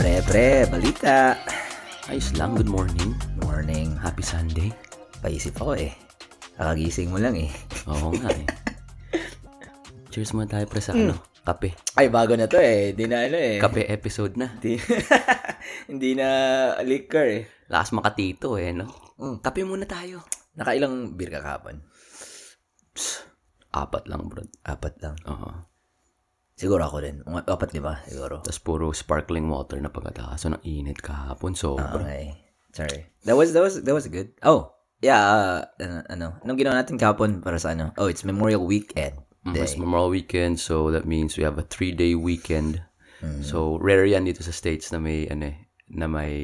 Pre, pre, balita. Ayos lang, good morning. Morning. Happy Sunday. Paisip ako eh. Kakagising mo lang eh. Oo nga eh. Cheers muna tayo pre sa ano, kape. Ay, bago na to eh. Hindi na ano eh. Kape episode na. Hindi, hindi na liquor eh. Lakas makatito eh, no? Mm. Kape muna tayo. Nakailang beer ka kahapon? Apat lang, bro. Apat lang. Oo. Siguro ako din. Mga apat lima siguro. Tapos puro sparkling water na pagkatakaso ng init kahapon. So, Okay. Sorry. That was, that was, that was good. Oh, yeah. Uh, ano, ano, anong ginawa natin kahapon para sa ano? Oh, it's Memorial Weekend Day. It's Memorial Weekend, so that means we have a three-day weekend. Mm. So, rare yan dito sa States na may, ano na may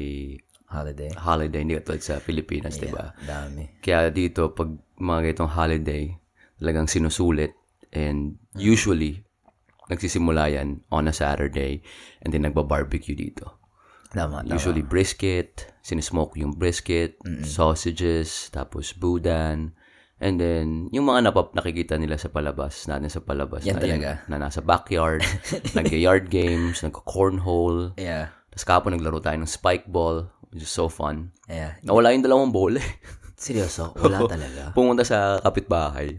Holiday. holiday. Hindi katulad sa Pilipinas, di ba? Dami. Kaya dito, pag mga ganitong holiday, talagang sinusulit. And usually, nagsisimula yan on a Saturday and then nagba-barbecue dito. Tama, tama. Usually brisket, sinismoke yung brisket, sausages, tapos budan, and then yung mga napap nakikita nila sa palabas, natin sa palabas. Yan na, talaga. na nasa backyard, nag-yard games, nag-cornhole. Yeah. Tapos kapon naglaro tayo ng spike ball, which is so fun. Yeah. Nawala yung dalawang bola eh. Seryoso, wala talaga. Pumunta sa kapitbahay.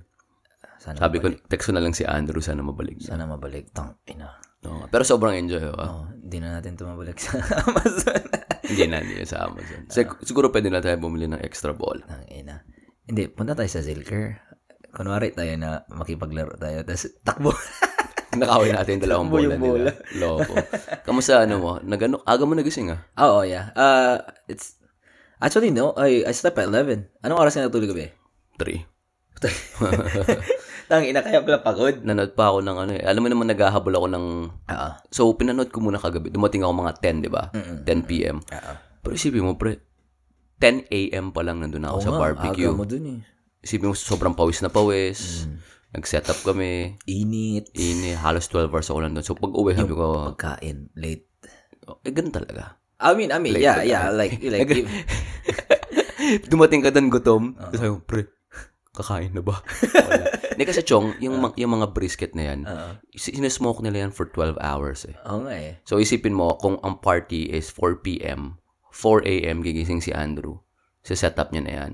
Sana Sabi ko, text ko na lang si Andrew, sana mabalik niya. Sana mabalik. Tang, ina. Oo. pero sobrang enjoy. Oh. Oh, hindi na natin tumabalik sa Amazon. hindi na, hindi na sa Amazon. Sig- siguro pwede na tayo bumili ng extra ball. Tang, ina. Hindi, punta tayo sa Zilker. Kunwari tayo na makipaglaro tayo. Tapos takbo. Nakawin natin yung dalawang bola yung bola. nila. Loko. Kamusta ano mo? Nagano, aga mo nagising ah? Oo, yeah. Uh, it's, actually, no. I, I slept at 11. Anong oras ka natulog gabi? Three. Tang, ina kaya pala pagod. Nanood pa ako ng ano eh. Alam mo naman naghahabol ako ng... Oo. So, pinanood ko muna kagabi. Dumating ako mga 10, di ba? 10 p.m. Oo. Pero isipin mo, pre, 10 a.m. pa lang nandun ako sa barbecue. Aga mo dun eh. Isipin mo, sobrang pawis na pawis. Nag-set up kami. Init. Ini, halos 12 hours ako nandun. So, pag uwi, sabi ko, Pagkain. Late. eh, ganun talaga. I mean, I mean, yeah, yeah. Like, like, Dumating ka doon gutom. Tapos sabi ko, pre, kakain na ba? Wala. Hindi kasi, Chong, yung, ma- yung mga brisket na yan, si- sinesmoke nila yan for 12 hours eh. Oo nga eh. So, isipin mo, kung ang party is 4 p.m., 4 a.m. gigising si Andrew. Sa setup niya na yan.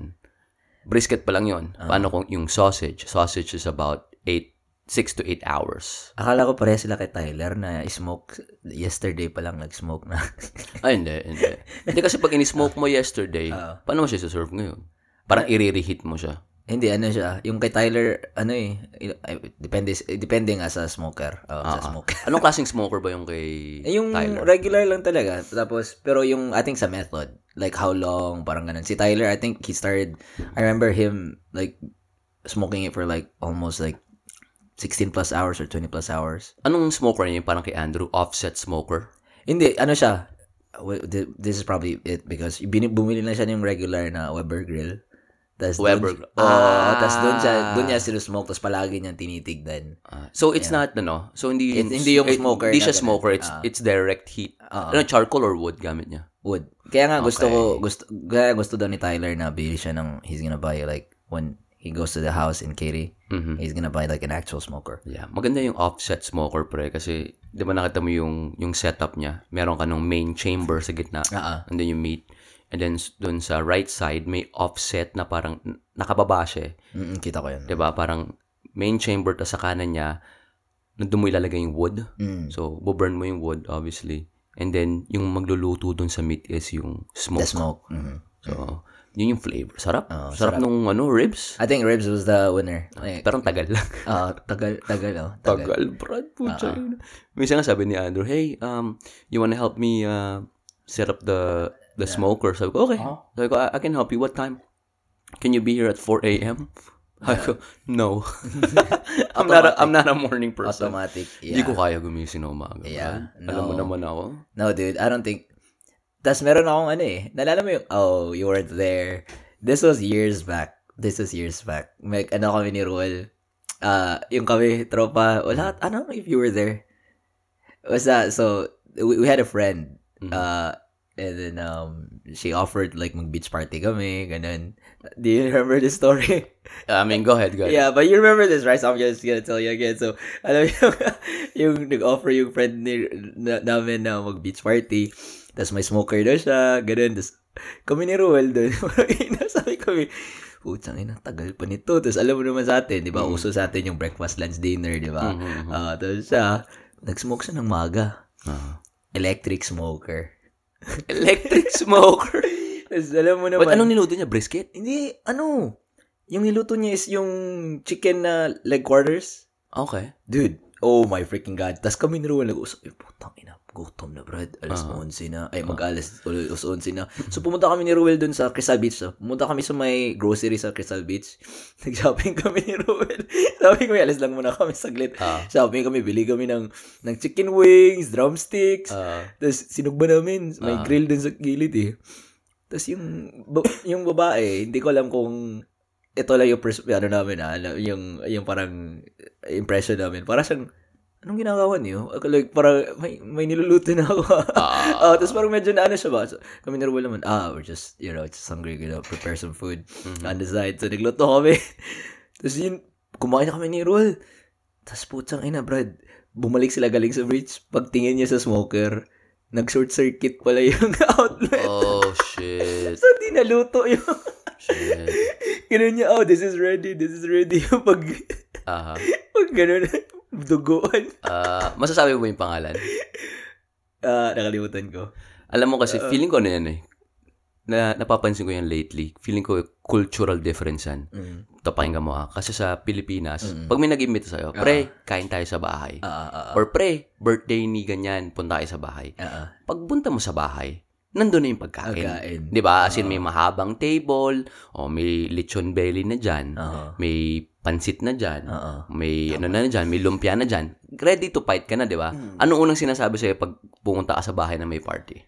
Brisket pa lang yon. Paano kung yung sausage? Sausage is about 8, 6 to 8 hours. Akala ko pareha sila kay Tyler na smoke yesterday pa lang nag-smoke na. Ay, hindi, hindi. hindi kasi pag in-smoke mo yesterday, paano mo siya serve ngayon? Parang i-reheat mo siya. Hindi ano siya, yung kay Tyler ano eh depende depende nga sa smoker. Oh, sa smoker. Anong klaseng smoker ba yung kay Eh, yung Tyler? regular lang talaga. Tapos pero yung ating sa method, like how long, parang ganun. Si Tyler, I think he started I remember him like smoking it for like almost like 16 plus hours or 20 plus hours. Anong smoker niya? Yung Parang kay Andrew, offset smoker? Hindi, ano siya, this is probably it because bumili na siya ng regular na Weber grill. Tas Weber Doon, grill. oh, tas doon siya, Ah. doon niya sinusmoke, tas palagi niyang tinitignan. Ah, so it's not ano, so hindi It- hindi yung smoker Hindi siya smoker, it's Ah. it's direct heat. Ano charcoal or wood gamit niya? Wood. Kaya nga gusto Okay. ko, gusto, kaya gusto daw ni Tyler na bili siya ng, he's gonna buy like, when he goes to the house in Katy, Mhm. he's gonna buy like an actual smoker. Yeah, maganda yung offset smoker pre kasi 'di ba nakita mo yung yung setup niya? Meron ka ng main chamber sa gitna. Ah, And then yung meat. And then dun sa right side may offset na parang nakababa siya. eh. Mm, kita ko yun. 'Di ba? Parang main chamber ta sa kanan niya nandun mo ilalagay yung wood. Mm. So, burn mo yung wood obviously. And then yung magluluto dun sa meat is yung smoke. The smoke. Mhm. So, yun yung flavor. Sarap. Oh, sarap, nung ano, ribs. I think ribs was the winner. Like, Pero ang tagal lang. ah, tagal, tagal, oh. Tagal. tagal, Brad. Pucha. Minsan nga sabi ni Andrew, hey, um, you wanna help me uh, set up the the smoker? Sabi ko, okay. Sabi ko, I, I can help you. What time? Can you be here at 4 a.m.? Sabi ko, no. I'm not a, I'm not a morning person. Automatic. Hindi Yeah. ko kaya gumising na umaga. Yeah, Brad. Alam mo no. naman ako. No, dude, I don't think. Tas meron akong ano eh. Nalala mo yung, oh, you weren't there. This was years back. This was years back. May, ano kami ni Ruel. Ah, yung kami, tropa, wala, I don't know if you were there. Basta, so, we, we had a friend. Uh, And then, um, she offered, like, mag-beach party kami, ganun. Do you remember this story? I mean, go ahead, go ahead. Yeah, but you remember this, right? So I'm just gonna tell you again. So, alam mo yung, yung nag-offer yung friend ni, na, namin na mag-beach party. Tapos may smoker daw siya, ganun. Tapos kami ni Ruel doon. Sabi kami, putang ina, tagal pa nito. Tapos alam mo naman sa atin, di ba? Uso sa atin yung breakfast, lunch, dinner, di ba? Ah, tapos siya, nag-smoke siya ng maga. Ah. Electric smoker. Electric smoker. Tapos alam mo naman. But anong niluto niya? Brisket? Hindi, ano? Yung niluto niya is yung chicken na leg quarters. Okay. Dude, oh my freaking God. Tapos kami ni Ruel nag-usap, eh, putang ina, gutom na, Brad. Alas Ah. 11 na. Ay, mag-alas alas 11 na. So, pumunta kami ni Ruel dun sa Crystal Beach. So. Pumunta kami sa may grocery sa Crystal Beach. Nag-shopping kami ni Ruel. Sabi ko, alas lang muna kami saglit. Ah. Shopping kami, bili kami ng, ng chicken wings, drumsticks. Ah. Tapos, sinugba namin. May Ah. grill dun sa gilid eh. Tapos, yung, yung babae, hindi ko alam kung ito lang yung pers- ano namin ah, yung yung parang impression namin. Para siyang anong ginagawa niyo? Like, parang may, may niluluto na ako. Ah. oh, tapos parang medyo na ano siya ba? So, kami ni Ruel naman, ah, we're just, you know, just hungry, you know, prepare some food on the side. So, nagluto kami. tapos yun, kumain na kami ni Ruel. Tapos putang ina, Brad. Bumalik sila galing sa bridge. Pagtingin niya sa smoker, nag-short circuit pala yung outlet. Oh, shit. So, di naluto yung... Shit. Ganun niya, oh, this is ready, this is ready. pag, Aha. pag ganun, duguan. Ah, masasabi mo ba yung pangalan? Ah, nakalimutan ko. Alam mo kasi, feeling ko ano yan eh. Na, napapansin ko yan lately. Feeling ko cultural difference yan. Mm. Ito, pakinggan mo ha. Kasi sa Pilipinas, pag may nag-imbita sa'yo, pre, kain tayo sa bahay. Ah, ah, ah, Or pre, birthday ni ganyan, punta tayo sa bahay. ah, ah. Pagpunta mo sa bahay, nandun na yung pagkain. Pagkain. Di ba? As in, may mahabang table, o may lechon belly na dyan, Ah, may pansit na dyan, ah, ah. may ano na dyan, may lumpia na dyan. Ready to fight ka na, di ba? Hmm. Anong unang sinasabi sa'yo pag pumunta ka sa bahay na may party?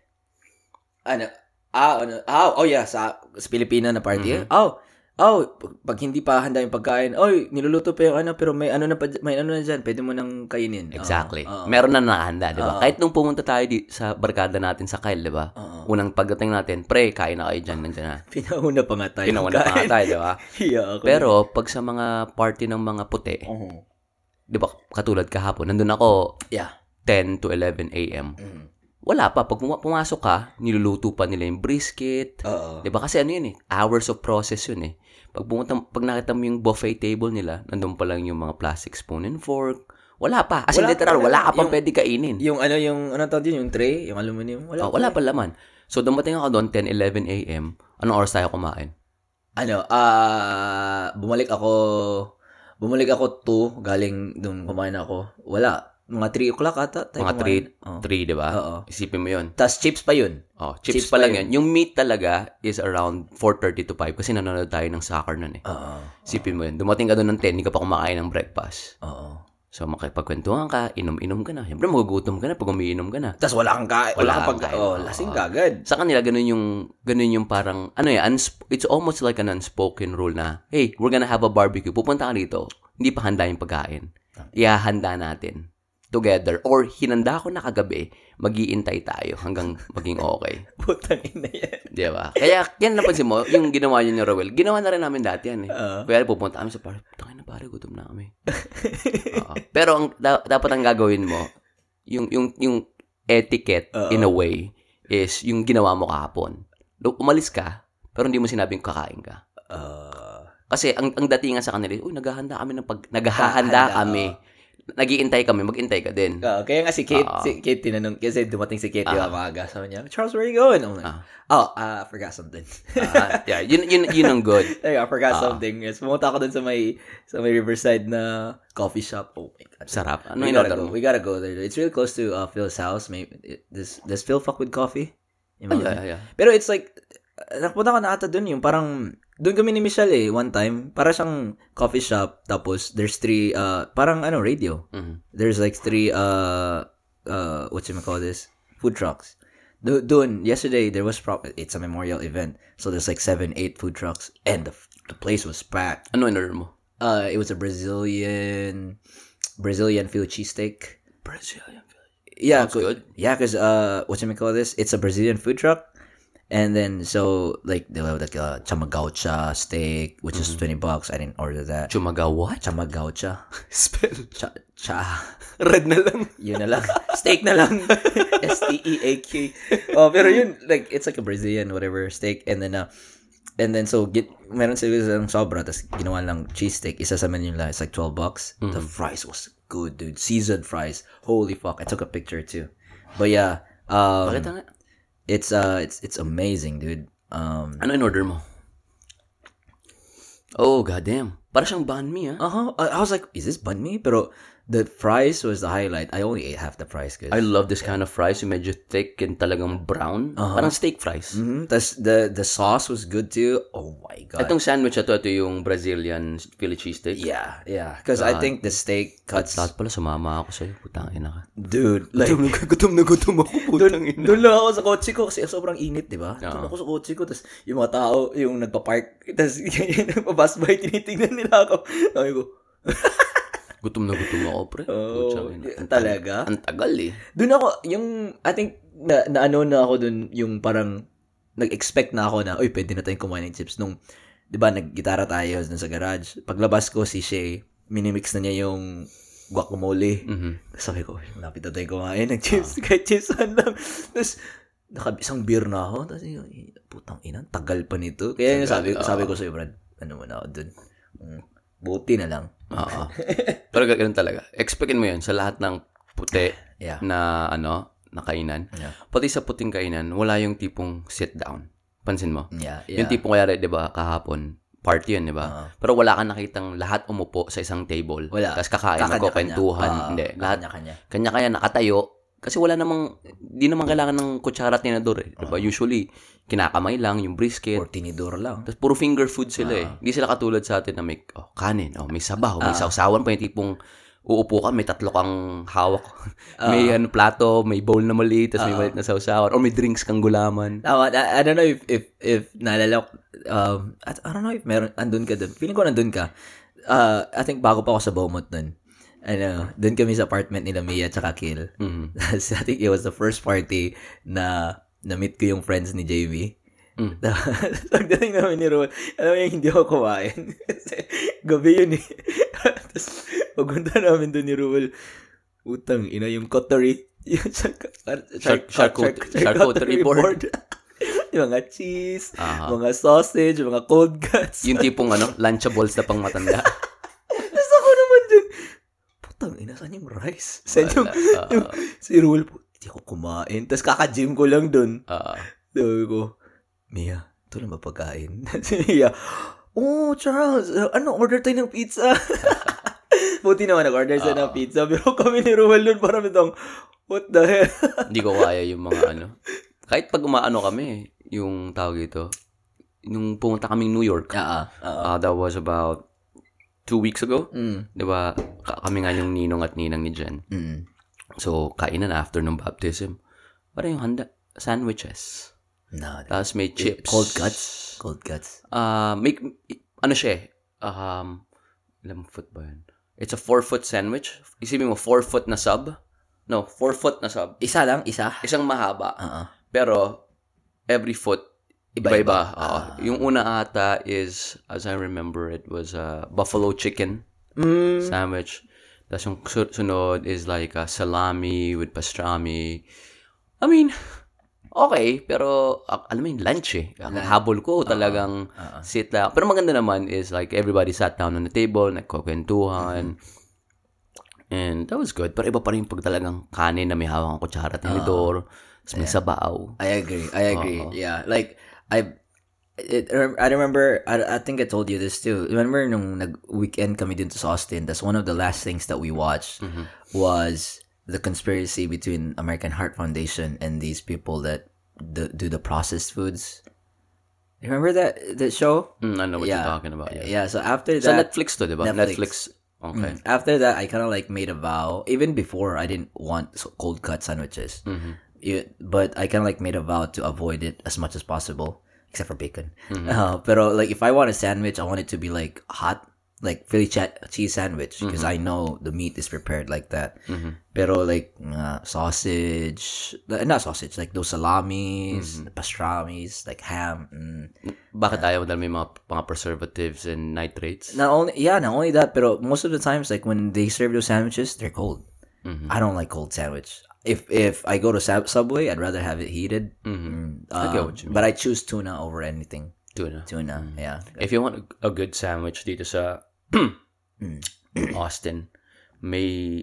Ano? Ah, ano? Ah, oh yeah, sa, sa Pilipina na party. Mhm. Oh, oh, pag, hindi pa handa yung pagkain, oy, niluluto pa yung ano, pero may ano na pa, may ano na dyan, pwede mo nang kainin. Exactly. Oo. Meron na nakahanda, di ba? Oo. Kahit nung pumunta tayo di, sa barkada natin sa Kyle, di ba? Oo. Unang pagdating natin, pre, kain na kayo dyan, nandiyan na. Pinauna pa nga tayo. Pinauna pa nga tayo, di ba? Hiya ako. Pero, pag sa mga party ng mga puti, Mhm. di ba, katulad kahapon, nandun ako Yeah. 10 to 11 a.m. Mhm. Wala pa. Pag puma- pumasok ka, niluluto pa nila yung brisket. Oo. Di ba? Kasi ano yun eh, hours of process yun eh. Pag, pumunta, pag nakita mo yung buffet table nila, nandun pa lang yung mga plastic spoon and fork. Wala pa. As Wala pa literal, talaga. wala ka pang Yung- pwede kainin. Yung ano, yung, ano tawag yun, yung tray, yung aluminum, wala. Oh, wala pa laman. So, dumating ako doon, 10, 11 a.m. Anong oras tayo kumain? ano, ah, bumalik ako, bumalik ako 2, galing doon kumain ako. Wala. Mga 3 o'clock ata. tayo Mga kumain. Oh. 3, di ba? Oo. Isipin mo yun. Tapos chips pa yun. Oh, chips, Chips pa pa lang yun. Yung meat talaga is around 4.30 to 5 kasi nanonood tayo ng soccer nun eh. Oo. Isipin mo yun. Dumating ka doon ng 10, hindi ka pa kumakain ng breakfast. Oo. So, makipagkwentuhan ka, inom-inom ka na. Siyempre, magugutom ka na pag umiinom ka na. Tapos wala kang kain. Wala Wala kang kang pag... kain. Oh, lasing ka agad. Sa kanila, ganun yung, ganun yung parang, ano yan, uns- it's almost like an unspoken rule na, hey, we're gonna have a barbecue. Pupunta ka dito, hindi pa handa yung pagkain. Ihahanda natin together. Or, hinanda ko na kagabi, mag-iintay tayo hanggang maging okay. Putang ina yan. Di ba? Kaya, yan napansin mo, yung ginawa niyo ni Rowell, ginawa na rin namin dati yan eh. Oo. Kaya pupunta kami sa party, tangin na pare, gutom na kami. Oo. Pero, ang, da- dapat ang gagawin mo, yung, yung, yung etiquette, Oo. in a way, is yung ginawa mo kahapon. Umalis ka, pero hindi mo sinabing kakain ka. Ah, Kasi, ang, ang datingan sa kanila, uy, naghahanda kami ng pag, naghahanda kami. Nagiintay kami, maghintay ka din. ah, kaya nga si Kate, Oo. si Kate tinanong, kasi dumating si Kate, ba, Ah. maaga. Sabi niya, Charles, where are you going? I'm like, Ah. oh, ah, I forgot something. Ah, yeah, yun, yun, yun ang good. Ay, I forgot Ah. something. Yes, pumunta ako dun sa may, sa may Riverside na coffee shop. Oh my God. Sarap. Ano we yung gotta go. We gotta go there. It's really close to uh, Phil's house. Maybe does does Phil fuck with coffee? Yung mga- ay, ay. Pero it's like uh, napunta ko na ata dun yung parang doon kami ni Michelle eh one time. Para siyang coffee shop tapos there's three uh parang ano radio. Mhm. There's like three uh uh what you call this food trucks. Do- Doon yesterday there was pro- it's a memorial event. So there's like seven eight food trucks and the the place was packed. Ano in order mo? Uh it was a Brazilian Brazilian Philly cheesesteak. Brazilian. yeah, Sounds good. Yeah, because uh, what you call this? It's a Brazilian food truck, and then so like they have like a chamagaucha steak, which is twenty bucks. I didn't order that. Chumaga what? Chamagaucha, Spell. cha, cha. Red na lang. Yun na lang. Steak na lang. S-T-E-A-K. Oh, pero yun, like, it's like a Brazilian, whatever, steak. And then, uh, and then, so, get, meron sila ng sobra, tapos ginawa lang cheese steak. Isa sa menu nila, it's like 12 bucks. The fries was good, dude. Seasoned fries. Holy fuck. I took a picture, too. But yeah, um, Pakita nga. It's, uh, it's, it's amazing, dude. Um, Ano in order mo? Oh, goddamn. Para siyang banh mi, ah. uh-huh. I, I was like, is this banh mi? Pero, the fries was the highlight. I only ate half the fries, cause I love this kind of fries. Yung medyo thick and talagang brown. Parang steak fries. Mhm. Tas the the sauce was good too. Oh my god. Itong sandwich na to, ito yung Brazilian Philly cheesesteak. yeah, yeah. Because I think the steak cuts, Lahat pala sumama ako sa'yo. Putang ina ka. dude. Like, Gutom na gutom na gutom ako. Putang ina. doon lang ako sa kotse ko kasi sobrang init, di ba? Doon ako sa kotse ko, tas yung mga tao, yung nagpa-park, tas nagpa-pass by, tinitingnan nila ako. Sabi ko, Gutom na gutom ako, pre. oh, Putang ina. Ang talaga? Ang tagal eh. Doon ako, yung, I think, na, na ano na ako doon, yung parang, nag-expect na ako na, uy, pwede na tayong kumain ng chips. Nung, di ba, nag-gitara tayo dun sa garage. Paglabas ko, si Shay, minimix na niya yung guacamole. Mhm. Tapos sabi ko, "Uy, malapit na tayo kumain ng chips. Kahit chips lang. Tapos, naka, isang beer na ako. Tapos, putang ina, tagal pa nito. Kaya yun, sabi, sabi ko sa'yo, Brad, ano mo na ako dun. Mm, buti na lang. Oo. Pero ganun talaga. Expectin mo yun sa lahat ng puti Yeah. na ano, na kainan. Yeah. Pati sa puting kainan, wala yung tipong sit down. Pansin mo? Yeah, Yung yeah. tipong kaya, di ba, kahapon, party yun, di ba? Oo. Pero wala kang nakitang lahat umupo sa isang table. Wala. Tapos kakain, magkukwentuhan. Ah, Hindi. Lahat, Kanya-kanya. kanya-kanya nakatayo. Kasi wala namang, di naman kailangan ng kutsara at tinador eh. Di ba? Usually, kinakamay lang yung brisket. Or tinidor lang. Tapos puro finger food sila eh. Hindi sila katulad sa atin na may oh, kanin, oh, may sabaw, may sausawan pa yung tipong uupo ka, may tatlo kang hawak. may ano, plato, may bowl na maliit, tapos may maliit na sausawan. Or may drinks kang gulaman. Tama, I, I don't know if, if, if naalala ko, um, I, I don't know if meron, andun ka dun. Feeling ko nandun ka. Uh, I think bago pa ako sa Beaumont dun. Ano, dun kami sa apartment nila Mia at saka Kill. Mhm. Tapos I think it was the first party na na-meet ko yung friends ni JV. Mm. Pagdating namin ni Rowan, alam mo yung hindi ako kumain. Kasi gabi yun eh. Tapos pagpunta namin doon ni Ruel, utang, ina yung cutlery. Yung char- Char- charcut- charcuterie board. yung mga cheese, Aha. mga sausage, mga cold cuts. Yung tipong ano, lunchables na pang matanda. Tapos ako naman dun, putang ina, saan yung rice? Saan yung, Wala, yung, si Ruel, po, hindi ako kumain. Tapos kaka-gym ko lang dun. Ah, Sabi ko, Mia, ito lang ba pagkain? si Mia, oh, Charles, uh, ano, order tayo ng pizza. Buti naman nag-order siya ng pizza. Pero kami ni Ruel nun, parang itong, what the hell? hindi ko kaya yung mga ano. Kahit pag umaano kami, yung tawag ito, nung pumunta kaming New York, Ah, ah. ah, that was about two weeks ago. Mm. Di ba? Ka- Kami nga yung ninong at ninang ni Jen. Mm. So, kainan after ng baptism. Parang yung handa, sandwiches. No, Tapos may chips. Cold cuts. Cold cuts. Uh, make, ano siya eh, um, ilang foot ba yun? It's a four foot sandwich. Isipin mo, four foot na sub. No, four foot na sub. Isa lang, isa. Isang mahaba. Ah, ah. Pero, every foot, Iba-iba. Ah. Yung una ata is, as I remember it, was a buffalo chicken Mm. sandwich. Tapos yung su- sunod is like a salami with pastrami. I mean, okay, pero ak- alam mo yung lunch eh. Ang habol ko talagang sit lang. Pero maganda naman is like everybody sat down on the table, nagkukwentuhan. And that was good. Pero iba pa rin pag talagang kanin na may hawak ang kutsara at tinidor. Tapos may sabaw. I agree. I agree. Yeah. Like, I, it, I remember, I, I think I told you this too. Remember nung nag-weekend kami dito sa Austin, that's one of the last things that we watched was the conspiracy between American Heart Foundation and these people that do, do the processed foods. Remember that that show? Mm, I know what Yeah. you're talking about. Yeah. Yeah. So after that, Netflix to, di? Netflix. Netflix. Okay. Mm. After that, I kind of like made a vow. Even before, I didn't want cold cut sandwiches. Yeah, but I kind of like made a vow to avoid it as much as possible, except for bacon. Uh, pero like if I want a sandwich, I want it to be like hot. like Philly cha- cheese sandwich because I know the meat is prepared like that. Pero like uh, sausage, uh, not sausage, like those salamis, pastrami's, like ham. Mm. Bakit ayaw mo dahil may mga, mga preservatives and nitrates? Not only yeah, not only that, pero most of the times like when they serve those sandwiches, they're cold. I don't like cold sandwich. If if I go to Sub- Subway, I'd rather have it heated. Mm, I get what you But I choose tuna over anything. Tuna. Tuna, yeah. If you want a, good sandwich dito sa Austin, may...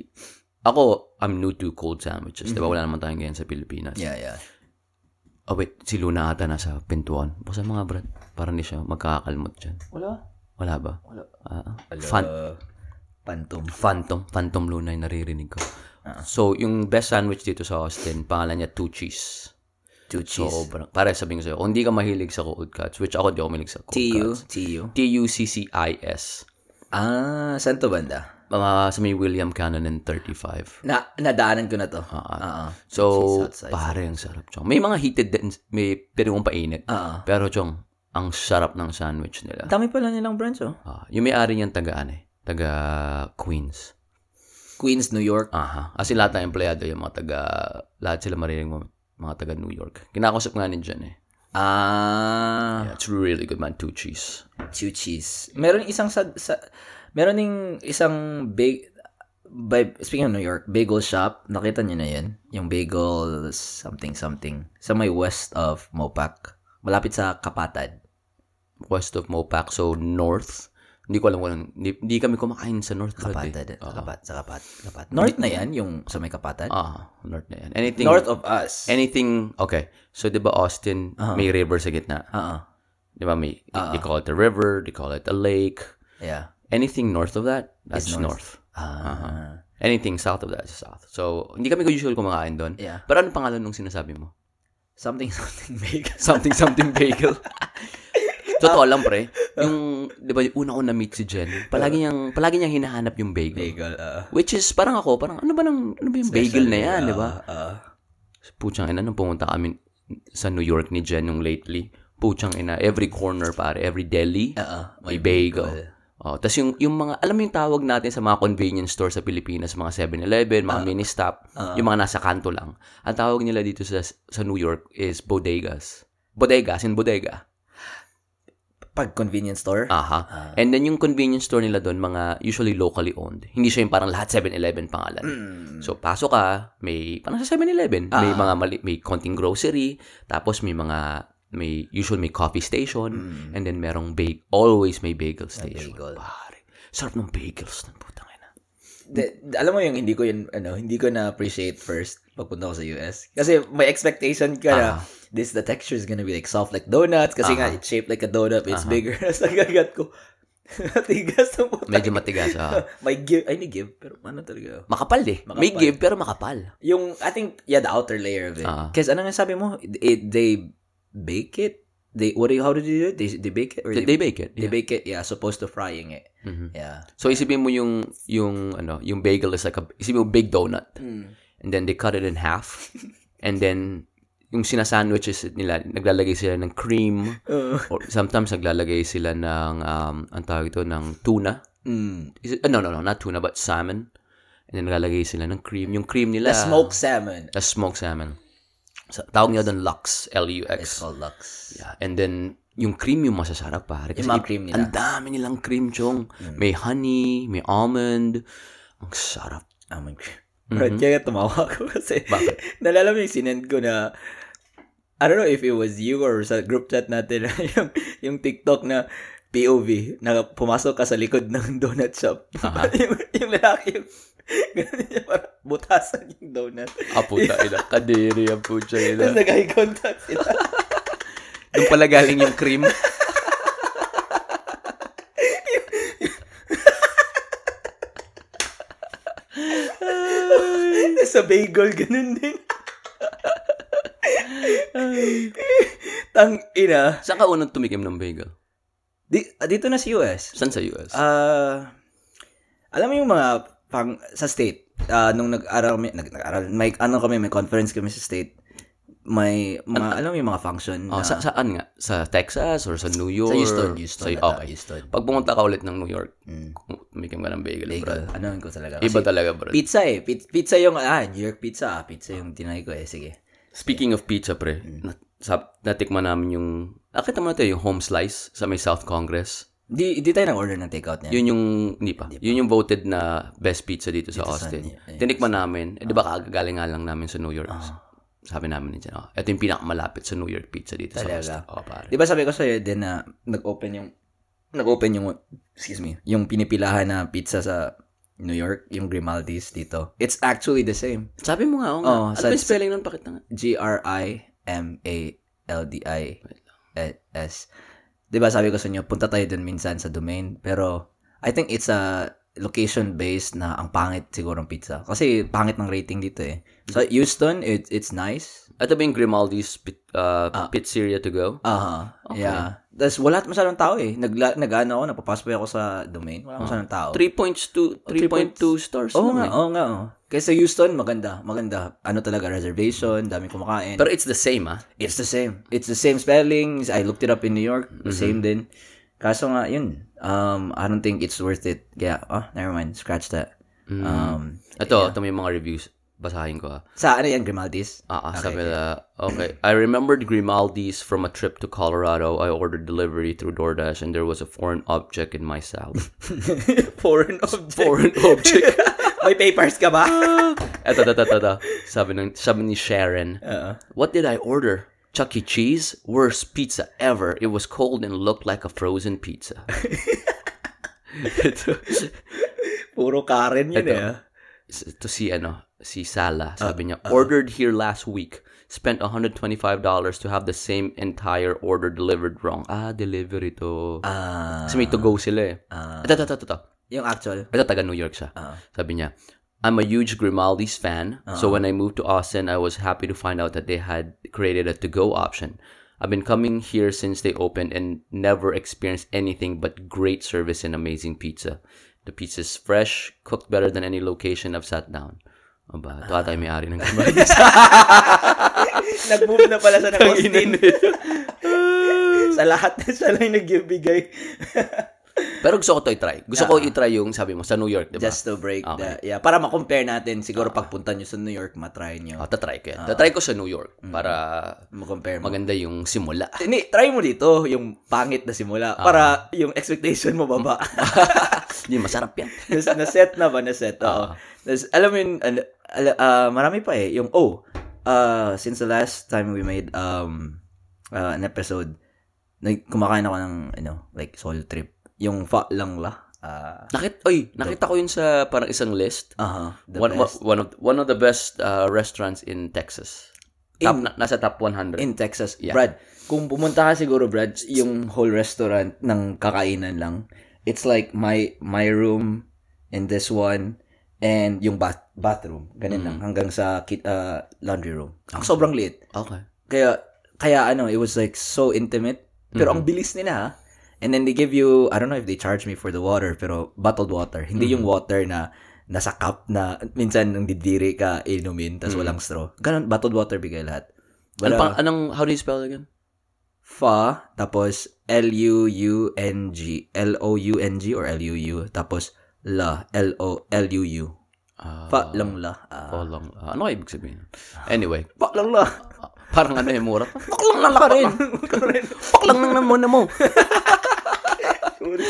Ako, I'm new to cold sandwiches. Diba? Wala naman tayong ganyan sa Pilipinas. Yeah, yeah. Oh, wait. Si Luna ata nasa pintuan. Basta mga brad. Parang hindi siya magkakakalmot dyan. Wala. Wala ba? Wala. Ah, Hello. fan, Pantum. phantom. Phantom Luna yung naririnig ko. So, yung best sandwich dito sa Austin, pangalan niya Two Cheese. Two cheese. Sobrang, para sabihin ko sa'yo, kung hindi ka mahilig sa cold cuts, which ako di ako mahilig sa cold T-U. cuts. T-U. T-U-C-C-I-S. Ah, saan to banda? Mga sa may William Cannon and 35. Na, nadaanan ko na to. Oo. So, outside. pare, ang sarap, Chong. May mga heated din, may pwede mong painit. Oo. Pero, Chong, ang sarap ng sandwich nila. Dami pala nilang branch, oh. Ah, yung may-ari niyan taga, ano eh, taga Queens. Queens, New York. Aha. Kasi lahat ng empleyado, yung mga taga, lahat sila marinig mo, mga taga New York. Kinakausap nga ni dyan eh. Ah, Yeah, it's really good, man. Two cheese. two cheese. Meron isang sa, sa meron ding isang big by speaking of New York, bagel shop. Nakita niyo na 'yun, yung bagel something something sa may west of Mopac, malapit sa Kapatad. West of Mopac, so north. Hindi ko alam kung hindi, hindi kami kumakain sa north. brad, eh. Sa Kapat, sa Kapat, Kapat. North na 'yan, yung sa may Kapatad. Ah, north na yan. Anything, North of us. anything, okay. So, di ba Austin, may river sa gitna. Oo. Di ba may, they call it a river, they call it a lake. Yeah. Anything north of that, that's north. Ah. Anything south of that is south. So, hindi kami usually kumakain doon. Yeah. Pero ano pangalan nung sinasabi mo? Something something big. Something, something bagel. Totoo lang, pre. Yung, di ba, yung una ko na-meet si Jen, palagi niyang, palagi niyang hinahanap yung bagel. bagel. Uh, Which is, parang ako, parang, ano ba, nang, ano ba yung bagel na yan, di ba? uh, Puchang ina, nung pumunta kami sa New York ni Jen nung lately, puchang ina, every corner, pare, every deli, uh, may bagel. Oh, tapos yung, yung mga, alam mo yung tawag natin sa mga convenience store sa Pilipinas, mga 7-Eleven, mga mini stop, yung mga nasa kanto lang. Ang tawag nila dito sa sa New York is bodegas. Bodegas, in bodega. Pag convenience store. Aha. And then yung convenience store nila doon, mga usually locally owned. Hindi siya yung parang lahat 7-Eleven pangalan. So, pasok ka, may, parang sa 7-Eleven, may mga mali, may konting grocery, tapos may mga, may, usually may coffee station, and then merong bag, always may bagel station. bagel. Pare, sarap ng bagels ng putang ina. De, de- alam mo yung hindi ko yun, ano, hindi ko na-appreciate first pagpunta ko sa US. Kasi may expectation ka na, this, the texture is gonna be like soft like donuts. Kasi nga, it's shaped like a donut, it's bigger. Sa gagat ko, tigas ng puta. Medyo matigas. ah. may give, ay, may give, pero ano talaga. makapal eh. May give, pero makapal. Yung, I think, yeah, the outer layer of it. Ah. Kasi ano nga sabi mo, it, they bake it? They, what do you, how did you do it? They, they bake it? Or They, they, they bake it. they yeah. bake it, yeah, supposed to frying it. Mhm. Yeah. So, isipin mo yung, yung, ano, yung bagel is like a, isipin mo big donut. And then they cut it in half. and then, yung sinasandwiches nila, naglalagay sila ng cream. or sometimes naglalagay sila ng, um, ang tawag ito, ng tuna. Mm. Is it, uh, no, no, no, not tuna, but salmon. And then naglalagay sila ng cream. Yung cream nila, The smoked salmon. the smoked salmon. So, tawag nila doon Lux, L-U-X. It's called Lux. Yeah. And then, yung cream yung masasarap, pare. Kasi Yung cream nila. Ang dami nilang cream, chong. May honey, may almond. Ang sarap. Oh my God. Right, kaya tumawa ako kasi Bakit? nalala mo yung sinend ko na I don't know if it was you or sa group chat natin yung, yung TikTok na POV na pumasok ka sa likod ng donut shop. yung, yung lalaki yung ganun niya parang butasan yung donut. Ah, puta, ina. Kadiri ang Tapos ina. nag-eye contact sila. Doon pala galing yung cream. sa bagel, ganun din. Tang ina. Saan ka unang tumikim ng bagel? Di, dito na sa US. Saan sa US? Ah, alam mo yung mga pang sa state, ah, nung nag-aral, nag, nag-aral, may ano kami, may conference kami sa state. may mga, alam mo yung mga function Oh, na, sa, saan nga? Sa Texas or sa New York? sa Houston, Houston. Sa, okay. Houston. Pag pumunta ka ulit ng New York, Mm. umikim ka ng bagel, bro. Bagel. Ano ko talaga. Iba Kasi talaga, bro. pizza eh. Pizza, pizza yung, ah, New York pizza. Ah, pizza yung tinay ko eh. Sige. Speaking of pizza, pre, Mm. na, sa, natikman namin yung, nakita mo natin yung home slice sa may South Congress. Di, di tayo nang-order ng takeout niya. Yun yung, hindi pa. Yun yung voted na best pizza dito sa Austin. yeah, yeah. Tinikman namin. Eh, di ba kagagaling nga lang namin sa New York? Ah. Sabi namin din, oh, ito yung pinakamalapit sa New York pizza dito Talaga? sa Austin. Oh, pare. Di ba sabi ko sa'yo din na nag-open yung, nag-open yung, excuse me, yung pinipilahan na pizza sa New York, yung Grimaldi's dito. It's actually the same. Sabi mo nga, oh, nga. Oh, ano ba spelling nun? Pakita nga. G-R-I-M-A-L-D-I-S. Di ba sabi ko sa inyo, punta tayo dun minsan sa domain. Pero, I think it's a location-based na ang pangit siguro ng pizza. Kasi pangit ng rating dito eh. So, Houston, it, it's nice. Ito ba yung Grimaldi's pit, uh, Ah. pizzeria to go? Aha. Yeah. Tapos wala masyadong tao eh. Nagla, nag-ano ako, napapasok ako sa domain. Wala masyadong tao. 3.2 3.2 stars. Oo lang nga, oo nga. Oh. Kaysa Houston, maganda. Maganda. Ano talaga, reservation, dami kumakain. Pero it's the same, ah. It's the same. It's the same spellings. I looked it up in New York. Same din. Kaso nga, yun. Um, I don't think it's worth it. Kaya, oh, never mind. Scratch that. Um, Ito, ito may mga reviews. Basahin ko, ah. sa ano yan, Grimaldi's? Ah, sabi na, okay. I remembered Grimaldi's from a trip to Colorado. I ordered delivery through DoorDash and there was a foreign object in my salad. Foreign object. foreign object. May papers ka ba? Eto, eto, eto, eto. Sabi, ng, sabi ni Sharon, Oo. What did I order? Chuck E. Cheese? Worst pizza ever. It was cold and looked like a frozen pizza. ito, Puro Karen yun Ito. eh. ah. ito si, ano, si Sala. Sabi niya, ordered here last week. Spent $125 to have the same entire order delivered wrong. Ah, delivery to. Ah, Kasi may to go sila eh. ah. Ito, ito, ito, ito. yung actual. Ito, taga New York siya. Ah. Sabi niya, I'm a huge Grimaldi's fan, so when I moved to Austin, I was happy to find out that they had created a to-go option. I've been coming here since they opened and never experienced anything but great service and amazing pizza. The pizza is fresh, cooked better than any location I've sat down. Aba, ito ata yung may-ari ng Grimaldi's. Nag-move na pala sa Austin. sa lahat na siya lang nagbibigay. Pero gusto ko to i-try. Gusto ko i-try yung, sabi mo, sa New York, di ba? Just to break Okay. the, yeah, para ma-compare natin, siguro pagpunta nyo sa New York, matry nyo. Oh, tatry ko yan. Tatry ko sa New York Mm. para Ma-compare mo. maganda yung simula. Hindi, try mo dito, yung pangit na simula, para yung expectation mo baba. Hindi, masarap yan. Nas- na-set na ba? Na-set, oo. Tas, alam mo yun, al- al- ah, marami pa eh. Yung, oh, uh, since the last time we made um uh, an episode, nag kumakain ako ng, ano, like, solo trip. Yung fa lang la. Ah, Nakit, oy, nakita ko yun sa parang isang list. the one, best. one of one of the best uh, restaurants in Texas. Top, na, nasa top 100. in Texas. Yeah. Brad, kung pumunta ka siguro, Brad, yung whole restaurant ng kakainan lang, it's like my my room and this one and yung bath bathroom. Ganun lang. Hanggang sa uh, laundry room. Ang sobrang liit. okay. Kaya, kaya ano, it was like so intimate. Pero ang bilis nila. And then they give you, I don't know if they charge me for the water, pero bottled water. Hindi yung water na nasa cup na minsan nang didiri ka inumin tas walang straw. Ganon, bottled water bigay lahat. Ano Wala- pang, anong, how do you spell again? Fa, tapos L-U-U-N-G, L-O-U-N-G or L-U-U, tapos La, L-O-L-U-U. Ah, Fa lang la. Ah, Follow. Ah, ano ibig sabihin? Anyway, fa lang la. parang ano yung mura. Paklang na lang ka rin. Paklang na lang muna mo. Sabi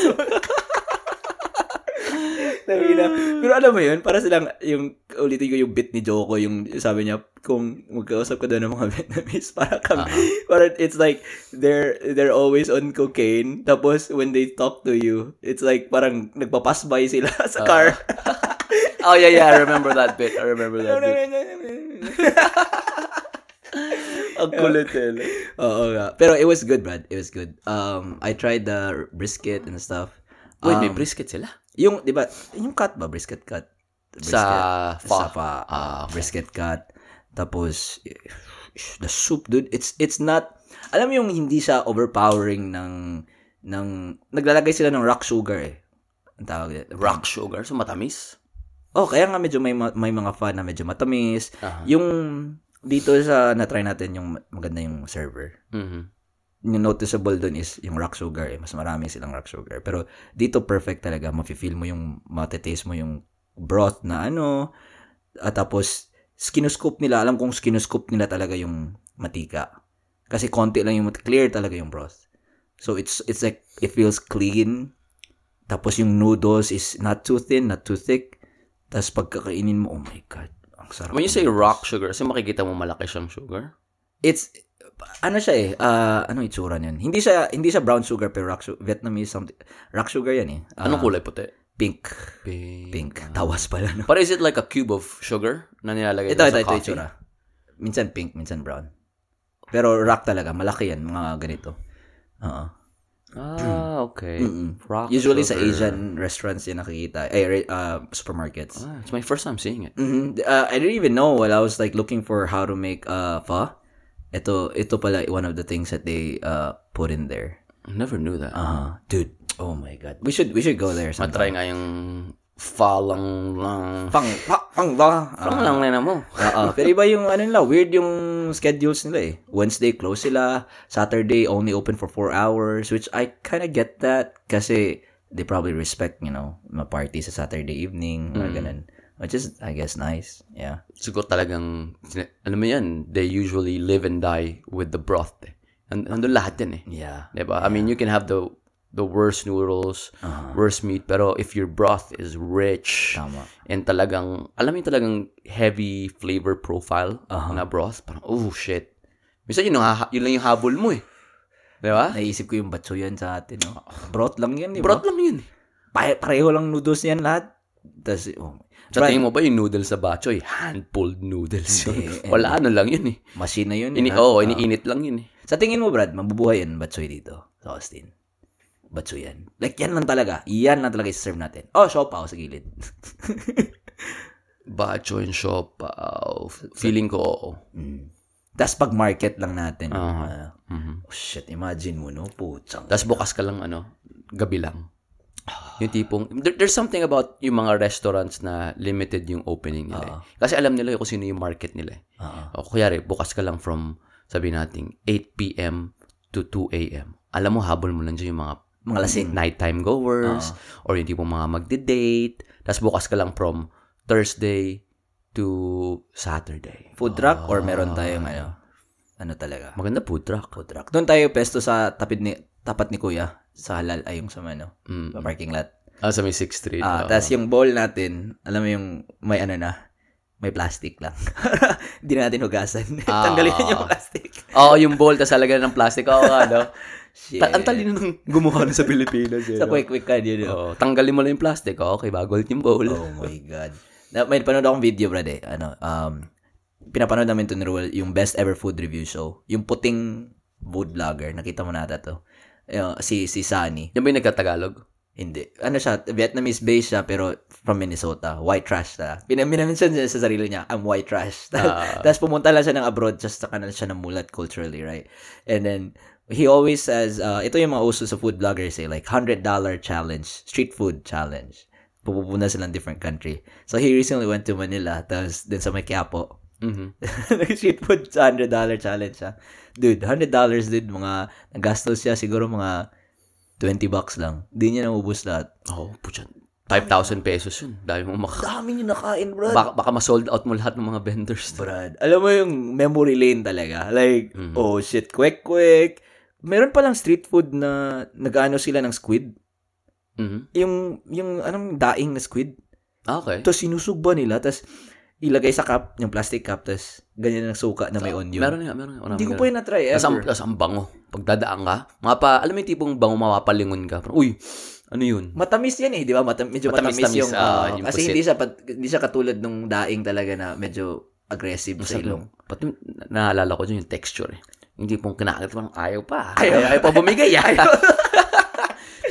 na, pero alam mo yun, para silang, yung, ulitin ko yung bit ni Joko, yung sabi niya, kung magkausap ka doon ng mga Vietnamese, para kami, para it's like, they're, they're always on cocaine, tapos when they talk to you, it's like, parang nagpapass by sila sa car. oh, yeah, yeah. I remember that bit. I remember that bit. Ang kulit eh. Oo nga. Pero it was good, Brad. It was good. Um, I tried the brisket and stuff. Wait, may Um, brisket sila? Yung, di ba, yung cut ba? Brisket cut? Brisket. Sa fa. Sa fa. Okay. Brisket cut. Tapos, the soup, dude, it's, it's not, alam mo yung hindi siya overpowering ng, ng, naglalagay sila ng rock sugar eh. Ang tawag dito. Rock sugar. So, matamis? Oh, kaya nga medyo may, ma- may mga fa na medyo matamis. Aha. Yung, dito sa na-try natin yung maganda yung server. Mhm. Noticeable dun is yung rock sugar eh. Mas marami silang rock sugar. Pero dito perfect talaga. Mafe-feel mo yung, matitaste mo yung broth na ano. At tapos, skinoscope nila. Alam kong skinoscope nila talaga yung matika. Kasi konti lang yung, clear talaga yung broth. So, it's, it's like, it feels clean. Tapos yung noodles is not too thin, not too thick. Tapos pagkakainin mo, oh my God. Ang sarap. When you say rock sugar, kasi makikita mo malaki siyang sugar. it's ano siya eh ah ano itsura niyan hindi siya hindi siya brown sugar pero rock sugar Vietnamese something rock sugar yan eh Ah, Anong kulay puti? pink Pink. pink tawas pala no But is it like a cube of sugar na nilalagay ito ito sa ito coffee? itsura minsan pink minsan brown pero rock talaga malaki yan mga ganito Oo. Ah, okay. Mm-mm. Rock usually sa sugar. Asian restaurants yan nakikita eh ah, supermarkets Ah, it's my first time seeing it. Mhm. Uh, I didn't even know while I was like looking for how to make uh pho. Ito ito pala one of the things that they uh put in there. I never knew that. Uh, dude. Oh my god. We should we should go there sometime. Matry nga yung falang lang. Pang pa, pang ba? Falang lang na mo. Oo. Pero iba yung ano nila, weird yung schedules nila eh. Wednesday close sila, Saturday only open for 4 hours, which I kind of get that kasi they probably respect, you know, ma-party sa Saturday evening, or ganun. Which is, I guess, nice. Yeah. Siguro talagang, ano mo yan, they usually live and die with the broth. Eh. And, nandun lahat yan eh. Yeah. Diba? I mean, you can have the the worst noodles, worst meat, pero if your broth is rich, Tama. and talagang, alam mo yung talagang heavy flavor profile na broth, parang, oh shit. Minsan yun, yun lang yung habol mo eh. Diba? Naisip ko yung batso yan sa atin, no? Broth lang yan, di ba? Broth lang yun eh. Pa- pareho lang noodles yan lahat. Tapos, oh, Sa tingin mo ba yung noodles sa bachoy, hand-pulled noodles. Hindi, Wala ano lang yun eh. machine na yun. Ini, ha? oh, Ah. iniinit lang yun eh. Sa tingin mo, Brad, mabubuhay yan batsoy dito sa Austin. Batsoy yan. Like, yan lang talaga. Yan lang talaga i-serve natin. Oh, siopaw sa gilid. Bachoy and siopaw. Feeling ko, oo. mm. Tapos pag market lang natin. Aha. ah, Mhm. oh, shit, imagine mo, no? Putsang. Tapos bukas ka lang, ano, gabi lang. Yung tipong, there- there's something about yung mga restaurants na limited yung opening nila. eh. Kasi alam nila kung sino yung market nila. Ah, O kuyari, bukas ka lang from, sabi natin, 8 p.m. to 2 a.m. Alam mo, habol mo lang dyan yung mga Mga lasing. nighttime goers or yung tipong mga magde-date. Tapos bukas ka lang from Thursday to Saturday. food truck or meron tayong ano? Ano talaga? Maganda food truck. Food truck. Doon tayo pesto sa tapid ni tapat ni Kuya sa halal ay yung sa ano, Mm. sa parking lot. Ah, sa may 6th Street. Ah, Oo. tapos yung bowl natin, alam mo yung may ano na, may plastic lang. Hindi na natin hugasan. Ah. Tanggalin yung plastic. Oo, yung bowl, tapos alagyan ng plastic. Oo nga, no? Shit. Ta- ang talino nung gumawa na sa Pilipinas. Eh, sa no? quick quick card yun. Oo, tanggalin mo lang yung plastic. Oo, okay, bago ulit yung bowl. Oh my God. Na, may panood akong video, brad eh. Ano, um, pinapanood namin to ni Ruel, yung best ever food review show. Yung puting food vlogger. Nakita mo nata to. Uh, si, si Sunny. Yan ba yung nagkatagalog? Hindi. Ano siya, Vietnamese based siya, pero from Minnesota. White trash na. Pinaminamention niya sa sarili niya, I'm white trash. Ah. Tapos pumunta lang siya ng abroad, just sa kanal siya namulat culturally, right? And then, he always says, uh, ito yung mga uso sa food vloggers eh, like $100 challenge, street food challenge. Pupunta sila ng different country. So, he recently went to Manila, tapos din sa may Quiapo, Mhm. Nag-street food sa $100 challenge siya. Dude, $100 dude, mga, nagastos siya siguro mga 20 bucks lang. Di niya naubos lahat. Oo, oh, putya. 5,000 pesos yun. Dami mo maka... Dami niya nakain, bro. Baka, baka ma-sold out mo lahat ng mga vendors. Brad, alam mo yung memory lane talaga. Like, Mhm. oh shit, quick, quick. Meron palang street food na nag-ano sila ng squid. Mhm. Yung, yung anong daing na squid. Ah, Okay. Tapos sinusugba nila, tapos ilagay sa cup, yung plastic cup, tapos ganyan ng suka na may onion. Meron nga, meron nga. Hindi ko pa yun na-try Tapos ang, ever. tas ang bango. Pag dadaan ka, mga pa, alam mo yung tipong bango mapapalingon ka. Uy, ano yun? Matamis yan eh, di ba? Matam- medyo matamis, Matamis-tamis, yung, ah, yung kasi pusit. hindi siya, pat- hindi siya katulad nung daing talaga na medyo aggressive sa Masarap ilong. lang. Pati naalala ko dyan yung texture eh. Yung tipong kinakit parang ayaw pa. Ayaw, ayaw pa bumigay. Ayaw.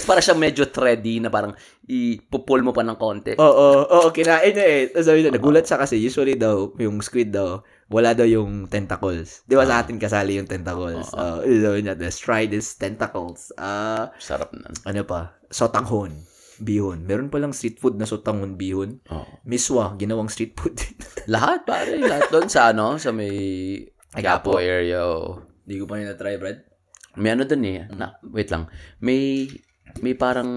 Para siya medyo thready na parang ipupul mo pa ng konti. Oo, oo, kinain niya eh. Sabi niya, nagulat siya kasi usually daw, yung squid daw, wala daw yung tentacles. Di ba sa atin kasali yung tentacles? Oo. sabi niya, let's try this tentacles. Ah, Sarap na. ano pa? Sotanghon. Bihon. Meron palang street food na sotangon bihon. Oo. Miswa, ginawang street food. Lahat, pare. Lahat doon sa ano, sa may Quiapo area. oh. Hindi ko pa nila try, Brad. May ano doon eh. Na, wait lang. May, may parang,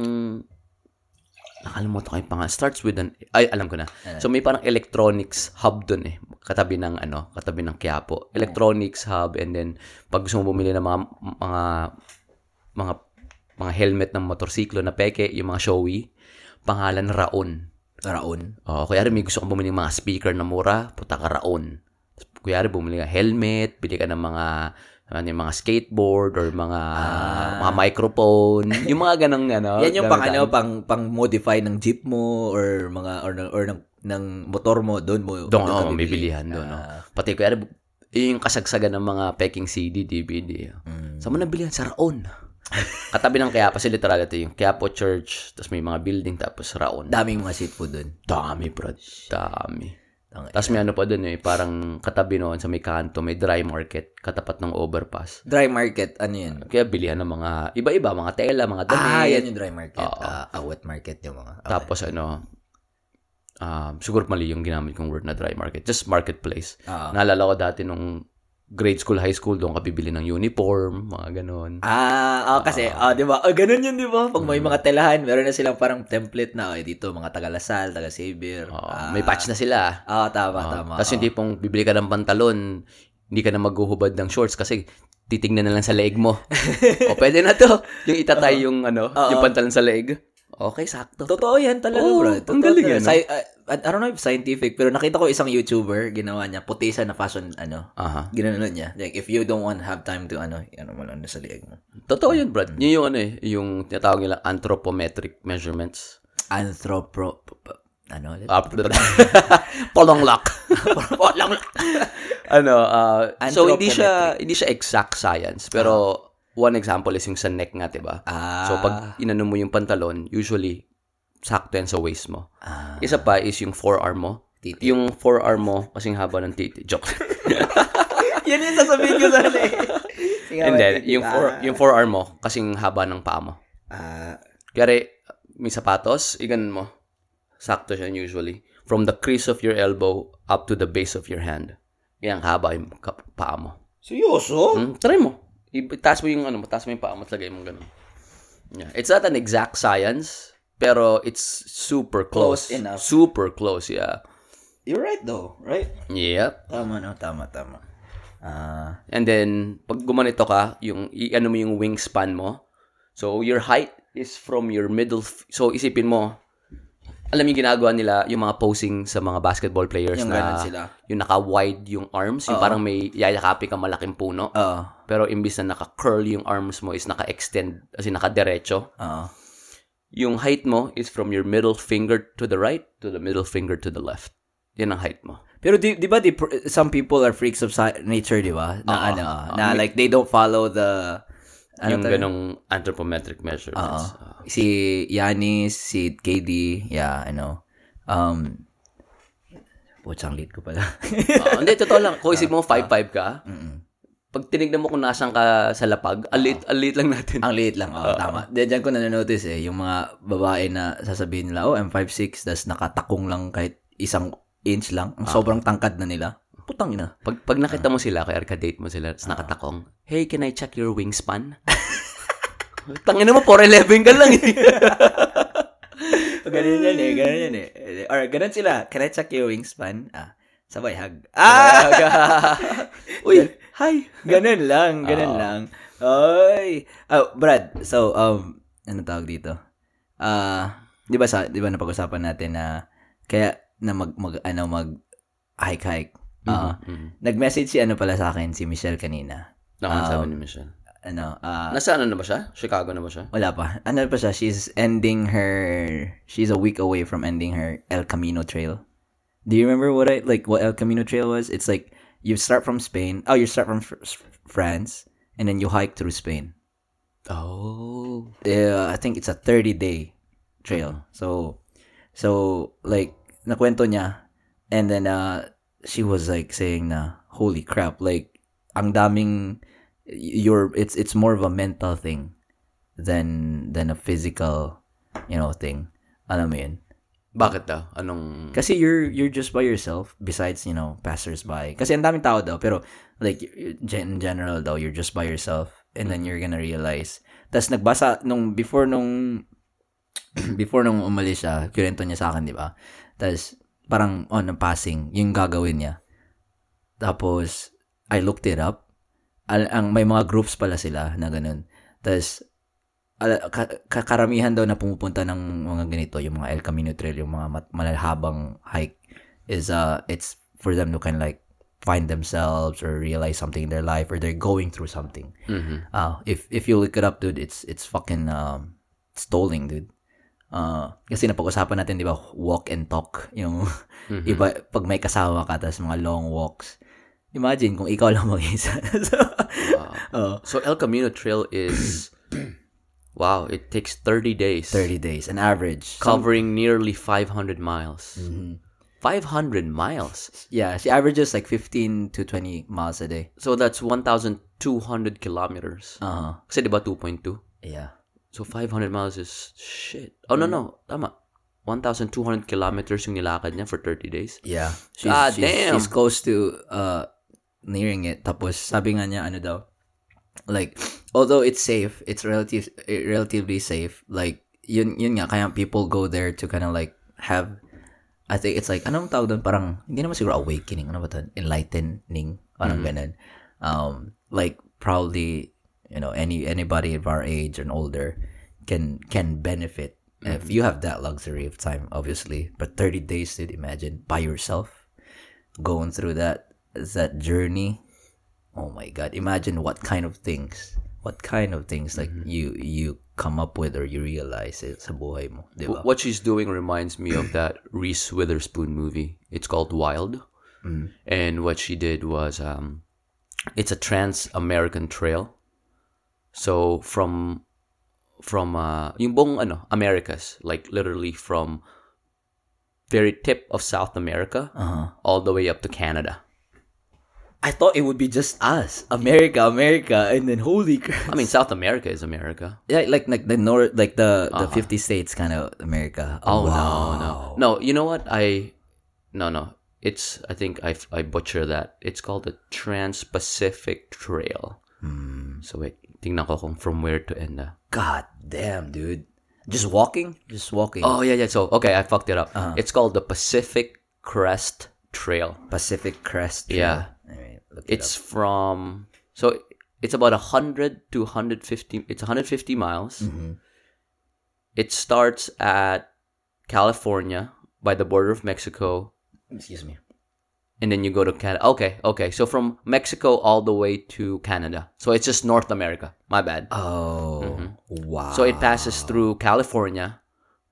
nakalimutan ko yung pangalan. Starts with an, ay, alam ko na. So, may parang electronics hub doon eh. Katabi ng, ano, katabi ng Quiapo. Electronics hub and then, pag gusto mo bumili ng mga, mga, mga, mga helmet ng motorsiklo na peke, yung mga showy, pangalan Raon. Raon. Oh, kaya may gusto kong bumili ng mga speaker na mura, puta ka raon. Kaya bumili ka helmet, bili ka ng mga ano, yung mga skateboard or mga mga microphone, yung mga ganong ano. Ah. Yan yung pang ano, pang pang modify ng jeep mo or mga or ng or ng, ng motor mo doon mo Doon, oh, bibili. bibilihan doon. Ah. Pati kaya yung kasagsagan ng mga peking CD, DVD. Mm. Saan mo nabilihan? Sa Raon. Katabi ng Quiapo, kasi literal ito yung Quiapo Church, tapos may mga building, tapos Raon. Daming mga street food doon. Dami, bro. Dami. Tang- Tapos may ano pa doon eh, parang katabi noon sa may kanto, may dry market, katapat ng overpass. Dry market, ano yun? Kaya bilihan ng mga iba-iba, mga tela, mga damit. Ah, yan yung dry market. Oo. Ah, ah, wet market yung mga. Okay. Tapos ano, um, siguro mali yung ginamit kong word na dry market. Just marketplace. Ah. Naalala ko dati nung grade school, high school, doon ka bibili ng uniform, mga ganon. Ah, oh, kasi, ah, di ba? Oh, ganun yun, di ba? Pag may mga telahan, meron na silang parang template na, okay, dito, mga taga-Lasal, taga-Xavier. Oo, Ah, may patch na sila. Ah, tama, Oo. tama. Tapos oo. yung tipong bibili ka ng pantalon, hindi ka na maghuhubad ng shorts kasi titignan na lang sa leeg mo. o pwede na to. Yung itatay yung ano, yung pantalon sa leeg. Okay, sakto. Totoo yan talaga, Oo, bro. ang Totoo galing talaga. yan? Sci- uh, I don't know if scientific, pero nakita ko isang YouTuber, ginawa niya, putisa na fashion, ano, Aha. ginano niya. Like, if you don't want have time to, ano, ano mo lang sa liig mo. Totoo yun, Brad. Yun yung ano eh, yung tinatawag nila anthropometric measurements. Anthropo, ano ulit? Uh, polonglak. Polonglak. ano, uh, so hindi siya hindi siya exact science, pero one example is yung sa neck nga, 'di ba? Ah. So pag inano mo yung pantalon, usually sakto yan sa waist mo. Ah. Isa pa is yung forearm mo. Titi. Yung forearm mo kasing haba ng titi. Joke. Yan yung sasabihin ko sana eh. And then, titi. yung, for, yung forearm mo kasing haba ng paa mo. Ah, Kaya may sapatos, iganon mo. Sakto siya usually. From the crease of your elbow up to the base of your hand. Yan, haba yung paa mo. seryoso? Hmm, try mo. Itaas mo yung ano, taas mo yung paa mo, lagay mo ganun. Yeah. It's not an exact science, pero it's super close. Close enough. Super close, yeah. You're right though, right? Yep. Tama no, tama, tama. Ah, And then, pag gumanito ka, yung, ano mo yung wingspan mo. So, your height is from your middle, f- so isipin mo, alam yung ginagawa nila, yung mga posing sa mga basketball players Yung na, sila. yung naka-wide yung arms, yung parang may yayakapin ka malaking puno. Oo. Pero imbis na naka-curl yung arms mo is naka-extend, as in naka-diretso. Oo. Yung height mo is from your middle finger to the right to the middle finger to the left. Yan ang height mo. Pero di, di ba di, some people are freaks of nature, di ba? Na Oo. ano, na like they don't follow the ano yung ganong anthropometric measurements. Si Yanis, si KD, yeah, I know. Um, Putsang late ko pala. Ah, hindi, totoo lang. Kung isip mo, 5'5 ka, Mm-mm. pag tinignan mo kung nasan ka sa lapag, alit, alit lang natin. Ang liit lang, oh, tama. Then dyan ko na-notice eh, yung mga babae na sasabihin nila, oh, I'm 5'6", tas nakatakong lang kahit isang inch lang. Ang sobrang tangkad na nila. Putang ina. Pag, pag nakita mo sila, kaya ka-date mo sila, tapos nakatakong, hey, can I check your wingspan? Tangin mo, 4'11 ka lang eh. ganun yan eh, ganun yan eh. Or ganun sila, can I check your wingspan? Ah, sabay hug. Ah! Uy, hi. ganun lang, ganun Oo. lang. Oy. Oh, Brad, so, um, ano tawag dito? Ah, di ba sa, di ba napag-usapan natin na, kaya, na mag, mag ano, mag, hike, Ah, Mhm. Nag-message si ano pala sa akin, si Michelle kanina. Nakasabi Um, ni Michelle. Ano, ah, Nasa ano na ba siya? Chicago na ba siya? wala pa. Ano pa siya? She's ending her, she's a week away from ending her El Camino Trail. Do you remember what I, like, what El Camino Trail was? It's like, you start from Spain, oh, you start from Fr- France, and then you hike through Spain. Oh. Uh, I think it's a 30-day trail. So, so, like, nakwento niya, and then, uh, she was like saying na, holy crap, like, ang daming, your, it's, it's more of a mental thing than, than a physical, you know, thing. Alam mo yun? Bakit daw? Anong... Kasi you're you're just by yourself besides, you know, passersby. Kasi ang daming tao daw, pero like in general daw, you're just by yourself and then you're gonna realize. Tapos nagbasa nung before nung before nung umalis siya, kwento niya sa akin, di ba? Tapos parang on a passing, yung gagawin niya. Tapos I looked it up. Al- ang may mga groups pala sila na ganun. Tapos al- ka- ka- karamihan daw na pumupunta ng mga ganito, yung mga El Camino Trail, yung mga mat- malalahabang hike is uh it's for them to kind of like find themselves or realize something in their life or they're going through something. Mhm. Uh, if if you look it up, dude, it's it's fucking um stalling, dude. Uh, kasi napag-usapan natin, di ba, walk and talk. Yung iba, pag may kasama ka, tas mga long walks. Imagine kung ikaw lang mag-isa. so, oh, So El Camino Trail is... wow, it takes 30 days. 30 days, an average. Covering nearly 500 miles. Mm-hmm. 500 miles? Yeah, she averages like 15 to 20 miles a day. So that's 1,200 kilometers. Uh-huh. Kasi di ba 2.2? Yeah. So 500 miles is shit. Oh, no, no. Tama. 1,200 kilometers yung nilakad niya for 30 days. Yeah. She's, God she's, damn. she's close to uh nearing it. Tapos sabi nga niya ano daw like although it's safe, it's relative relatively safe. Like yun yun nga kaya people go there to kind of like have I think it's like anong tawag doon parang hindi naman siguro awakening ano ba 'to? enlightening parang ganun. Um like probably you know any anybody of our age and older can can benefit if mm-hmm. you have that luxury of time obviously but 30 days dude imagine by yourself going through that that journey oh my god imagine what kind of things what kind of things like mm-hmm. you you come up with or you realize it sa buhay mo di ba What she's doing reminds me of that Reese Witherspoon movie. It's called Wild. Mm. And what she did was um, it's a trans American trail. So from from uh, yung buong ano Americas, like literally from very tip of South America uh-huh all the way up to Canada. I thought it would be just us America America and then holy crap I mean, South America is America. yeah like like the north like the the 50 states kind of America Oh wow. no, no, no! You know what? I no, no. It's I think I I butcher that. It's called the Trans-Pacific Trail. So wait, tingnan ko kung from where to end. ah. god damn dude just walking just walking Oh yeah, yeah. So okay, I fucked it up. It's called the Pacific Crest Trail. Pacific Crest Yeah. Alright, look it It's from so it's about a hundred to hundred fifty. It's hundred fifty miles. It starts at California by the border of Mexico. excuse me and then you go to Canada. Okay, okay. So from Mexico all the way to Canada. So it's just North America. My bad. oh wow So it passes through California,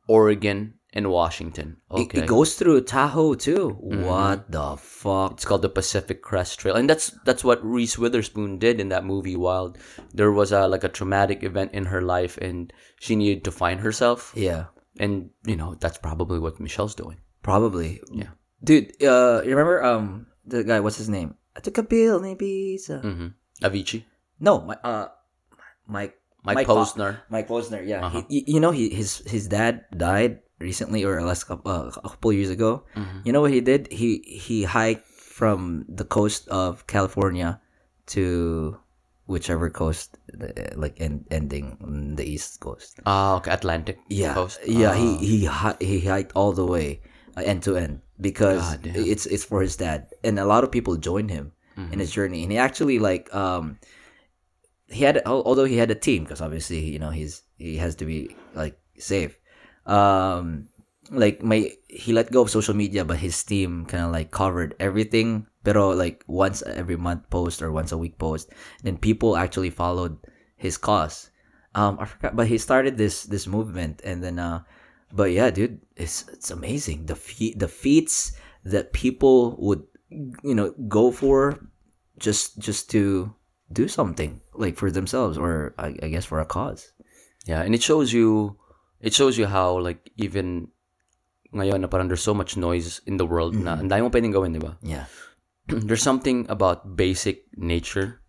Oregon, and Washington. It- Okay. It, goes through Tahoe too. Mm-hmm. What the fuck? it's called the Pacific Crest Trail, and that's that's what Reese Witherspoon did in that movie. Wild, there was a like a traumatic event in her life, and she needed to find herself. Yeah, And you know that's probably what Michelle's doing. probably. Yeah. Dude. Uh, you remember um the guy? What's his name? I took a pill in Ibiza. hmm Avicii, No, my uh, Mike. Mike, Pa- Posner. Mike Posner. Yeah, Uh-huh. he, you know he his his dad died recently or last couple, uh, a couple years ago. Mm-hmm. You know what he did? He he hiked from the coast of California to whichever coast, like en- ending the east coast. Ah, okay, Atlantic yeah coast. yeah Ah. he he hi- he hiked all the way uh, end to end because God it's it's for his dad. And a lot of people joined him in his journey. And he actually like um he had although he had a team because obviously you know he's he has to be like safe. Um like my he let go of social media but his team kind of like covered everything. Pero like once every month post or once a week post then people actually followed his cause. Um i forgot but he started this this movement. And then uh but yeah dude it's it's amazing. The fe- the feats that people would you know go for just just to do something like for themselves or I, I guess for a cause. Yeah, and it shows you it shows you how like even ngayon na parang there's so much noise in the world na mm-hmm. ang dami mo pwedeng gawin, di ba? yeah. There's something about basic nature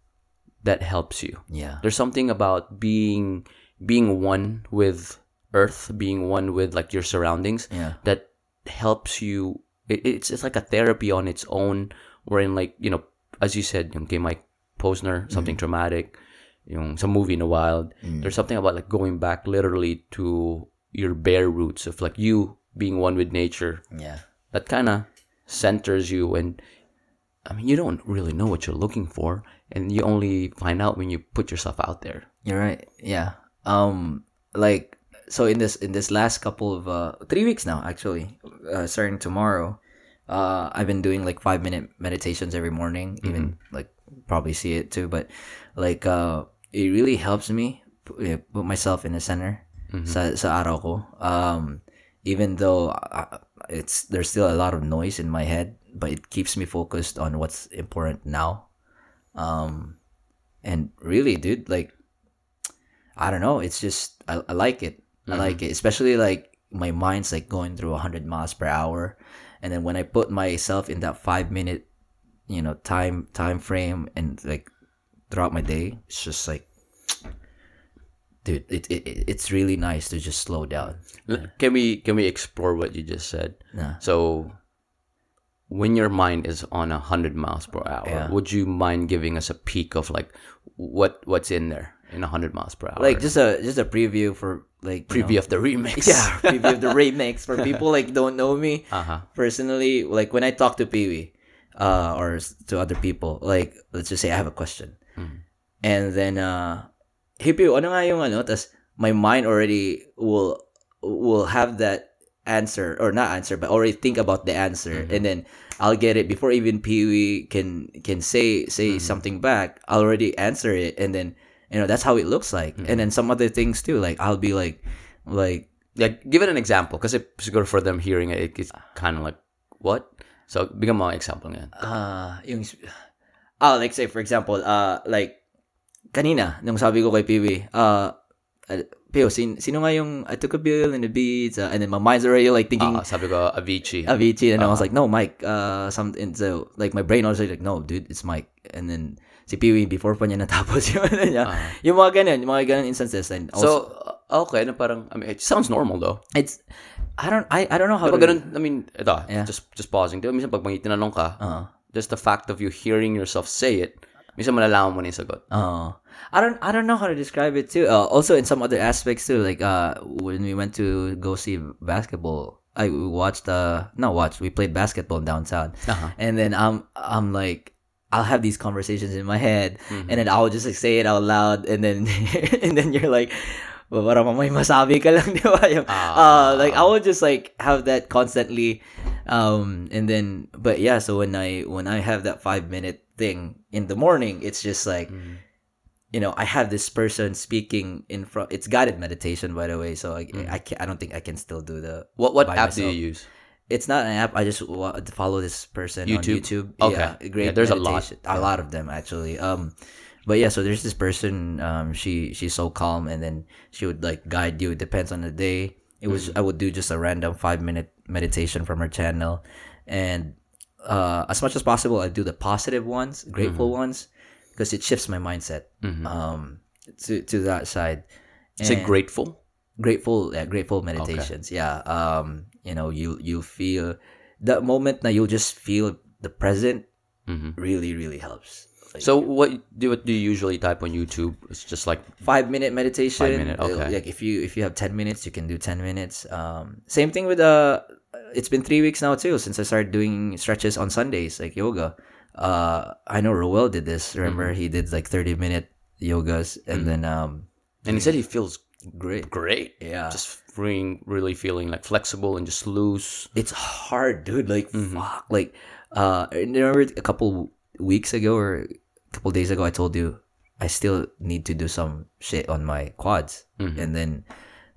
that helps you. yeah. There's something about being being one with earth, being one with like your surroundings, Yeah. that helps you. It, it's it's like a therapy on its own. Wherein like you know, as you said, yung kay Mike Posner, something traumatic, yung some movie in the wild. There's something about like going back literally to your bare roots of like you being one with nature. Yeah. That kind of centers you and. I mean, you don't really know what you're looking for, and you only find out when you put yourself out there. You're right. Yeah. Um like so in this in this last couple of uh 3 weeks now actually, uh starting tomorrow, uh I've been doing like 5 minute meditations every morning, even like probably see it too, but like uh it really helps me put, myself in the center sa sa araw ko. Um even though uh, it's there's still a lot of noise in my head, but it keeps me focused on what's important now. Um and really dude like I don't know. It's just I, I like it. I mm-hmm. like it, especially like my mind's like going through 100 miles per hour, and then when I put myself in that five minute, you know, time time frame and like throughout my day, it's just like, dude, it, it it- it's really nice to just slow down. Can we can we explore what you just said? So, when your mind is on a hundred miles per hour, Yeah. would you mind giving us a peek of like what what's in there in a hundred miles per hour? Like just a just a preview for like preview know- of the remix. yeah preview of the remix for people like don't know me. Uh huh. personally, like when I talk to Pee Wee, uh, or to other people, like let's just say I have a question, and then uh, hey Pee, ano nga yung ano? Tas my mind already will will have that answer or not answer, but already think about the answer, and then I'll get it before even Pee Wee can can say say something back. I'll already answer it, and then you know that's how it looks like, and then some other things too. Like I'll be like, like Yeah, give it an example because it's good for them hearing it. It's kind of like what. So bigyan mo example ngayon. Ah, yung ah like say for example, uh like kanina nung sabi ko kay Piwi, uh, uh Pio, sin, sino nga yung I took a bill in the beach uh, and then my mind's already like thinking Ah, sabi ko Avicii. Avicii and I was like no Mike uh something so like my brain was like no dude it's Mike and then si before pa niya natapos yung ano niya yung mga ganun yung mga ganun instances and also, so uh, okay, na parang I mean it sounds normal though. it's I don't I I don't know how to ganun, I mean, ito, Yeah. just just pausing. Di ba, minsan pag may tinanong ka, uh, just the fact of you hearing yourself say it, minsan malalaman mo na yung sagot. Oh, I don't I don't know how to describe it too. Uh, also in some other aspects too, like uh when we went to go see basketball, I we watched uh not watched we played basketball downtown, Uh-huh. and then I'm I'm like. I'll have these conversations in my head, Mm-hmm. and then I'll just like say it out loud, and then and then you're like, well, para mamay masabi ka lang, di ba? Yung, uh, like I will just like have that constantly, um, and then but yeah. So when I when I have that five minute thing in the morning, it's just like Mm-hmm. you know, I have this person speaking in front. It's guided meditation, by the way. So I, Mm. I, can I don't think I can still do the. What what app do you use? It's not an app. I just follow this person YouTube? on YouTube. Okay. Yeah, great. Yeah, there's a lot. A lot of them actually. Um, but yeah, so there's this person. Um, she she's so calm, and then she would like guide you. It depends on the day. It was Mm-hmm. I would do just a random five minute meditation from her channel, and uh, as much as possible, I do the positive ones, grateful Mm-hmm. ones, because it shifts my mindset. Um, to to that side. Is it grateful? grateful yeah, grateful meditations yeah um you know you you feel that moment that you'll just feel the present really really helps. Like, So what do what do you usually type on YouTube? It's just like five minute meditation. Five minute, uh, okay. like if you if you have 10 minutes you can do 10 minutes. Um same thing with uh it's been three weeks now too since i started doing stretches on sundays like yoga. Uh i know Roel did this. Remember he did like 30 minute yogas and then um and he said he feels great great. Yeah. Just feeling really feeling like flexible and just loose. it's hard, dude. Like mm-hmm. fuck. Like uh I remember a couple weeks ago or a couple days ago I told you I still need to do some shit on my quads. Mm-hmm. And then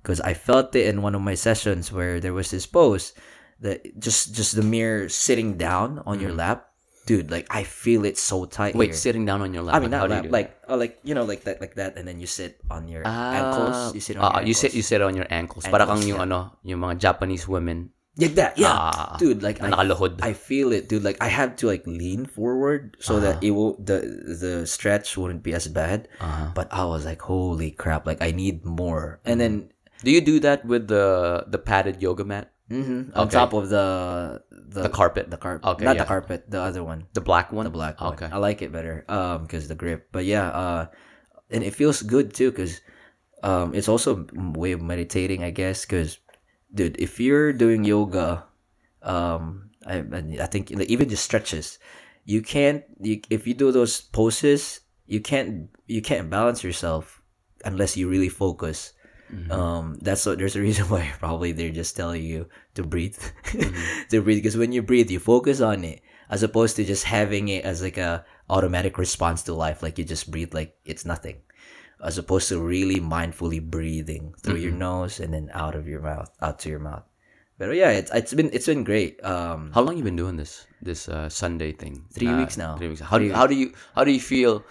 cuz I felt it in one of my sessions where there was this pose that just just the mere sitting down on your mm-hmm. lap. Dude, like I feel it so tight Wait, here. sitting down on your lap. I mean, how not do you lap, do like, oh, like you know, like that, like that, and then you sit on your that? ankles. You sit on Ah, your you ankles. sit you sit on your ankles. Para kang yung yeah. ano, yung mga Japanese women Like that, yeah, Ah, dude. Like I. I feel it, dude. Like I have to like lean forward so that it will the the stretch wouldn't be as bad. Uh-huh. But I was like, holy crap! Like I need more. And then Do you do that with the the padded yoga mat? Mm-hmm. On Okay. top of the the, The carpet. the carpet. Okay, not yeah. the carpet, the other one, The black one? the black one. Okay. I like it better um because the grip. But yeah, uh, and it feels good too because um it's also a way of meditating, I guess. Because dude, if you're doing yoga, um, I I think even just stretches, you can't you if you do those poses, you can't you can't balance yourself unless you really focus. Um, that's what there's a reason why probably they're just telling you to breathe, to breathe because when you breathe, you focus on it as opposed to just having it as like a automatic response to life, like you just breathe like it's nothing, as opposed to really mindfully breathing through your nose and then out of your mouth, out to your mouth. But yeah, it's it's been it's been great. Um, How long you been doing this this uh, Sunday thing? Three Uh, weeks now. Three weeks. How, Three how do you how do you feel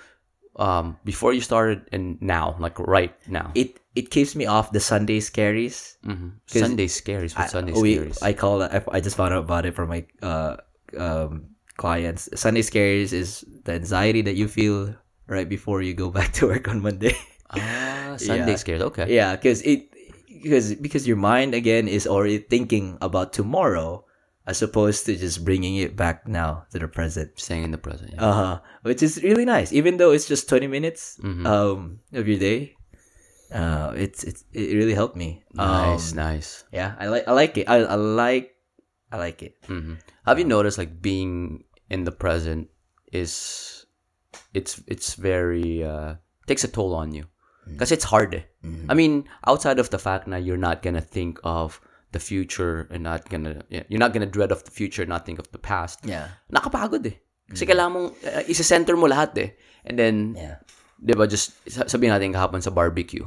um, before you started and now, like right now? it it keeps me off the Sunday scaries. Mhm. 'Cause Sunday scaries with Sunday we, scaries. I call it. I, I just found out about it from my uh, um, clients. Sunday scaries is the anxiety that you feel right before you go back to work on Monday. ah, Sunday Yeah. scaries. Okay. yeah, because it because because your mind again is already thinking about tomorrow as opposed to just bringing it back now to the present. Staying in the present. Yeah. Uh huh. Which is really nice, even though it's just twenty minutes Mhm. um of your day. Uh, it's it's it really helped me. nice, Um, nice. yeah, I like I like it. I, I like I like it. hmm Have you noticed like being in the present is it's it's very uh takes a toll on you because it's hard. Eh. I mean, outside of the fact that you're not gonna think of the future and not gonna you're not gonna dread of the future, not think of the past. Yeah. Nakapagod eh. Kasi kailangan mong uh, isa-center mo lahat eh. And then, Yeah. di ba, just sa- sabihin natin kahapon sa barbecue.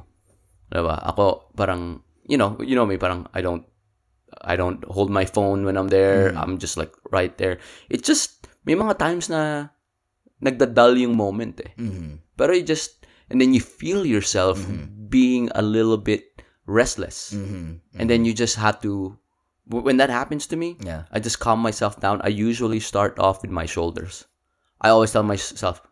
Di ba? Ako, parang, you know, you know me, parang I don't, I don't hold my phone when I'm there. I'm just like right there. It just, may mga times na nagdadal yung moment eh. Mm-hmm. Pero you just, and then you feel yourself being a little bit restless. Mm-hmm. And then you just have to, when that happens to me, Yeah. I just calm myself down. I usually start off with my shoulders. I always tell myself,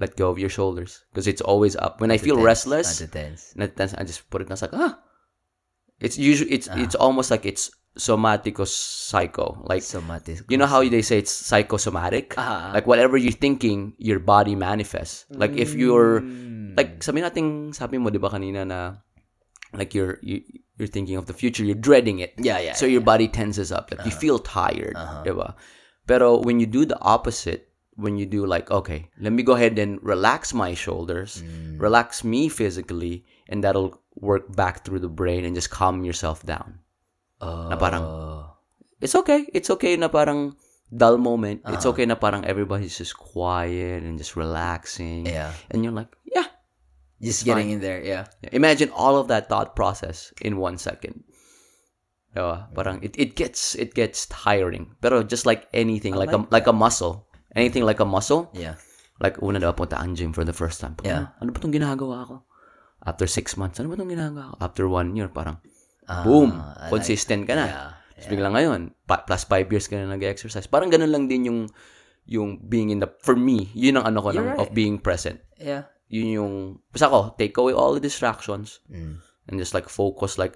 let go of your shoulders because it's always up. When I feel restless, Not tense. not tense, I just put it down. It's like, ah. It's usually, it's, Uh-huh. it's almost like it's somatico psycho. Like, Somatic. you know how they say it's psychosomatic? Ah. Like, whatever you're thinking, your body manifests. Like, if you're, Mm. like sabi natin sabi mo 'di ba kanina na like you're you, you're thinking of the future you're dreading it Yeah, yeah, so your body tenses up like you feel tired Uh-huh. 'di ba pero when you do the opposite when you do like okay let me go ahead and relax my shoulders Mm. relax me physically and that'll work back through the brain and just calm yourself down na parang it's okay it's okay na parang dull moment it's Uh-huh. okay na parang everybody's just quiet and just relaxing Yeah. and you're like yeah Just getting in there. Yeah. Imagine all of that thought process in one second. Diba? Parang it, it gets it gets tiring. Pero just like anything, like, a like a muscle. Anything like a muscle, Yeah. like una na punta ang gym for the first time. Yeah. "Ah, Ano ba itong ginagawa ko? After six months, ano ba itong ginagawa ko? After one year, parang Ah, boom, I like- consistent ka na. Yeah. Tapos bigla ngayon, pa- plus five years ka na nag-exercise. Parang ganun lang din yung yung being in the, for me, yun ang ano ko ng, right. of being present. Yeah. Yun yung, basta ako, take away all the distractions Mm. and just like focus like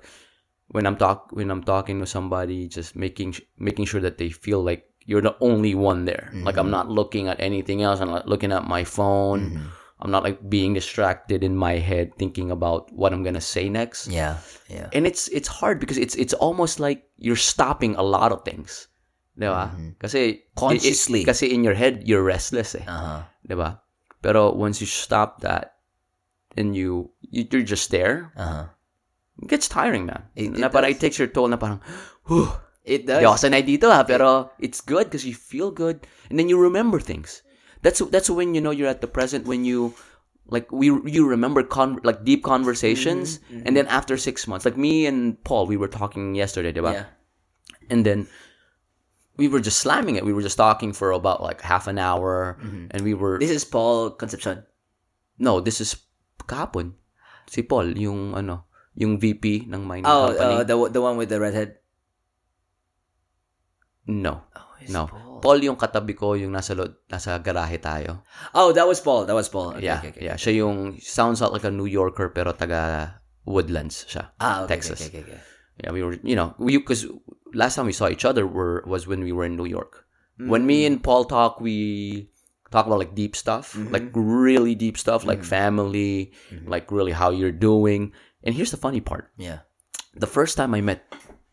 when I'm talk when I'm talking to somebody just making making sure that they feel like you're the only one there like I'm not looking at anything else I'm not looking at my phone I'm not like being distracted in my head thinking about what I'm gonna say next Yeah. Yeah. and it's it's hard because it's it's almost like you're stopping a lot of things diba? kasi Consciously. it- kasi in your head you're restless eh Uh-huh. diba? pero once you stop that and you, you you're just there Uh-huh. it gets tiring, man. It- na it parang does. it takes your toll na parang, whew, It di does. ako sanay dito ha, pero it's good because you feel good and then you remember things. That's that's when you know you're at the present when you like we you remember con like deep conversations Mm-hmm, and then after six months like me and Paul we were talking yesterday diba? Yeah. and then we were just slamming it we were just talking for about like half an hour and we were Mm-hmm. This is Paul Concepcion. no this is kahapon si Paul yung ano yung VP ng mining Oh, company uh, the the one with the redhead. No Oh, No. Paul. Paul yung katabi ko, yung nasa lo- nasa garahe tayo. Oh, that was Paul. That was Paul. Okay, yeah, okay, okay. yeah. Siya yung sounds like a New Yorker pero taga Woodlands siya. Ah, okay, Texas. Okay, okay, okay. Yeah, we were, you know, we because last time we saw each other were was when we were in New York. When me Mm. and Paul talk, we talk about like deep stuff, Mm-hmm. like really deep stuff, like family, like really how you're doing. And here's the funny part: Yeah. the first time I met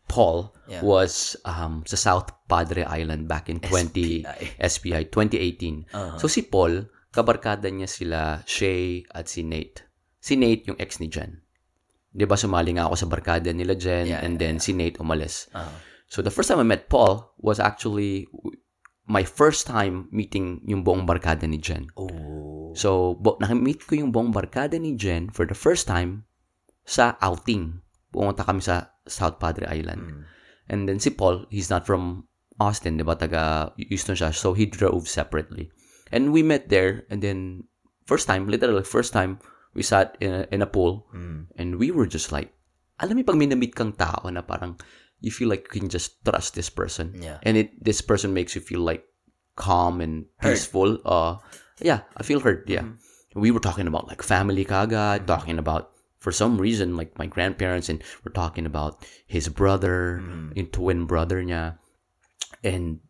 Paul Yeah. was um sa South Padre Island back in 20 SPI. SPI 2018. Uh-huh. So si Paul, kabarkada niya sila Shay at si Nate. Si Nate yung ex ni Jen. 'Di ba sumali nga ako sa barkada nila Jen Yeah, and then si Nate umalis. Uh-huh. So the first time I met Paul was actually my first time meeting yung buong barkada ni Jen. Oh. So, bo, nakimit ko yung buong barkada ni Jen for the first time sa outing. Pumunta kami sa South Padre Island. Mm. And then si Paul, he's not from Austin, di ba? Taga Houston siya. So, he drove separately. And we met there. And then, first time, literally first time, we sat in a, in a pool. Mm. And we were just like, alam mo pag minamit kang tao na parang you feel like you can just trust this person. Yeah. And it this person makes you feel like calm and peaceful. Uh yeah, I feel hurt. Yeah. We were talking about like family kagad, talking about for some reason like my grandparents and we're talking about his brother, yung twin brother niya. And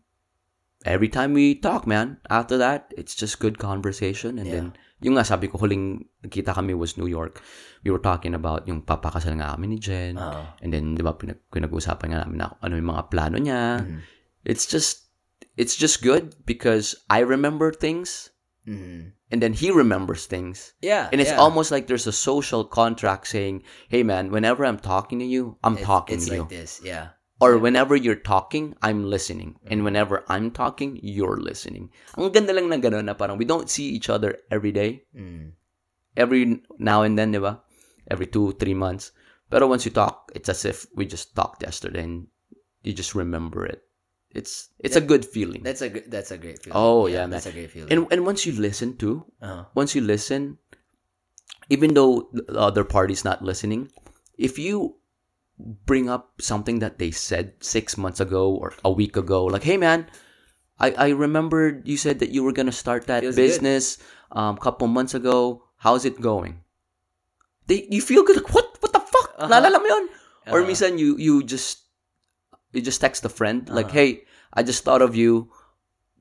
every time we talk, man, after that, it's just good conversation. And Yeah. then, yung nga sabi ko, huling nakita kami was New York. We were talking about yung papakasal nga kami ni Jen. Oo. And then, di ba, pinag- pinag-uusapan nga namin na ano yung mga plano niya. Mm-hmm. It's just, it's just good because I remember things Mm. and then he remembers things. Yeah. And it's yeah. almost like there's a social contract saying, hey man, whenever I'm talking to you, I'm It's- talking It's to you. like this. Yeah. Or whenever you're talking, I'm listening. And whenever I'm talking, you're listening. Ang ganda lang na gano'n na parang we don't see each other every day. Mm. Every now and then, di ba? Every two, three months. But once you talk, it's as if we just talked yesterday and you just remember it. It's it's a good feeling. That's a. That's a great feeling. Oh, yeah, man. That's a great feeling. And and once you listen to, uh, once you listen, even though the other party's not listening, if you bring up something that they said six months ago or a week ago, like, hey man, I, I remembered you said that you were gonna start that Feels business um couple months ago. How's it going? They you feel good like what what the fuck? Uh-huh. Mo yun? Or Uh-huh. minsan you you just you just text a friend like, Uh-huh. hey, I just thought of you.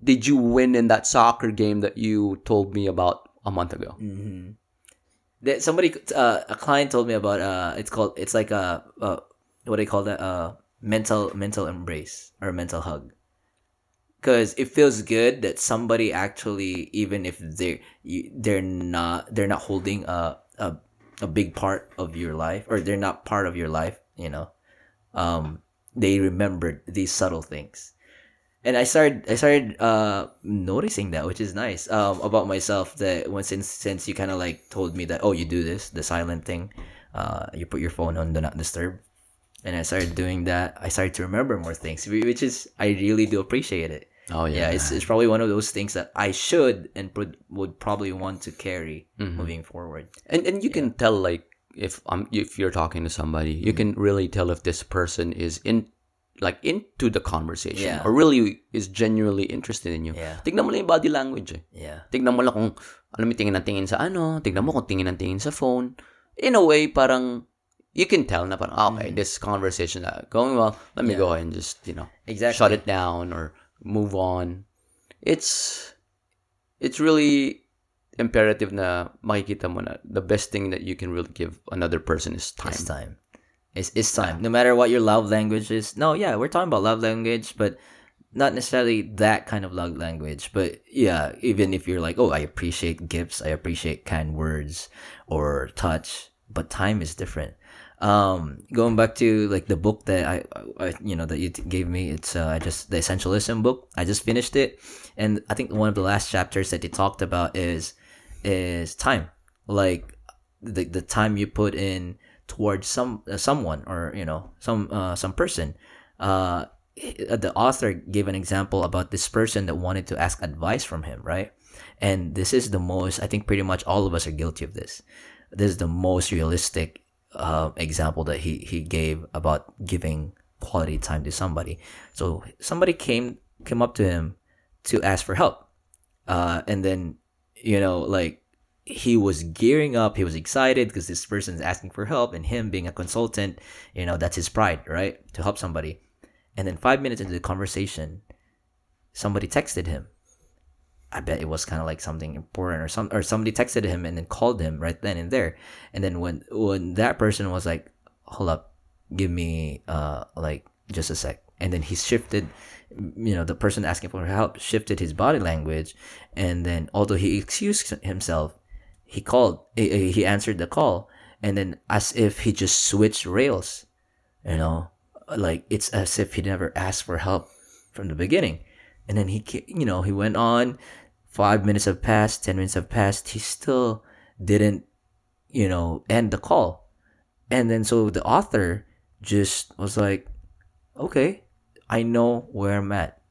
Did you win in that soccer game that you told me about a month ago? hmm That somebody, uh, a client told me about. Uh, it's called. It's like a, uh, what do they call that? Uh, mental mental embrace or mental hug. Because it feels good that somebody actually, even if they're you, they're not they're not holding a, a a big part of your life or they're not part of your life, you know, um, they remembered these subtle things and I started I started uh noticing that, which is nice. Um, about myself that when since since you kind of like told me that oh you do this the silent thing, uh you put your phone on do not disturb, and I started doing that. I started to remember more things, which is I really do appreciate it. Oh Yeah, yeah it's it's probably one of those things that I should and would would probably want to carry moving forward. and and you can tell like if um if you're talking to somebody, you can really tell if this person is in like into the conversation Yeah. or really is genuinely interested in you. Yeah. Tignan mo lang yung body language eh. Yeah, Tignan mo lang kung alam mo tingin ng tingin sa ano, tignan mo kung tingin ng tingin sa phone. In a way, parang you can tell na parang, ah, okay, this conversation uh, going well, let me Mm. Go ahead and just, you know, exactly. shut it down or move on. It's it's really imperative na makikita mo na the best thing that you can really give another person is time. It's time. It's it's time. No matter what your love language is. No, yeah, we're talking about love language, but not necessarily that kind of love language. But yeah, even if you're like, oh, I appreciate gifts, I appreciate kind words or touch, but time is different. Um, going back to like the book that I, I you know, that you t- gave me, it's uh, I just the Essentialism book. I just finished it, and I think one of the last chapters that they talked about is is time, like the the time you put in towards some uh, someone or you know some uh, some person. Uh, the author gave an example about this person that wanted to ask advice from him, right? And this is the most. I think pretty much all of us are guilty of this. This is the most realistic uh, example that he he gave about giving quality time to somebody. So somebody came came up to him to ask for help, uh, and then you know like he was gearing up. He was excited because this person is asking for help, and him being a consultant, you know, that's his pride, right? To help somebody. And then five minutes into the conversation, somebody texted him. I bet it was kind of like something important or some or somebody texted him and then called him right then and there. And then when when that person was like, "Hold up, give me uh like just a sec," and then he shifted, you know, the person asking for help shifted his body language, and then although he excused himself, he called, he, answered the call, and then as if he just switched rails, you know, like it's as if he never asked for help from the beginning. And then he, you know, he went on. Five minutes have passed. Ten minutes have passed. He still didn't, you know, end the call. And then so the author just was like, okay, I know where I'm at.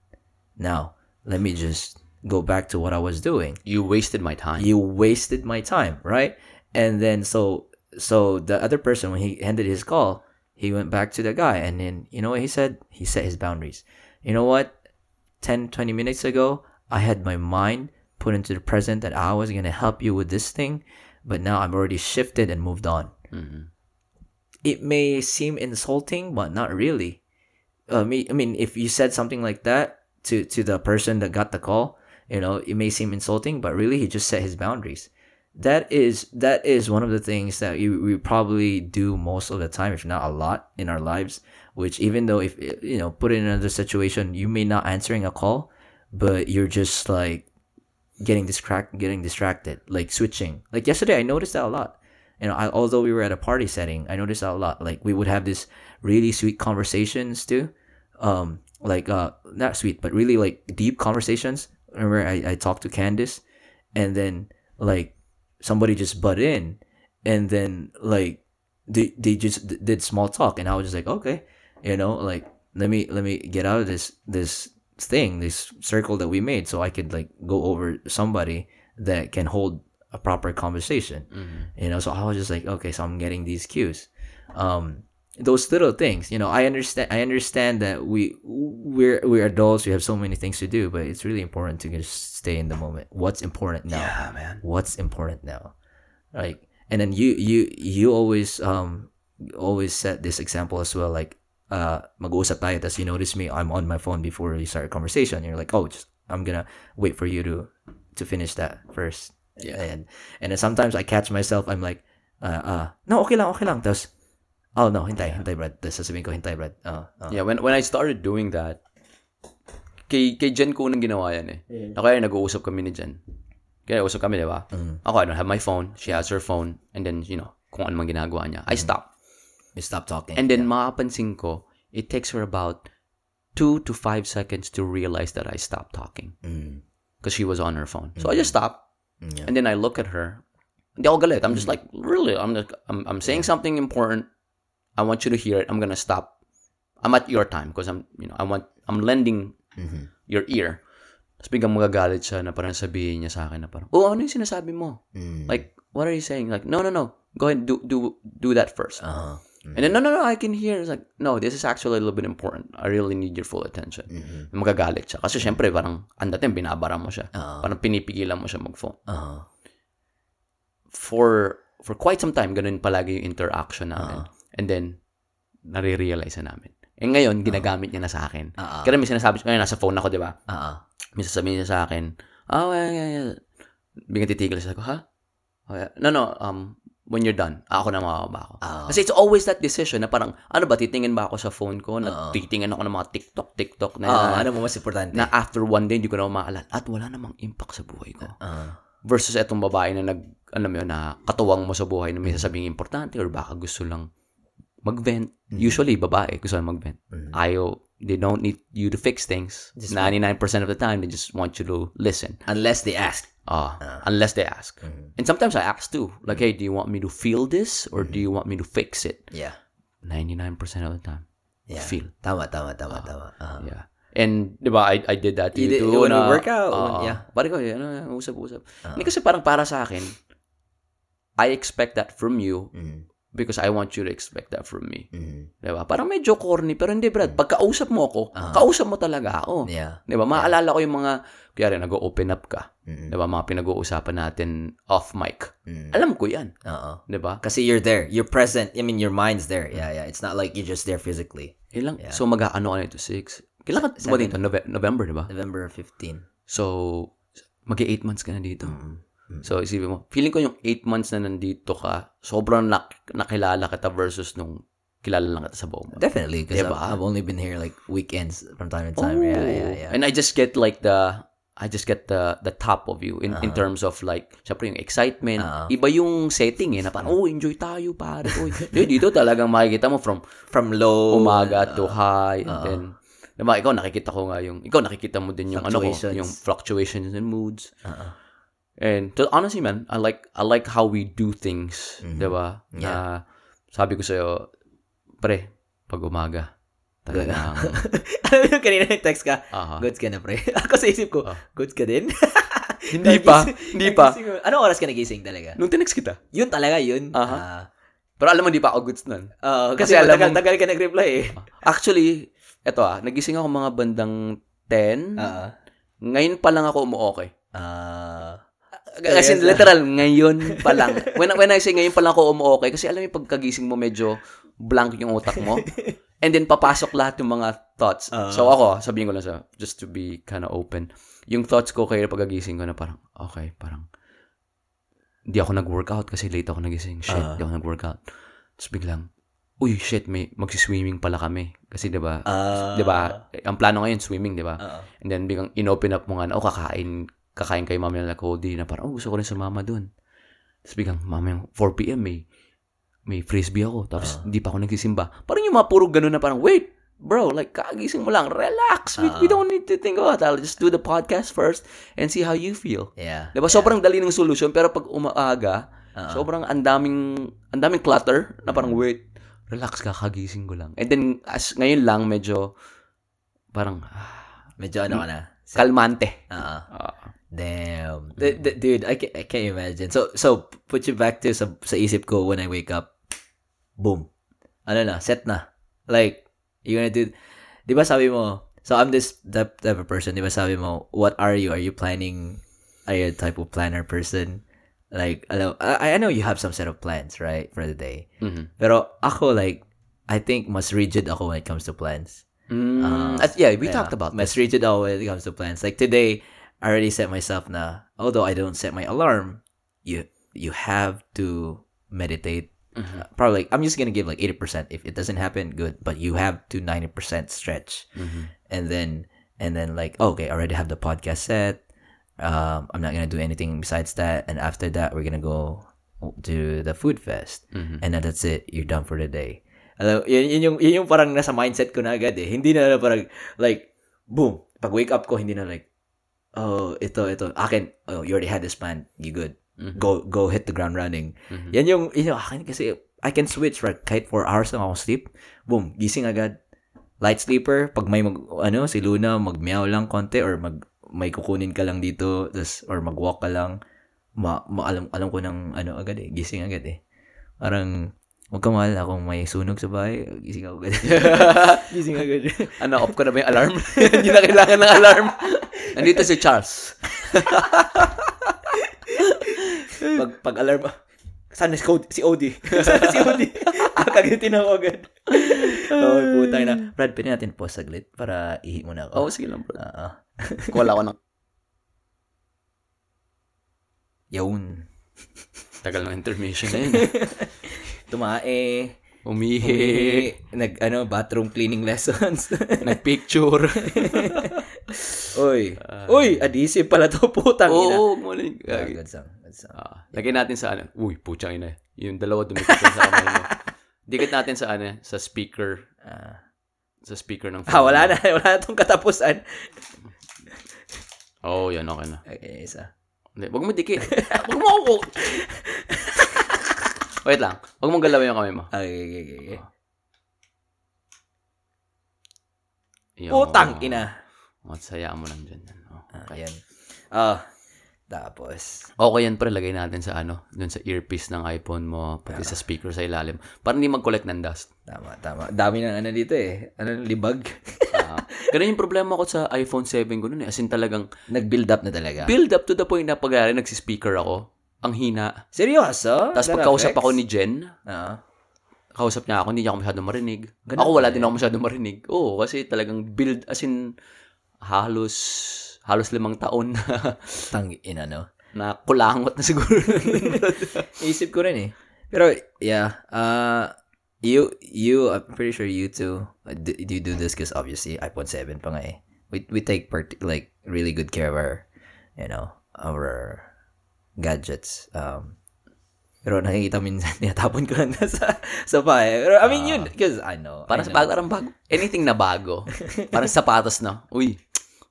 Now let me just go back to what I was doing You wasted my time. you wasted my time right and then so so the other person when he ended his call he went back to the guy and then you know what he said he set his boundaries you know what 10 20 minutes ago i had my mind put into the present that i was going to help you with this thing but now i'm already shifted and moved on Mhm. it may seem insulting, but not really. Uh, me, I mean, if you said something like that to to the person that got the call, you know, it may seem insulting, but really he just set his boundaries. That is that is one of the things that you, we probably do most of the time, if not a lot, in our lives. Which even though if you know, put it in another situation, you may not answering a call, but you're just like getting distract, getting distracted, like switching. Like yesterday, I noticed that a lot you know, I, although we were at a party setting, I noticed that a lot. Like we would have this really sweet conversations too, um, like uh, not sweet, but really like deep conversations. Remember, I, I talked to Candice, and then like somebody just butt in, and then like they they just d- did small talk, and I was just like, okay, you know, like let me let me get out of this this thing, this circle that we made, so I could like go over somebody that can hold a proper conversation you know so i was just like okay so i'm getting these cues um those little things you know i understand i understand that we we're we're adults we have so many things to do but it's really important to just stay in the moment. What's important now? Yeah, man. what's important now? Like and then you you you always um always set this example as well like uh mag-uusap tayo tas you notice me I'm on my phone before we start a conversation. You're like oh just I'm gonna wait for you to to finish that first. Yeah. and and then sometimes I catch myself I'm like uh uh no okay lang okay lang. Tas oh no hintay hintay Brad tas sasabihin ko hintay Brad uh, uh. Yeah, when when I started doing that, kay, kay Jen ko nang ginawa yan eh. Ako kaya nag-uusap kami ni Jen. Kaya usap kami, di ba? Ako, I don't have my phone. She has her phone. And then, you know, kung ano man ginagawa niya. I stop. you stop talking And then, makapansin ko, it takes her about two to five seconds to realize that I stopped talking. mm. Because she was on her phone. So, I just stop. Yeah. And then I look at her. Hindi ako galit. I'm just like, really? I'm, like, I'm, I'm saying something important. I want you to hear it. I'm gonna stop. I'm at your time because I'm, you know, I want, I'm lending Mhm. your ear. Tapos biglang magagalit siya na parang sabihin niya sa akin na parang, oh, ano yung sinasabi mo? Mm. Like, what are you saying? Like, no, no, no. Go ahead, do do do that first. uh-huh. And then, no, no, no, I can hear. It's like, no, this is actually a little bit important. I really need your full attention. Mhm. Magagalit siya. Kasi syempre, parang, ang dating, binabara mo siya. Uh-huh. Parang pinipigilan mo siya mag-phone. Uh-huh. For, for quite some time, ganun palagi yung interaction namin. Uh-huh. And then, nare-realize na namin. Eh ngayon, ginagamit niya na sa akin. Uh-huh. Kaya may sinasabi ngayon, nasa phone ako, di ba? Uh-huh. May sasabihin niya sa akin, oh, yeah, yeah, yeah. Biglang titigil siya. Sabi ko, ha? Oh, yeah. No, no, um, when you're done, ako na makakaba ako. Ah. Kasi it's always that decision na parang, ano ba, titingin ba ako sa phone ko? Na titingin ako ng mga TikTok, TikTok na, Ah, ano mo mas importante na after one day, hindi ko na maalala. At wala namang impact sa buhay ko. Ah. Versus etong babae na nag, ano mo yun, na katuwang mo sa buhay na may sasabing importante or baka gusto lang mag-vent. Usually, babae gusto lang mag-vent. Ayaw, they don't need you to fix things. 99% of the time, they just want you to listen. unless they ask Ah, unless they ask. And sometimes I ask too. Like, hey, do you want me to feel this or do you want me to fix it? yeah 99% of the time. yeah Feel. tama tama tama tama uh-huh. Yeah. And, di ba, I, I did that to You you, did- too. when we na, work out, when- yeah. Pare ko, ano, usap-usap. Hindi kasi parang para sa akin, I expect that from you Mm. Because I want you to expect that from me. Mhm. Diba? Parang medyo corny, pero hindi, Brad. Pagkausap mo ako, kausap mo talaga ako. Mm. Yeah. Diba? Maalala ko yung mga, kaya nag-open up ka. Mhm. Diba? Mga pinag-uusapan natin off mic. Mhm. Alam ko yan. Oo. Diba? Kasi you're there. You're present. I mean, your mind's there. Yeah, yeah. It's not like you're just there physically. Ilang, So, mag-ano ka nito? Six? Kailan ka dito? Nove- November, diba? November 15. So, mag-8 months ka na dito. Mm-hmm. So, isipin mo, feeling ko yung 8 months na nandito ka, sobrang nak- nakilala kita versus nung kilala lang kita sa buong mundo. Definitely, because Diba? I've, I've only been here like weekends from time to time. Yeah, yeah, yeah. And I just get like the I just get the the top of you in in terms of like syempre yung excitement. Uh-huh. Iba yung setting eh na parang oh enjoy tayo pare. Oh, dito talagang makikita mo from From low. umaga to high and then diba, ikaw nakikita ko nga yung ikaw nakikita mo din yung ano ko, yung fluctuations and moods. Uh-uh. And to, honestly man, I like I like how we do things, 'di ba? Na sabi ko sa'yo, pre, pag umaga, talagang Alam mo kanina yung text ka, Aha. goods ka na, pre. Ako sa isip ko, goods ka din? Hindi pa, hindi pa. Anong oras ka nagising talaga? Nung tinext kita. Yun talaga, yun. Aha. Ah, Pero alam mo, di pa ako goods nun. Oo, Kasi kasi, alam tagal, mo- tagal ka nag-reply eh. Actually, eto ah, nagising ako mga bandang 10. Oo. Ngayon pa lang ako umuokay. Ah. Kasi literal, ngayon pa lang. When, when I say ngayon pa lang ako umuokay, kasi alam mo yung pagkagising mo medyo blank yung utak mo. And then papasok lahat yung mga thoughts. so ako, sabihin ko lang sa, just to be kind of open, yung thoughts ko kaya pagkagising ko na parang, okay, parang, hindi ako nag-workout kasi late ako nagising. Shit, hindi ako nag-workout. Tapos biglang, uy, shit, may magsiswimming pala kami. Kasi 'di ba? Ah. 'di ba? Ang plano ngayon swimming, 'di ba? Oo. And then biglang inopen up mo nga na, oh, kakain, kakain kay mami na Cody na parang, oh, gusto ko rin sa mama dun. Tapos biglang, mama, yung 4 p.m. may, may frisbee ako. Tapos hindi pa ako nagsisimba. Parang yung mga puro ganun na parang, wait, bro, like, kagising mo lang, relax. We, we don't need to think about that. I'll just do the podcast first and see how you feel. Yeah. Diba? Sobrang dali ng solution, pero pag umaaga, sobrang ang daming, ang daming clutter na parang, wait, relax ka, kagising ko lang. And then, as ngayon lang, medyo, parang, ah, Medyo ano ka na. kalmante. Oo. Ah. Damn. D- d- dude, I can't, I can't imagine. So, so, put you back to sa, sa isip ko when I wake up. Boom. Ano na, set na. Like, you're gonna do, di ba sabi mo, so I'm this type, type of person, di ba sabi mo, what are you? Are you planning, are you a type of planner person? Like, alam, I, I know you have some set of plans, right, for the day. Mhm. Pero ako, like, I think mas rigid ako when it comes to plans. Mm, at- yeah, we Yeah. talked about Mas rigid ako when it comes to plans. Like today, I already set myself na, although I don't set my alarm, you you have to meditate. Mm-hmm. Uh, probably, I'm just gonna give like 80%. If it doesn't happen, good. But you have to 90% stretch. Mm-hmm. And then, and then like, okay, I already have the podcast set. Um, I'm not gonna do anything besides that. And after that, we're gonna go to the food fest. Mm-hmm. And then that's it. You're done for the day. Alam, yun, yun, yung, yun yung parang nasa mindset ko na agad eh. Hindi na parang, like, boom. Pag wake up ko, hindi na like, oh, ito, ito. Akin, oh, you already had this plan. You good. Go, go hit the ground running. Yan yung, yun akin kasi, I can switch, right? Kahit 4 hours lang ako sleep. Boom, gising agad. Light sleeper, pag may mag, ano, si Luna, mag-meow lang konti or mag, may kukunin ka lang dito, tas, or mag-walk ka lang, ma, ma alam, alam ko ng, ano, agad eh, gising agad eh. Parang, huwag ka mahal kung may sunog sa bahay, gising ako agad. gising agad. Ano, off ko na ba yung alarm? Hindi na kailangan ng alarm. Nandito si Charles. pag, pag alarm, saan na si, Cody, si Odie? saan na si Odie? Kakagitin ako agad. oh, putay na. Brad, pwede natin pause saglit para ihi muna ako. Oo, sige lang bro. Oo. Wala ko ng Yun. tagal ng intermission na yun. Tumae. Umihi. Nag, ano, bathroom cleaning lessons. Nagpicture. Uy. Uy, adhesive pala to, putang ina. Oo, mali. Ah, good song. Good song. Ah, lagyan natin sa ano. Uy, puchang ina. Yung dalawa dumikit sa kamay mo. Dikit natin sa ano, sa speaker. Ah. Sa speaker ng Ah, wala na. Wala na tong katapusan. Oo, oh, yan, okay na. Okay, isa. Hindi, wag mo dikit. wag mo ako. Wait lang. Wag mong galawin yung kamay mo. Okay, okay, okay. okay. Yun. Putang ina. Matsaya mo lang dyan. yan. Oh, Ah, okay. Ah, Tapos, Okay yan pre, lagay natin sa ano, dun sa earpiece ng iPhone mo, pati sa speaker sa ilalim. Para hindi mag-collect ng dust. tama, tama. Dami ng ano dito eh. Ano, libag. Ah, ganun yung problema ko sa iPhone 7 ko nun eh. As in talagang Nag-build up na talaga. build up to the point na pag nagsispeaker ako, ang hina. Seryoso? Tapos pagkausap effects? ako ni Jen, Oo. kausap niya ako, hindi niya ako masyado marinig. Ganun ako wala ba din ako masyado marinig. Oo, kasi talagang build, as in, halos, halos limang taon na, Tang ina, no? na kulangot na siguro. Isip ko rin eh. Pero, yeah. Uh, you, you, I'm pretty sure you too, uh, do, you do this because obviously iPhone 7 pa nga eh. We, we take part, like, really good care of our, you know, our gadgets. Um, pero nakikita minsan, tinatapon ko lang na sa, sa pa eh. Pero, I mean, yun, because I know. Parang I know. bago, parang bago. Anything na bago. parang sapatos na. Uy,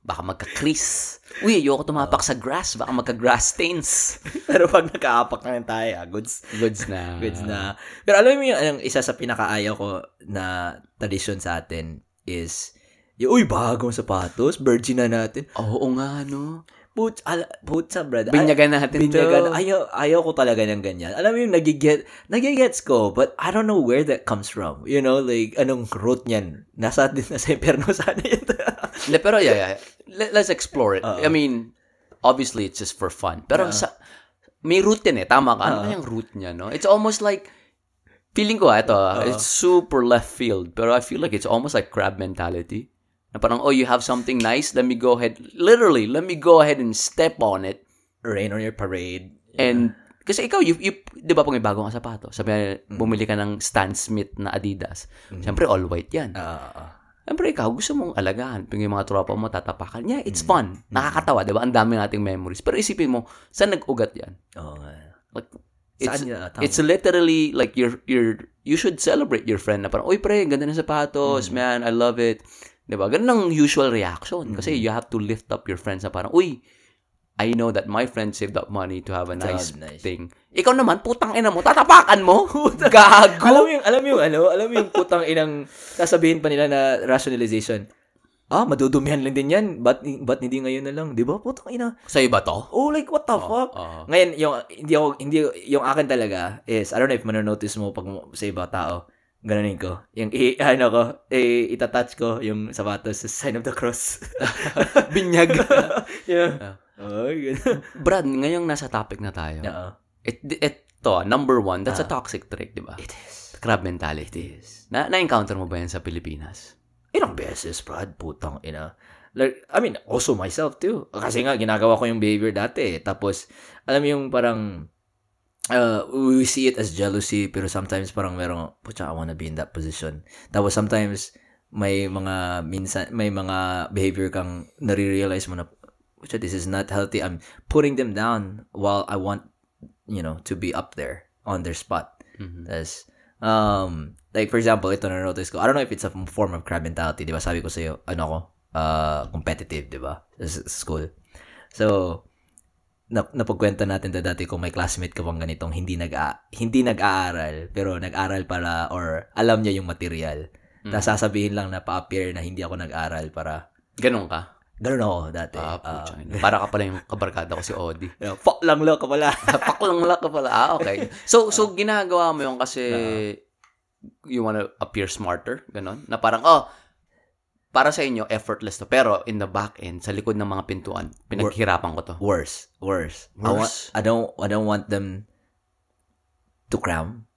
baka magka-crease. Uy, ayoko tumapak sa grass. Baka magka-grass stains. Pero pag nakaapak na lang tayo, ah, goods. Goods na. Goods na. Pero alam mo yung ang isa sa pinakaayaw ko na tradisyon sa atin is, yung, uy, bagong sapatos, virgin na natin. Oo nga, no? Put, ala, putsa, brad. Binyagan natin Binyagan. to. Ayaw, ayaw ko talaga ng ganyan. Alam mo yung nagiget, nagigets ko, but I don't know where that comes from. You know, like, anong root niyan? Nasa, nasa imperno sana yun. Le, pero yeah, yeah. Let, let's explore it. Oo. I mean, obviously it's just for fun. Pero sa may root din eh. Tama ka. Ano yung root niya, no? It's almost like feeling ko ah, ito, ah, it's super left field. Pero I feel like it's almost like crab mentality. Na parang, oh, you have something nice, let me go ahead. Literally, let me go ahead and step on it. Rain on your parade. And, kasi ikaw, you, you, di ba pag may bagong sapato, sabi na, bumili ka ng Stan Smith na Adidas. Siyempre, all white yan. Ah, Siyempre, ikaw, gusto mong alagaan. Pag yung mga tropa mo, tatapakan. Yeah, it's fun. Nakakatawa, di ba? Ang dami nating memories. Pero isipin mo, saan nag-ugat yan? Oo nga. Like, it's, niya? It's literally like you're, you're, you should celebrate your friend na parang, uy pre, ganda ng sapatos, Mm. man, I love it. Di ba? Ganun ang usual reaction. Kasi Mm. you have to lift up your friends na parang, uy, I know that my friend saved up money to have a nice, have nice. thing. Ikaw naman, putang ina mo, tatapakan mo? Gago! Alam mo yung, alam mo yung ano, alam mo yung putang inang sasabihin pa nila na rationalization. Ah, madudumihan lang din yan. Ba't, ba't hindi ngayon na lang? Di ba? Putang ina. Sa iba to? Oh, like, what the fuck? oo. Ngayon, yung, hindi ako, hindi, yung akin talaga is, I don't know if manonotice mo pag sa iba tao, ganonin ko. Yung, i, ano ko, eh, itatouch ko yung sapatos sa sign of the cross. Binyag. yeah. Oh. Brad, ngayong nasa topic na tayo. Oo. It, ito, number one, that's a toxic trait, di ba? It is. Crab mentality. is. Na, na-encounter mo ba yan sa Pilipinas? Ilang beses, Brad, putang ina. Like, I mean, also myself too. Kasi nga, ginagawa ko yung behavior dati. eh. Tapos, alam mo yung parang, uh, we see it as jealousy, pero sometimes parang merong, pucha, I wanna be in that position. Tapos sometimes, may mga, minsan, may mga behavior kang nare-realize mo na, pucha, this is not healthy. I'm putting them down while I want, you know, to be up there on their spot. Mhm. Tapos, um, like for example, ito na notice ko. I don't know if it's a form of crab mentality, di ba? Sabi ko sa'yo, ano ko, uh, competitive, di ba? Sa sa school. So, na, napagkwenta natin na dati kung may classmate ka bang ganitong hindi nag hindi nag-aaral pero nag-aral para or alam niya yung material. Tapos sasabihin lang na pa-appear na hindi ako nag-aral para Ganun ka? ganun ako dati. Ah, Ah, pucha. Para ka pala yung kabarkada ko si Odi. fuck lang lo ka pala. Pak lang lang ka pala. Ah, okay. So, so ginagawa mo yung kasi you wanna appear smarter, ganon? Na parang, oh, para sa inyo, effortless to. Pero in the back end, sa likod ng mga pintuan, pinaghirapan ko to. Worse, worse. I, want, Worse? I don't I don't want them to cram.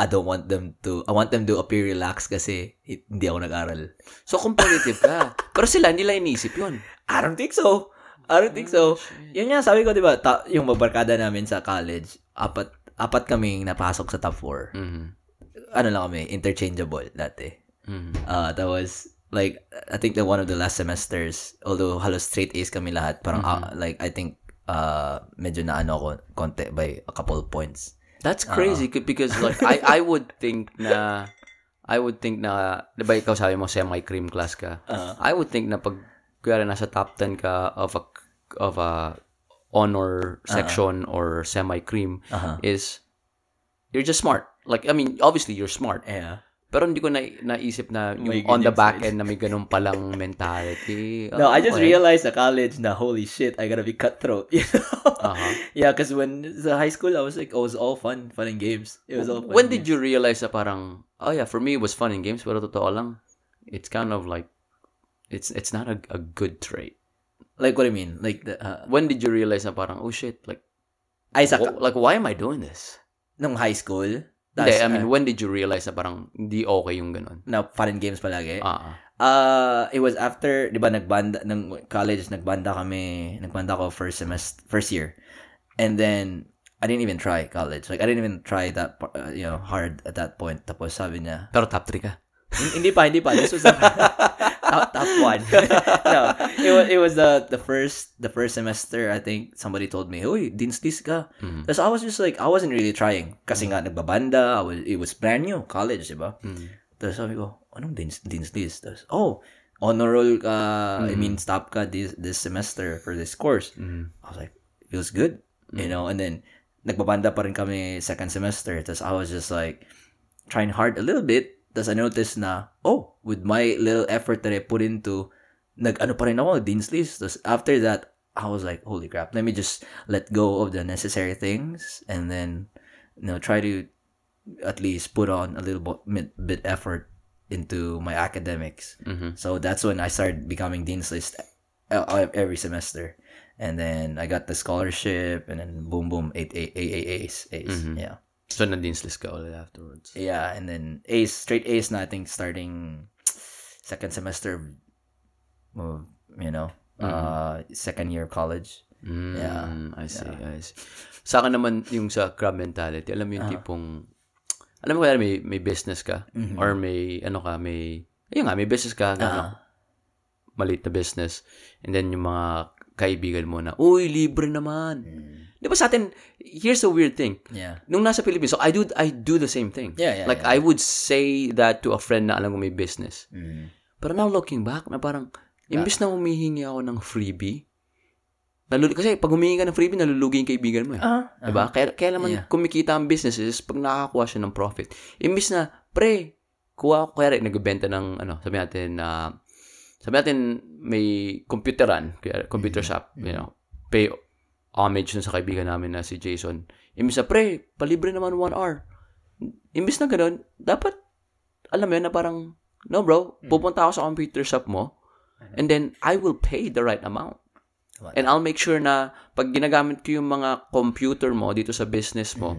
I don't want them to I want them to appear relaxed kasi hindi ako nag-aral. So, competitive ka. Pero sila, hindi lang inisip yun. I don't think so. I don't think so. Yun nga sabi ko 'di ba, ta- yung mabarkada namin sa college, apat apat kaming napasok sa top 4. Mhm. Ano lang kami, interchangeable dati. Mhm. Uh, that was like I think that one of the last semesters, although halos straight A's kami lahat, parang ah, like I think uh medyo na ano konti by a couple points. That's crazy c- because like I I would think na I would think na 'di ba ikaw sabi mo semi-cream class ka. Uh, I would think na pag kuya nasa top 10 ka of a of a honor section or semi-cream uh-huh. is you're just smart. Like I mean, obviously you're smart. Yeah. Pero hindi ko na, naisip na yung May on the back end na may ganun palang mentality. No, Ah, I just okay. realized at college na holy shit, I gotta be cutthroat. You know? Uh-huh. Yeah, because when the high school, I was like, oh, it was all fun, fun and games. It was all fun. When and did you realize na parang, oh yeah, for me it was fun in games, pero totoo lang, it's kind of like, it's it's not a, a good trait. like what I mean, like the uh, When did you realize na parang, oh shit, like, I like why am I doing this? nung high school. Hindi, I mean, uh, when did you realize na parang hindi okay yung ganun? na fun games palagi. Ah, Uh, it was after, di ba, nagbanda, ng college, nagbanda kami, nagbanda ko first semester, first year. And then, I didn't even try college. Like, I didn't even try that, uh, you know, hard at that point. Tapos sabi niya, pero top 3 ka. Hin- hindi pa, hindi pa. This was top, top one. no, it was, it was the, the first, the first semester, I think, somebody told me, Uy, dinstis ka. Mhm. Tapos I was just like, I wasn't really trying. Kasi nga, nagbabanda, I was, it was brand new, college, di ba? Mm. Tapos sabi ko, anong Dean's Tapos, oh, honor roll ka, I mean, stop ka this, this semester for this course. Mm. I was like, feels good. You know, and then, nagbabanda pa rin kami second semester. Tapos I was just like, trying hard a little bit. Tapos I noticed na, oh, with my little effort that I put into, nag-ano pa rin ako, Dean's List. Tapos after that, I was like, holy crap, let me just let go of the necessary things and then, you know, try to at least put on a little bit, bit effort into my academics. Mhm. So that's when I started becoming Dean's List every semester. And then I got the scholarship and then boom, boom, eight, eight, eight, eight A's. A's. Mhm. Yeah. So, na-dean's list ka ulit afterwards. Yeah. And then A's, straight A's na I think starting second semester of, you know, uh, second year college. Mm, Yeah. I see, I see. Sa akin naman, yung sa crab mentality, alam mo yung tipong, alam mo kaya may, may business ka, or may, ano ka, may, ayun nga, may business ka, gano'n, maliit na business, and then yung mga kaibigan mo na, uy, libre naman. Di ba sa atin, here's a weird thing. Yeah. Nung nasa Philippines, so I do I do the same thing. Yeah, yeah, like yeah. I would say that to a friend na alam ko may business. Mm. Pero now looking back, na parang, imbis na humihingi ako ng freebie, nalul- kasi pag humingi ka ng freebie, nalulugi yung kaibigan mo eh. Ah, Diba? Kaya, kaya naman Yeah. kumikita ang business is pag nakakakuha siya ng profit. Imbis na, pre, kuha ko, kaya rin, nagbebenta ng, ano, sabi natin, na, sabi natin, may computeran, computer shop, you know, pay homage dun sa kaibigan namin na si Jason. Imbis na, pre, palibre naman one hour. Imbis na ganun, dapat, alam mo yun, na parang, no bro, pupunta ako sa computer shop mo, and then, I will pay the right amount. And I'll make sure na pag ginagamit ko yung mga computer mo dito sa business mo,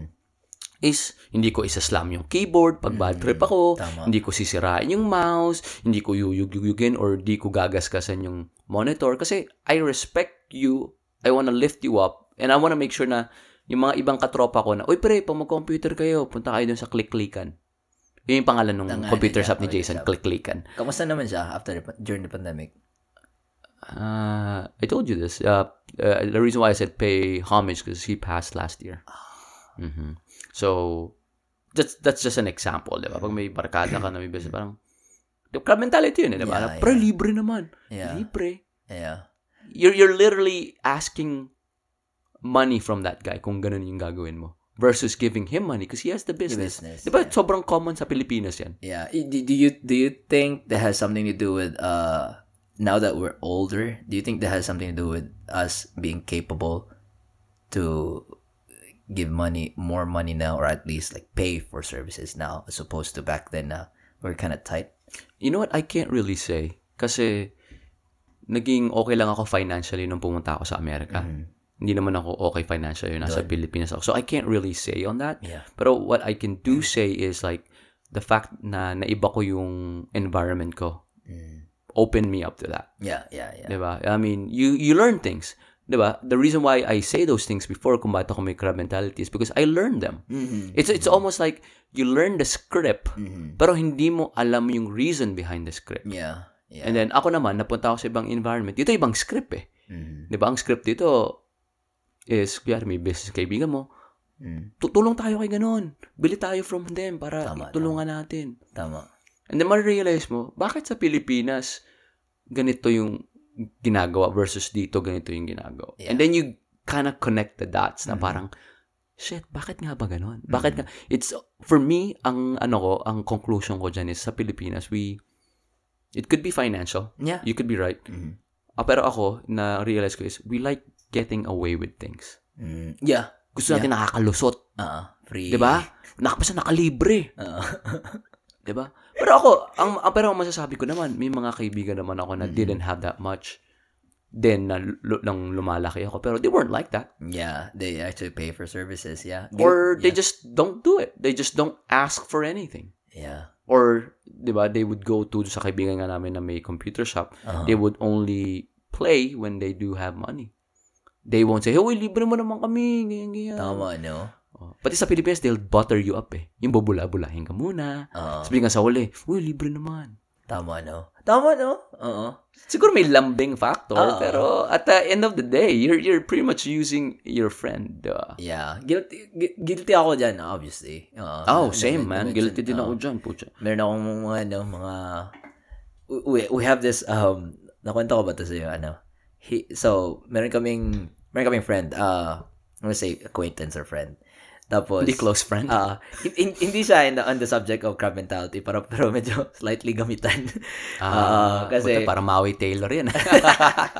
is hindi ko isaslam yung keyboard pag bad trip ako, Tama. hindi ko sisirain yung mouse, hindi ko yuyug-yugin or di ko gagaskasan yung monitor kasi I respect you, I wanna lift you up, and I wanna make sure na yung mga ibang katropa ko na, uy pre, pag mag-computer kayo, punta kayo dun sa Click-Clickan. Yun yung pangalan ng Tangalan computer shop ni Jason. Click-Clickan. Kamusta naman siya after during the pandemic? Uh, I told you this. Uh, uh, the reason why I said pay homage because he passed last year. hmm So that's that's just an example, di ba? Pag may barkada ka na may business, parang the crab mentality yun, eh, di ba? Yeah, Pre, yeah. libre naman. Yeah. Libre. Yeah. You're, you're literally asking money from that guy kung ganun yung gagawin mo versus giving him money because he has the business. business, Di ba? Sobrang common sa Pilipinas yan. Yeah. Do, you do you think that has something to do with uh now that we're older? Do you think that has something to do with us being capable to give money more money now or at least like pay for services now as opposed to back then na we're kind of tight? You know what? I can't really say. Kasi, naging okay lang ako financially nung pumunta ako sa Amerika. Hindi naman ako okay financially nasa Pilipinas ako. So, I can't really say on that. Yeah. Pero what I can do say is like, the fact na naiba ko yung environment ko, open me up to that. Yeah, yeah, yeah. Diba? I mean, you you learn things. Diba? The reason why I say those things before kung bakit ako may crab mentality is because I learned them. Mm-hmm. It's it's almost like you learn the script, pero hindi mo alam yung reason behind the script. Yeah. Yeah. And then ako naman, napunta ako sa ibang environment. Dito ibang script eh. Mhm. Di ba? Ang script dito is, kaya may business kaibigan mo, Mm. tutulong tayo kay ganun. Bili tayo from them para Tama, tulungan natin. Tama. And then ma-realize mo, bakit sa Pilipinas ganito yung ginagawa versus dito ganito yung ginagawa. Yeah. And then you kind of connect the dots na parang, shit, bakit nga ba ganun? Bakit nga, it's, for me, ang, ano ko, ang conclusion ko dyan is, sa Pilipinas, we, it could be financial. Yeah. You could be right. Ah, pero ako, na-realize ko is, we like getting away with things. Mm, yeah. Gusto natin nakakalusot. Uh, free. Di ba? Nakapasa nakalibre. Oo. Di ba? Pero ako, ang, ang pero ang masasabi ko naman, may mga kaibigan naman ako na didn't have that much. Then, na lu- lang lumalaki ako. Pero they weren't like that. yeah, they actually pay for services, yeah. Or they yeah. just don't do it. They just don't ask for anything. Yeah. Or, di ba, they would go to sa kaibigan nga namin na may computer shop. Uh-huh. They would only play when they do have money. They won't say, Hoy, libre mo naman kami. Ganyan, ganyan. Tama, no? Oh. Pati sa Pilipinas, they'll butter you up eh. Yung bubula-bulahin ka muna. Oo. Sabihin ka sa huli, uy, libre naman. Tama, no? Tama, no? Oo. Siguro may lambing factor, Oo. pero at the end of the day, you're you're pretty much using your friend. Uh, Yeah. Guilty, gu- guilty ako dyan, obviously. Oo. oh, Na- same na- man. na- Guilty din oo. ako dyan, pucha. Meron akong mga, ano, mga, we, we have this, um, nakwento ko ba ito sa'yo, ano? He, so, meron kaming, meron kaming friend, uh, I'm gonna say acquaintance or friend. Tapos, Hindi close friend. Ah, hin- hin- hindi siya in the, on the subject of crab mentality, pero, pero medyo slightly gamitan. Ah, kasi, puta, parang Maui Taylor yan.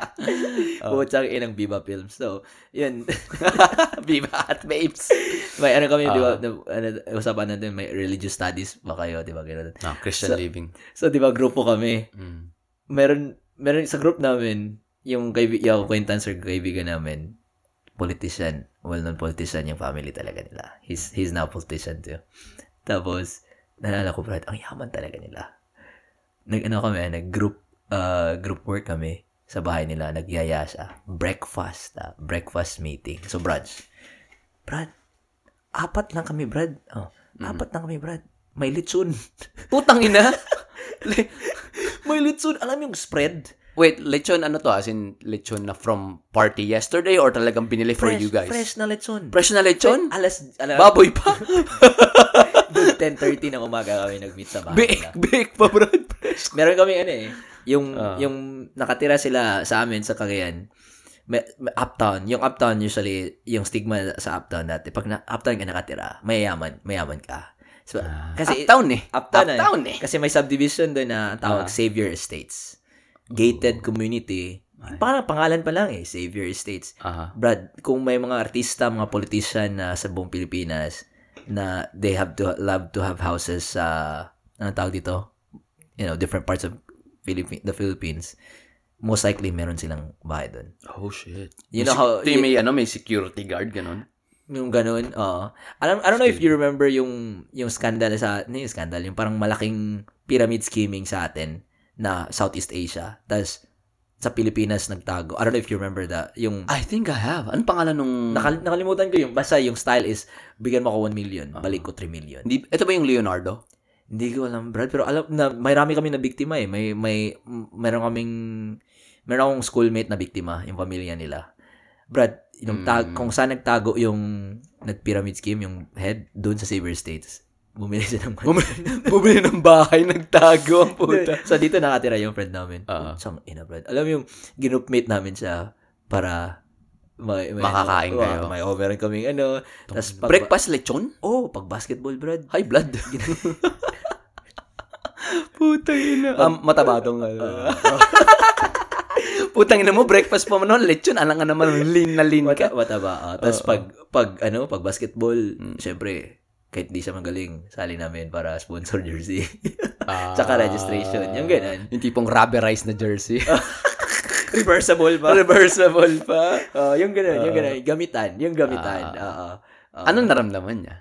Putsang inang Viva Films. So, yun. Viva at babes. may ano kami, di Ah. ba, ano, usapan natin, may religious studies ba kayo, di ba, gano'n. No, Christian living. So, di ba, grupo kami. Mm. Meron, meron sa group namin, yung, kaibi, yung acquaintance or kaibigan namin, politician, well-known politician yung family talaga nila. He's, he's now politician too. Tapos, nalala ko, Brad, ang yaman talaga nila. Nag, ano kami, nag-group, uh, group work kami sa bahay nila. Nagyaya siya. Breakfast, ah, breakfast meeting. So, brunch. Brad, apat lang kami, Brad. Oh, apat lang kami, Brad. May litsun. Putang ina. May litsun. Alam yung spread? Wait, lechon ano to? As in, lechon na from party yesterday or talagang binili for Fresh, you guys? fresh na litsun. Fresh na lechon? Alas, alas, Baboy pa? Dude, 10.30 ng umaga kami nag-meet sa bahay Bake, bake pa, bro. Fresh. Meron kami ano eh, yung, Ah. yung nakatira sila sa amin sa Cagayan, may, may uptown. Yung uptown usually, yung stigma sa uptown dati, pag na, uptown ka nakatira, mayayaman, mayaman ka. So, kasi, Uptown eh. uptown, na- Uptown eh. Kasi may subdivision doon na tawag Ah. Savior Estates. Gated community. Parang pangalan pa lang eh, Savior Estates. Aha. Brad, kung may mga artista, mga politician na sa buong Pilipinas na they have to love to have houses sa anong tawag dito? You know, different parts of Philippi- the Philippines. Most likely meron silang bahay doon. Oh, shit. You know how- May, may, ano, may security guard, ganun. Yung ganun, oo. Alam, I don't know if you remember yung yung scandal sa, ano yung scandal? Yung parang malaking pyramid scheming sa atin na Southeast Asia. Tapos, sa Pilipinas nagtago. I don't know if you remember that. Yung, I think I have. Anong pangalan nung... nakal- nakalimutan ko yung, basta yung style is, bigyan mo ako 1 million, balik ko 3 million. Hindi, ito ba yung Leonardo? Hindi ko alam, Brad. Pero alam na, may rami kami na biktima eh. May, may, meron kaming, meron akong schoolmate na biktima, yung pamilya nila. Brad, yung tag, kung saan nagtago yung nag-pyramid scheme, yung head, doon sa Saber States. Bumili siya ng Bumili, bumili ng bahay, nagtago ang puta. so, dito nakatira yung friend namin. Oo. Sang ina, Brad. Alam yung ginupmate namin siya para may, may Makakain ano, kayo. May over kaming ano. Tapos pag, Breakfast lechon? Oh, pag basketball, Brad. High blood. Putang ina. Um, matabadong nga. Putang ina mo, breakfast pa mo noon, lechon, alang ka naman, lean na lean ka. mataba. ah. Tapos pag, pag, ano, pag basketball, Mm. syempre, kahit di siya magaling, sali namin para sponsor jersey. Ah. Tsaka registration. Yung ganun. Yung tipong rubberized na jersey. Reversible ba? Reversible pa. Oh, yung ganun, yung ganun. Gamitan. Yung gamitan. Oo. Oo. Anong naramdaman niya?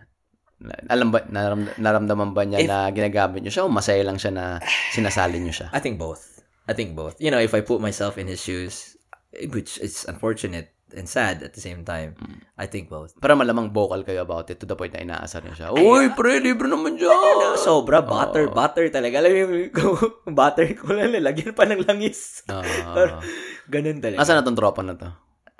Alam ba, naram, naramdaman ba niya If- na ginagamit niyo siya o masaya lang siya na sinasali niyo siya? I think both. I think both. You know, if I put myself in his shoes, which is unfortunate and sad at the same time, Mm. I think both. Para malamang vocal kayo about it to the point na inaasar niyo siya. Uy, pre, libre naman dyan. Sobra, butter, butter talaga. Alam mo butter ko lang, lagyan pa ng langis. Ah. Ganun talaga. Asan na tong tropa na to?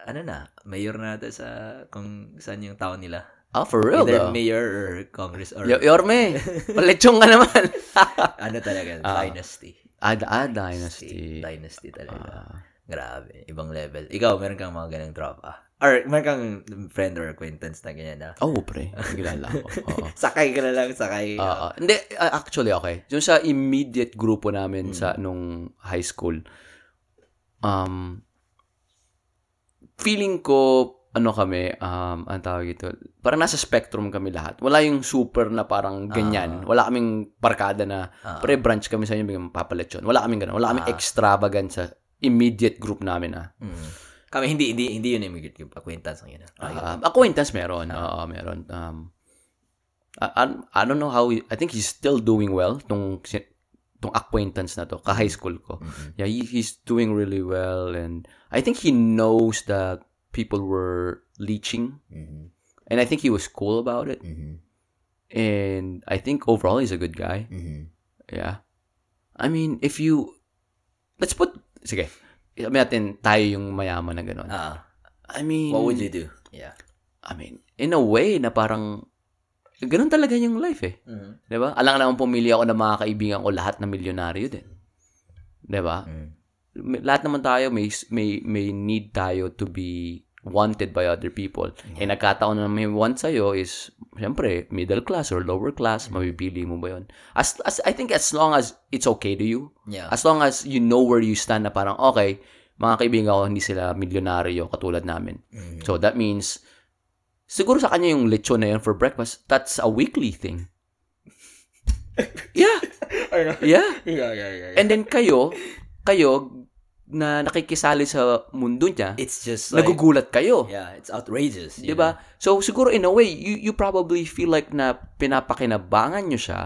ano na, mayor na ata sa kung saan yung town nila. Ah, for real Either though. mayor or congress or Y- Yorme, lechong ka naman. ano talaga, Ah. dynasty. ah, ah, dynasty. Dynasty talaga. Ah. Grabe, ibang level. Ikaw, meron kang mga ganang tropa. Or, meron kang friend or acquaintance na ganyan na. Oo, pre. Kilala ko. Oo. Sakay ka na lang, sakay. Ah, ah. hindi, ah, actually, okay. Yung sa immediate grupo namin sa nung high school, um, feeling ko, ano kami, um, ang tawag ito, parang nasa spectrum kami lahat. Wala yung super na parang ganyan. Wala kaming barkada na, pre, branch kami sa inyo, bigyan papalechon. Wala kaming ganun. Wala kaming extravagant sa immediate group namin, ah. Mm. Kami, hindi, hindi, hindi yun immigrant yung acquaintance ng yun. Ah, Um, acquaintance meron. Oo, meron. Um, I, I, don't know how, he- I think he's still doing well tong, tong acquaintance na to, ka-high school ko. Yeah, he, he's doing really well and I think he knows that people were leeching Mhm. and I think he was cool about it. Mhm. And I think overall he's a good guy. Mhm. Yeah. I mean, if you, let's put, sige, sabi natin tayo yung mayaman na gano'n. Ah, I mean, what would you do? Yeah. I mean, in a way na parang, ganun talaga yung life eh. Mhm. 'Di ba? Alang naman pumili ako ng mga kaibigan ko lahat na milyonaryo din. 'Di ba? Mm. May- Lahat naman tayo may may may need tayo to be wanted by other people. Eh nagkataon na may want sa'yo is syempre middle class or lower class, mabibili mo ba 'yon? As, as I think as long as it's okay to you, Yeah. as long as you know where you stand na parang okay, mga kaibigan ko hindi sila milyonaryo katulad namin. Mhm. So that means siguro sa kanya yung lechon na yun for breakfast, that's a weekly thing. yeah. Yeah. Yeah, yeah, yeah. And then kayo, kayo na nakikisali sa mundo niya, it's just like, nagugulat kayo. yeah, it's outrageous. 'Di ba? So siguro in a way, you you probably feel like na pinapakinabangan niyo siya?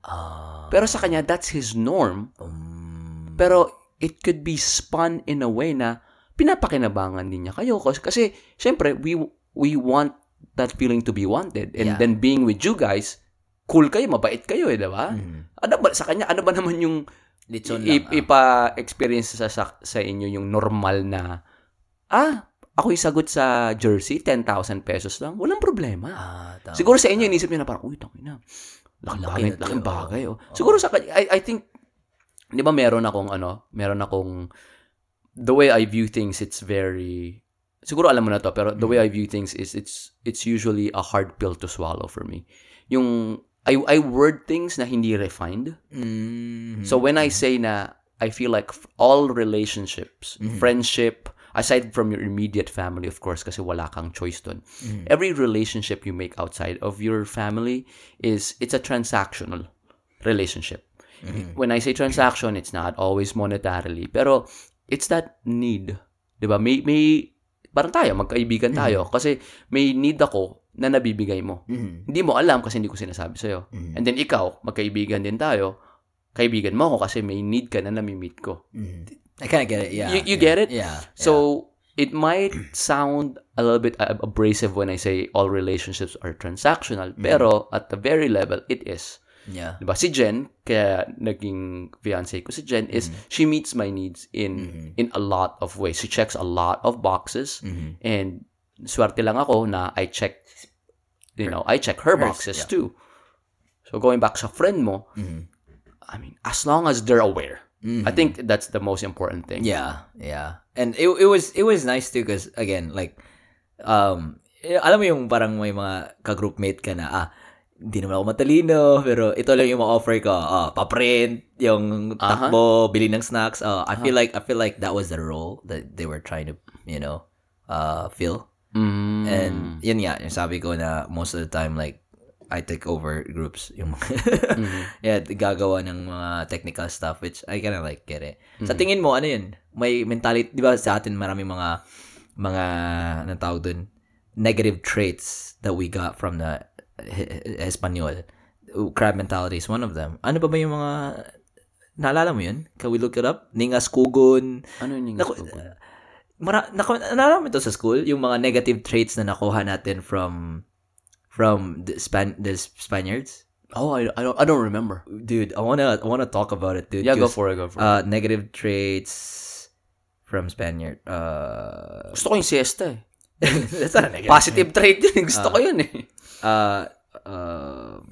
Ah. pero sa kanya that's his norm. um, Pero it could be spun in a way na pinapakinabangan din niya kayo kasi, kasi syempre we we want that feeling to be wanted and Yeah. then being with you guys cool kayo mabait kayo eh di ba mhm. ano ba sa kanya ano ba naman yung Lechon i- lang. ah. ipa-experience sa, sa sa inyo yung normal na ah ako yung sagot sa jersey 10,000 pesos lang walang problema Ah, tama. Siguro sa inyo, inisip niyo na parang, uy, tangin na. Laking Laki bagay, laking bagay. Oh. Siguro sa I, I think, di ba meron akong, ano, meron akong, the way I view things, it's very, siguro alam mo na to, pero the way I view things is, it's, it's usually a hard pill to swallow for me. Yung, I, I word things na hindi refined. Mhm. So when I say na, I feel like all relationships, friendship, aside from your immediate family, of course, kasi wala kang choice dun. Every relationship you make outside of your family is, it's a transactional relationship. When I say transaction, it's not always monetarily, pero it's that need. 'Di ba? May, may, parang tayo, magkaibigan tayo. Kasi may need ako na nabibigay mo. Mhm. Hindi mo alam kasi hindi ko sinasabi sa'yo. And then ikaw, magkaibigan din tayo. Kaibigan mo ako kasi may need ka na namimit ko. Mhm. I kind of get it. Yeah. You- you yeah, get it? Yeah. So, it might sound a little bit uh, abrasive when I say all relationships are transactional, pero at the very level, it is. yeah. Diba? Si Jen, kaya naging fiancé ko si Jen, is she meets my needs in in a lot of ways. She checks a lot of boxes, and swerte lang ako na I check, you know, I check her boxes yeah. too. So going back sa friend mo, I mean, as long as they're aware, I think that's the most important thing. Yeah, yeah. And it it was it was nice too because again, like um eh, alam mo yung parang may mga ka-groupmate ka na ah hindi naman ako matalino, pero ito lang yung ma-offer ko. Ah, pa-print, yung takbo, bili ng snacks. Ah, I feel like I feel like that was the role that they were trying to, you know, uh fill. Mm. And yun nga, yung sabi ko na most of the time like I take over groups yung yeah, gagawa ng mga technical stuff which I kind of like get it. Sa tingin mo ano yun? May mentality, 'di ba sa atin marami mga mga anong tawag dun? Negative traits that we got from the Espanol. Crab mentality is one of them. Ano ba ba yung mga naalala mo yun? Can we look it up? Ningas kugon. ano yung Naku, mara, naku, naalala mo ito sa school? Yung mga negative traits na nakuha natin from from the Span the Spaniards? Oh, I, I don't I don't remember. Dude, I wanna I wanna talk about it, dude. Yeah, go for it, go for it. Uh, negative traits from Spaniard. Uh, Gusto ko yung siesta eh. that's not a negative. Positive trait yun. Gusto ko yun eh. Uh, um,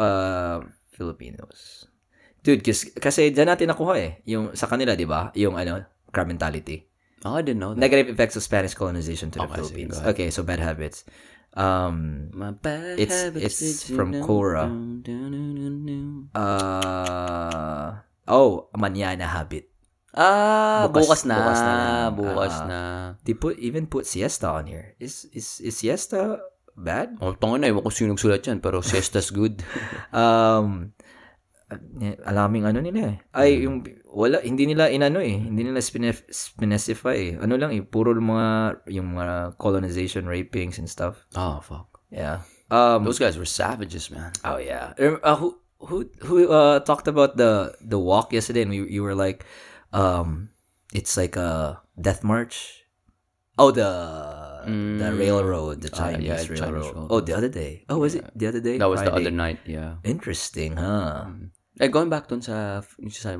uh, Filipinos. Dude, kasi, kasi dyan natin nakuha eh. Yung sa kanila, di ba? Yung ano, crab mentality. Oh, I didn't know that. Negative effects of Spanish colonization to the Okay, sige, Philippines. Okay, so bad habits. Um, My bad It's- habits it's from know? Dun. uh, oh, manana habit. Ah, Bukas- bukas, na. bukas na lang. Bukas na. They put even put siesta on here. Is is is siesta bad? Oh, tanga na, ewan ko sino nagsulat yan, pero siesta's good. Um, alaming ano nila eh. Ay, yung, wala, hindi nila inano eh. Hindi nila spinef, specify eh. Ano lang eh, puro mga, yung mga colonization, rapings and stuff. oh, fuck. Yeah. Um, Those guys were savages, man. oh yeah. Uh, who, who, who, uh, talked about the, the walk yesterday and we, you were like, um, it's like a death march. Oh, the, the Mm. railroad, the Ah, Chinese yeah, Chinese railroad. railroad. Oh, the other day. Oh, was it the other day? That was the other night, yeah. Interesting, huh? Eh, going back dun sa,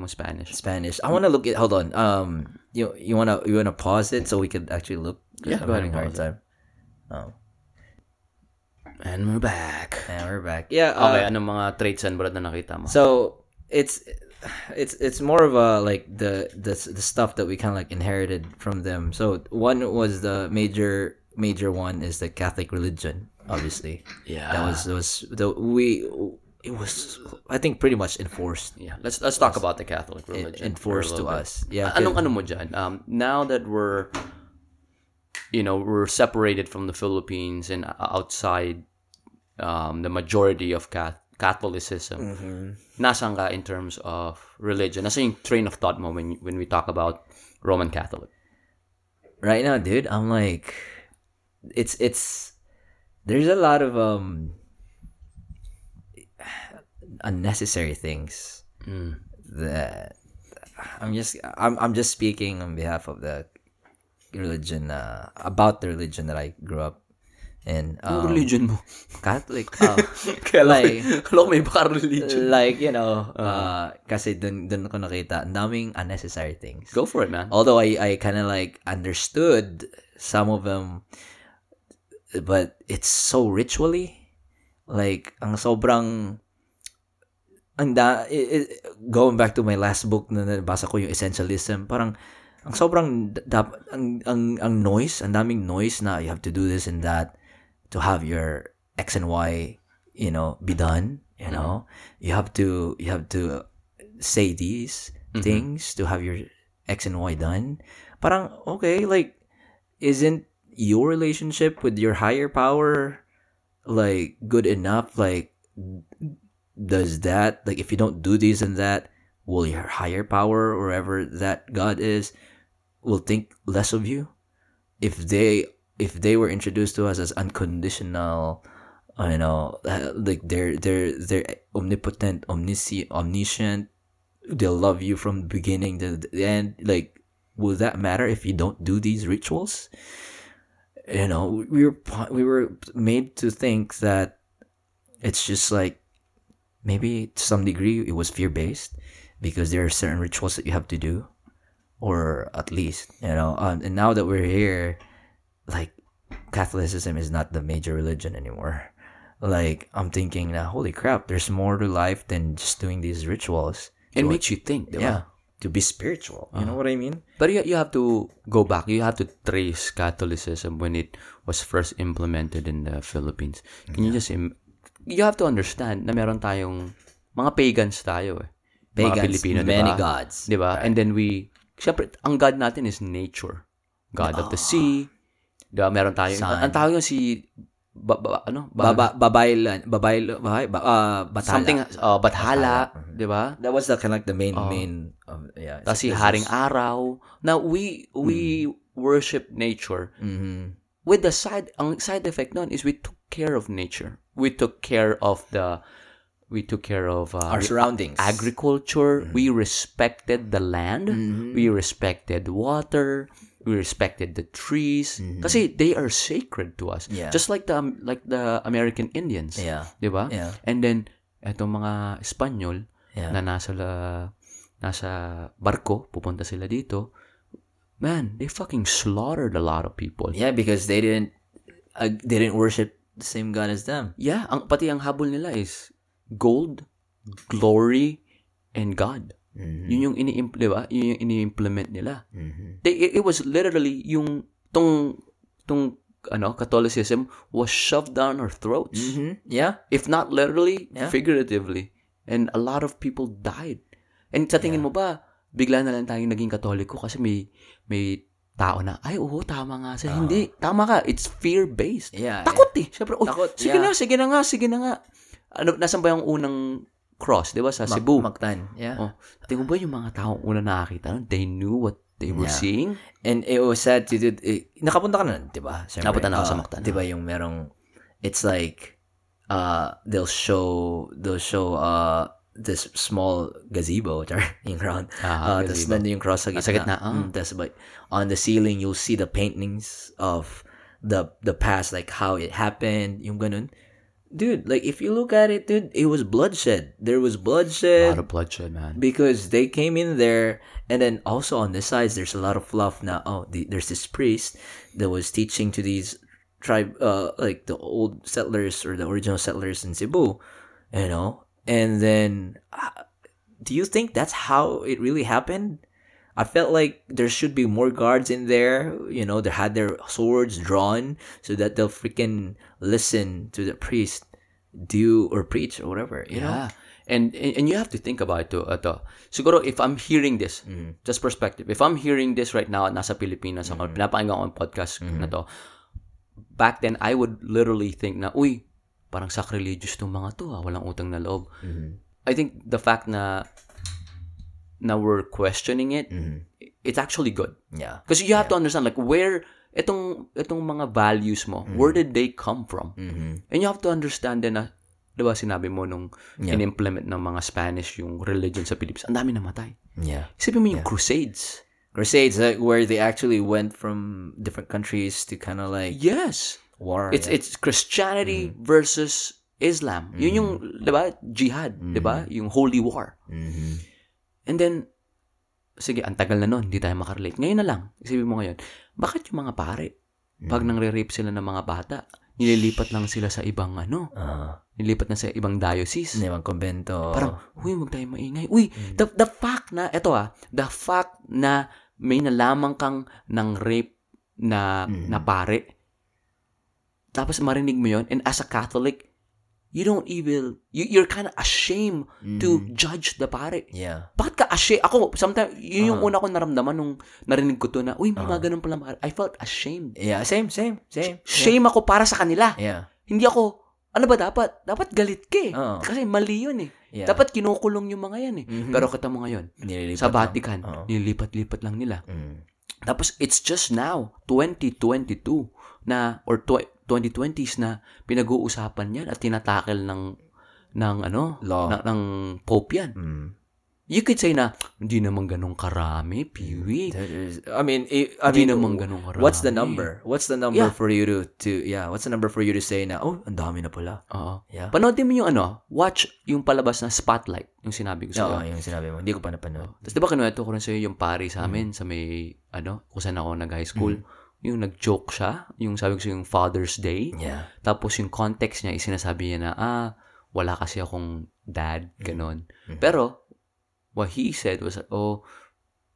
mo Spanish. Spanish. I want to look at. Hold on. Um, you you wanna you wanna pause it so we could actually look Yeah, I'm go ahead having a hard and time. Oh, And we're back. and we're back. Yeah. Uh, Okay, anong mga traits and brad na nakita mo? So it's it's it's more of a like the the the stuff that we kind of like inherited from them. So one was the major major one is the Catholic religion. Obviously, yeah. that was was the we it was I think pretty much enforced Yeah, let's let's talk about the Catholic religion. enforced to bit. us. Yeah. Ah, Anong ano mo dyan? Um, now that we're, you know, we're separated from the Philippines and outside um, the majority of Cath- Catholicism, nasaan ka in terms of religion? Nasa yung train of thought mo when, when we talk about Roman Catholic? right now, dude, I'm like, it's it's there's a lot of um unnecessary things Mm. that I'm just I'm I'm just speaking on behalf of the religion uh, about the religion that I grew up in. Anong Um, religion mo? Catholic. Oh, Kaya like, Alam may baka religion. like you know, uh, kasi dun dun ko nakita, ang daming unnecessary things. Go for it, man. although I I kind of like understood some of them, but it's so ritually, like ang sobrang ang da, i- i- going back to my last book na nabasa ko yung essentialism, parang ang sobrang dap, ang, ang ang noise, ang daming noise na you have to do this and that to have your X and Y, you know, be done, you mm-hmm. know. You have to you have to say these mm-hmm. things to have your X and Y done. Parang okay, like isn't your relationship with your higher power like good enough like does that like if you don't do this and that will your higher power or wherever that god is will think less of you? If they if they were introduced to us as unconditional you know uh, like they're they're they're omnipotent omniscient omniscient they'll love you from the beginning to the end like will that matter if you don't do these rituals? You know we were we were made to think that it's just like maybe to some degree it was fear based because there are certain rituals that you have to do or at least you know um, and now that we're here like catholicism is not the major religion anymore. Like i'm thinking now holy crap there's more to life than just doing these rituals. It to- makes you think, yeah. To be spiritual you know what i mean? But you, you have to go back. You have to trace Catholicism when it was first implemented in the Philippines. Can you just Im- you have to understand na meron tayong mga pagans tayo eh. Mga pagans Pilipino, di many ba? gods Di ba? And then we, syempre, ang God natin is nature. God of the sea. Di ba? Meron tayong, Sun. ang tawag yung si, ba, ba- ano? Ba- Baba, babaylan, babaylo, babay, ba, uh, batala. Something, uh, Bathala. Di ba? That was the kind of like the main Oh. main um, yeah. Tapos si Haring Araw. Now, we, we worship nature Mhm. With the side ang side effect nun is we took care of nature. We took care of the we took care of uh, Our surroundings. agriculture. We respected the land. We respected water. We respected the trees. Kasi they are sacred to us. Yeah. Just like the um, like the American Indians. Yeah. 'Di ba? Yeah. And then etong mga Espanyol Yeah. na nasa la, nasa barko, pupunta sila dito. Man, they fucking slaughtered a lot of people. Yeah, because they didn't uh, they didn't worship the same God as them. Yeah, ang pati ang habol nila is gold, glory, and God. Yun yung ini di ba? Yun yung ini-implement nila. Mhm. They, it, it was literally yung tong tong ano Catholicism was shoved down our throats. Mhm. Yeah. If not literally, Yeah. figuratively. And a lot of people died. And sa tingin mo ba, bigla na lang tayong naging katoliko kasi may may tao na, ay, oo, tama nga. Sa, Hindi, tama ka. It's fear-based. Yeah. Takot eh. Siyempre, oh, Takot, sige yeah. na, sige na nga, sige na nga. Ano, nasan ba yung unang cross, di ba, sa Ma- Cebu? Mactan. Yeah. oh, tingin ba yung mga tao una nakakita they knew what they were Yeah. seeing? And it was sad to do, eh, nakapunta ka na, di ba? Siyempre, Napunta na ako sa ah, Mactan. Di ba yung merong, it's like, uh, they'll show, they'll show, uh, this small gazebo, char, yung round. Ah, uh, Tapos nandun yung cross sa Ah, gitna. sa gitna, ah. Mm, Tapos like, on the ceiling, you'll see the paintings of the the past, like how it happened, yung ganun. Dude, like if you look at it, dude, it was bloodshed. There was bloodshed. A lot of bloodshed, man. because they came in there and then also on the sides there's a lot of fluff now oh the, there's this priest that was teaching to these tribe uh like the old settlers or the original settlers in Cebu you know and then uh, do you think that's how it really happened I felt like there should be more guards in there. You know, they had their swords drawn so that they'll freaking listen to the priest do or preach or whatever. You know, Yeah. And, and and you have to think about it. too. Uh, Ito. Siguro if I'm hearing this, mm. just perspective. If I'm hearing this right now at nasa Pilipinas ako, mm. pinapakinggan ko ang podcast mm-hmm. na to. Back then I would literally think na, uy, parang sacrilegious tong mga to, ah, walang utang na loob. I think the fact na na we're questioning it, it's actually good. yeah, Because you have to understand like where itong itong mga values mo, where did they come from? And you have to understand din na 'di ba sinabi mo nung in-implement ng mga Spanish yung religion sa Philippines, ang dami namatay. yeah. Isipin mo yung crusades. Crusades, like where they actually went from different countries to kind of like Yes. War. It's yeah. it's Christianity versus Islam. Yun yung 'di ba? Jihad, 'di ba? Yung holy war. And then sige, ang tagal na nun, hindi tayo makarelate. Ngayon na lang, isipin mo ngayon, bakit yung mga pare, pag nangre-rape sila ng mga bata, nililipat lang sila sa ibang ano, uh, nililipat na sa ibang diocese. ibang konbento. Parang, uy, huwag tayo maingay. Uy, the, the fact na, eto ah, the fact na may nalaman kang ng rape na, na pare, tapos marinig mo yon and as a Catholic, you don't even, you, you're kind of ashamed to judge the pare. yeah. Bakit ka ashamed? Ako, sometimes, yun yung una ko naramdaman nung narinig ko to na, uy, may mga ganun pala. pare." I felt ashamed. Yeah, same, same, same. Shame ako para sa kanila. Yeah. Hindi ako, ano ba dapat? Dapat galit ka eh. Oo. Kasi mali yun eh. Yeah. Dapat kinukulong yung mga yan eh. Pero kita mo ngayon, Nililipat sa lang. Vatican, Oo. nililipat-lipat lang nila. Mm. Tapos it's just now, 2022 na or tw- 2020s na pinag-uusapan yan at tinatakel ng ng ano, Law. na- ng Pope yan. Mm. You could say na hindi naman ganun karami, Piwi. Is- I mean, it, I Hindi mean, naman ganun karami. what's the number? What's the number Yeah. for you to, to, yeah, what's the number for you to say na, oh, ang dami na pala. Oo. Yeah. Panoodin mo yung ano, watch yung palabas na Spotlight, yung sinabi ko Oo, sa'yo. yung sinabi mo. Hindi ko pa napanood. Tapos di ba kinuwento ko rin sa'yo yung pari sa amin sa may, ano, kung saan ako nag-high school. Yung nag-joke siya, yung sabi ko yung Father's Day. Yeah. Tapos yung context niya, isinasabi niya na, ah, wala kasi akong dad, ganon. Pero, what he said was, oh,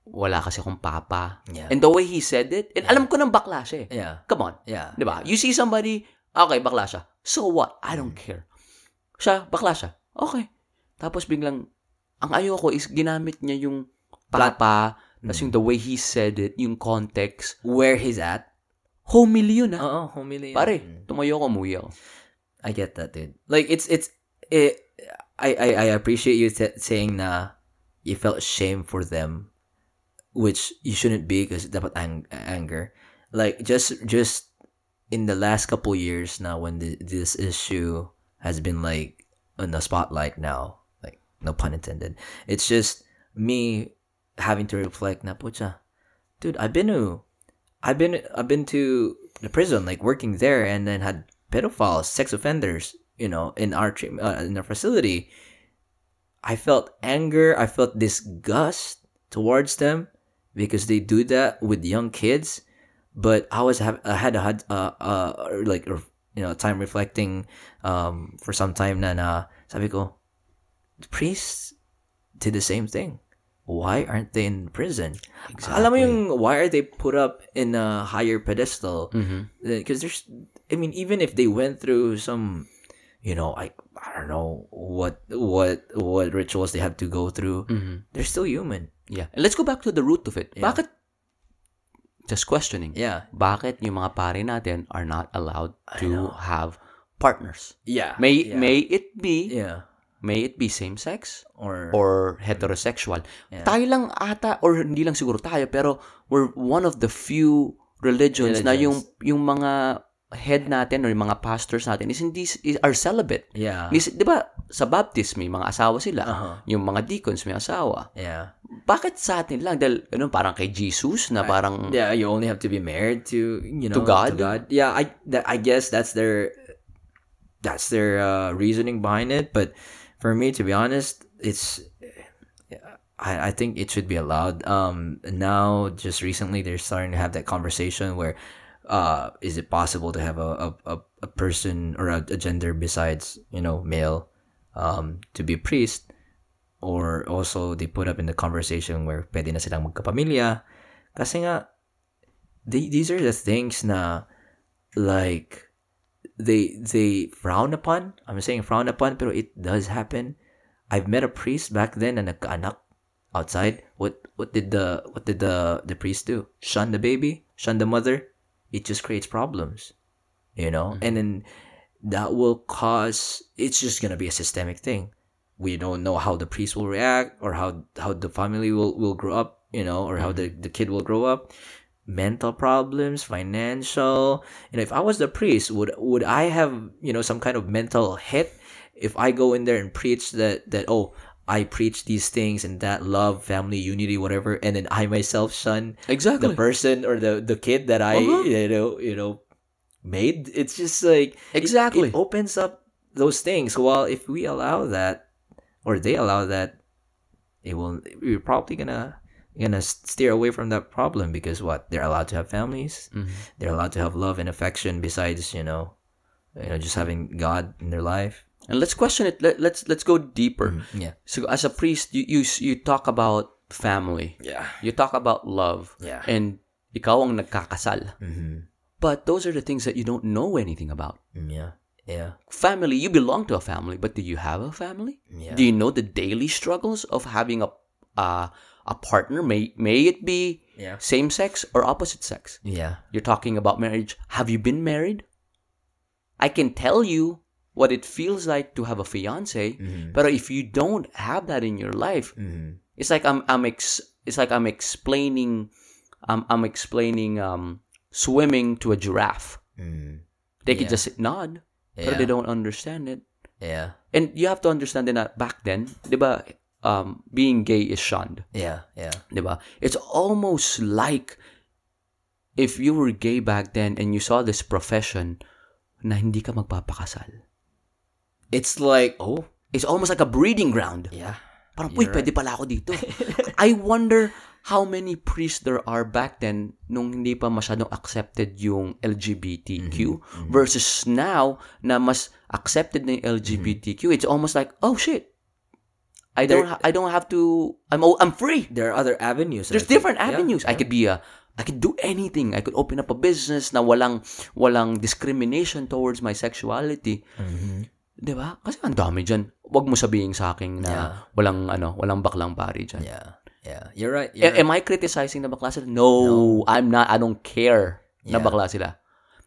wala kasi akong papa. Yeah. And the way he said it, and alam ko nang bakla siya eh. Yeah. Come on. Yeah. Di ba? You see somebody, okay, bakla siya. So what? I don't care. Siya, bakla siya. Okay. Tapos biglang, ang ayoko is ginamit niya yung papa, tapos yung the way he said it, yung context, Where he's at. homily yun ah. Oo, homily. Pare, Mm. tumayo ko, umuwi ako. I get that, dude. Like it's it's it. I I, I appreciate you t- saying na you felt shame for them, which you shouldn't be because dapat ang- anger. Like just just in the last couple years now, when the, this issue has been like in the spotlight now, like no pun intended. It's just me having to reflect. Na pucha, dude, I've been to, I've been I've been to the prison, like working there, and then had pedophiles, sex offenders, you know, in our uh, in our facility. I felt anger. I felt disgust towards them because they do that with young kids. But I was have I had a had uh uh like you know time reflecting um for some time na na sabi ko the priests did the same thing. Why aren't they in prison? Alam mo yung why are they put up in a higher pedestal? Mm-hmm. Because there's, I mean, even if they went through some, you know, like I don't know what what what rituals they have to go through, mm-hmm. they're still human. Yeah. And let's go back to the root of it. Bakit? Just questioning. Yeah, Bakit yung mga pare natin are not allowed to have partners? yeah, May yeah. may it be yeah, may it be same sex or, or heterosexual. Tayo lang ata or hindi lang siguro tayo pero we're one of the few religions, na yung yung mga head natin or yung mga pastors natin is hindi is, are celibate. yeah, Is, 'Di ba sa baptist may mga asawa sila. Uh-huh. Yung mga deacons may asawa. yeah, Bakit sa atin lang dahil ano parang kay Jesus na parang yeah. You only have to be married to you know To God? Yeah, I that, I guess that's their that's their uh, reasoning behind it. But for me, to be honest, it's I, I think it should be allowed. Um, now just recently they're starting to have that conversation where, uh, is it possible to have a a, a, person or a, a gender besides you know male, um, to be priest, or also they put up in the conversation where pwede na silang magkapamilya, kasi nga, they, these are the things na like they they frown upon. I'm saying frown upon, pero it does happen. I've met a priest back then na nagkaanak outside. What what did the what did the the priest do? Shun the baby, shun the mother. It just creates problems, you know. Mm-hmm. And then that will cause. It's just gonna be a systemic thing. We don't know how the priest will react or how how the family will will grow up, you know, or how mm-hmm. the the kid will grow up mental problems, financial. You know, if I was the priest, would would I have you know some kind of mental hit if I go in there and preach that that oh I preach these things and that love, family, unity, whatever, and then I myself shun Exactly. the person or the the kid that I Uh-huh. you know you know made. It's just like it- Exactly. it opens up those things. Well, if we allow that or they allow that, it will. We're probably gonna gonna steer away from that problem because what they're allowed to have families, they're allowed to have love and affection besides you know, you know, just having God in their life. And let's question it. Let, let's let's go deeper. Yeah, So as a priest, you you you talk about family. yeah, You talk about love. Yeah. And ikaw ang nagkakasal. mm-hmm. But those are the things that you don't know anything about. yeah, yeah, Family, you belong to a family, but do you have a family? Yeah. Do you know the daily struggles of having a uh, a partner? May may it be Yeah. same sex or opposite sex? yeah, You're talking about marriage. Have you been married? I can tell you what it feels like to have a fiance, mm-hmm. but if you don't have that in your life, mm-hmm. it's like I'm I'm ex, it's like I'm explaining I'm I'm explaining um swimming to a giraffe. Mm-hmm. They can just nod, but they don't understand it. yeah, And you have to understand that uh, back then ba, um being gay is shunned. yeah, yeah, 'di ba? It's almost like if you were gay back then and you saw this profession na hindi ka magpapakasal. It's like oh It's almost like a breeding ground. yeah, Parang, uy, pwede pala ako dito. I wonder how many priests there are back then nung hindi pa masyadong accepted yung LGBTQ versus now na mas accepted na yung LGBTQ. It's almost like, oh shit. I don't ha- I don't have to I'm I'm free. there are other avenues. There's think. different Yeah, avenues. I could be a I could do anything. I could open up a business na walang walang discrimination towards my sexuality. Mm-hmm. 'Di ba? Kasi ang dami diyan. Huwag mo sabihin sa akin na walang ano, walang baklang pari diyan. Yeah, yeah, you're right. A- You're am I criticizing na bakla sila? No, I'm not. I don't care na Yeah. bakla sila.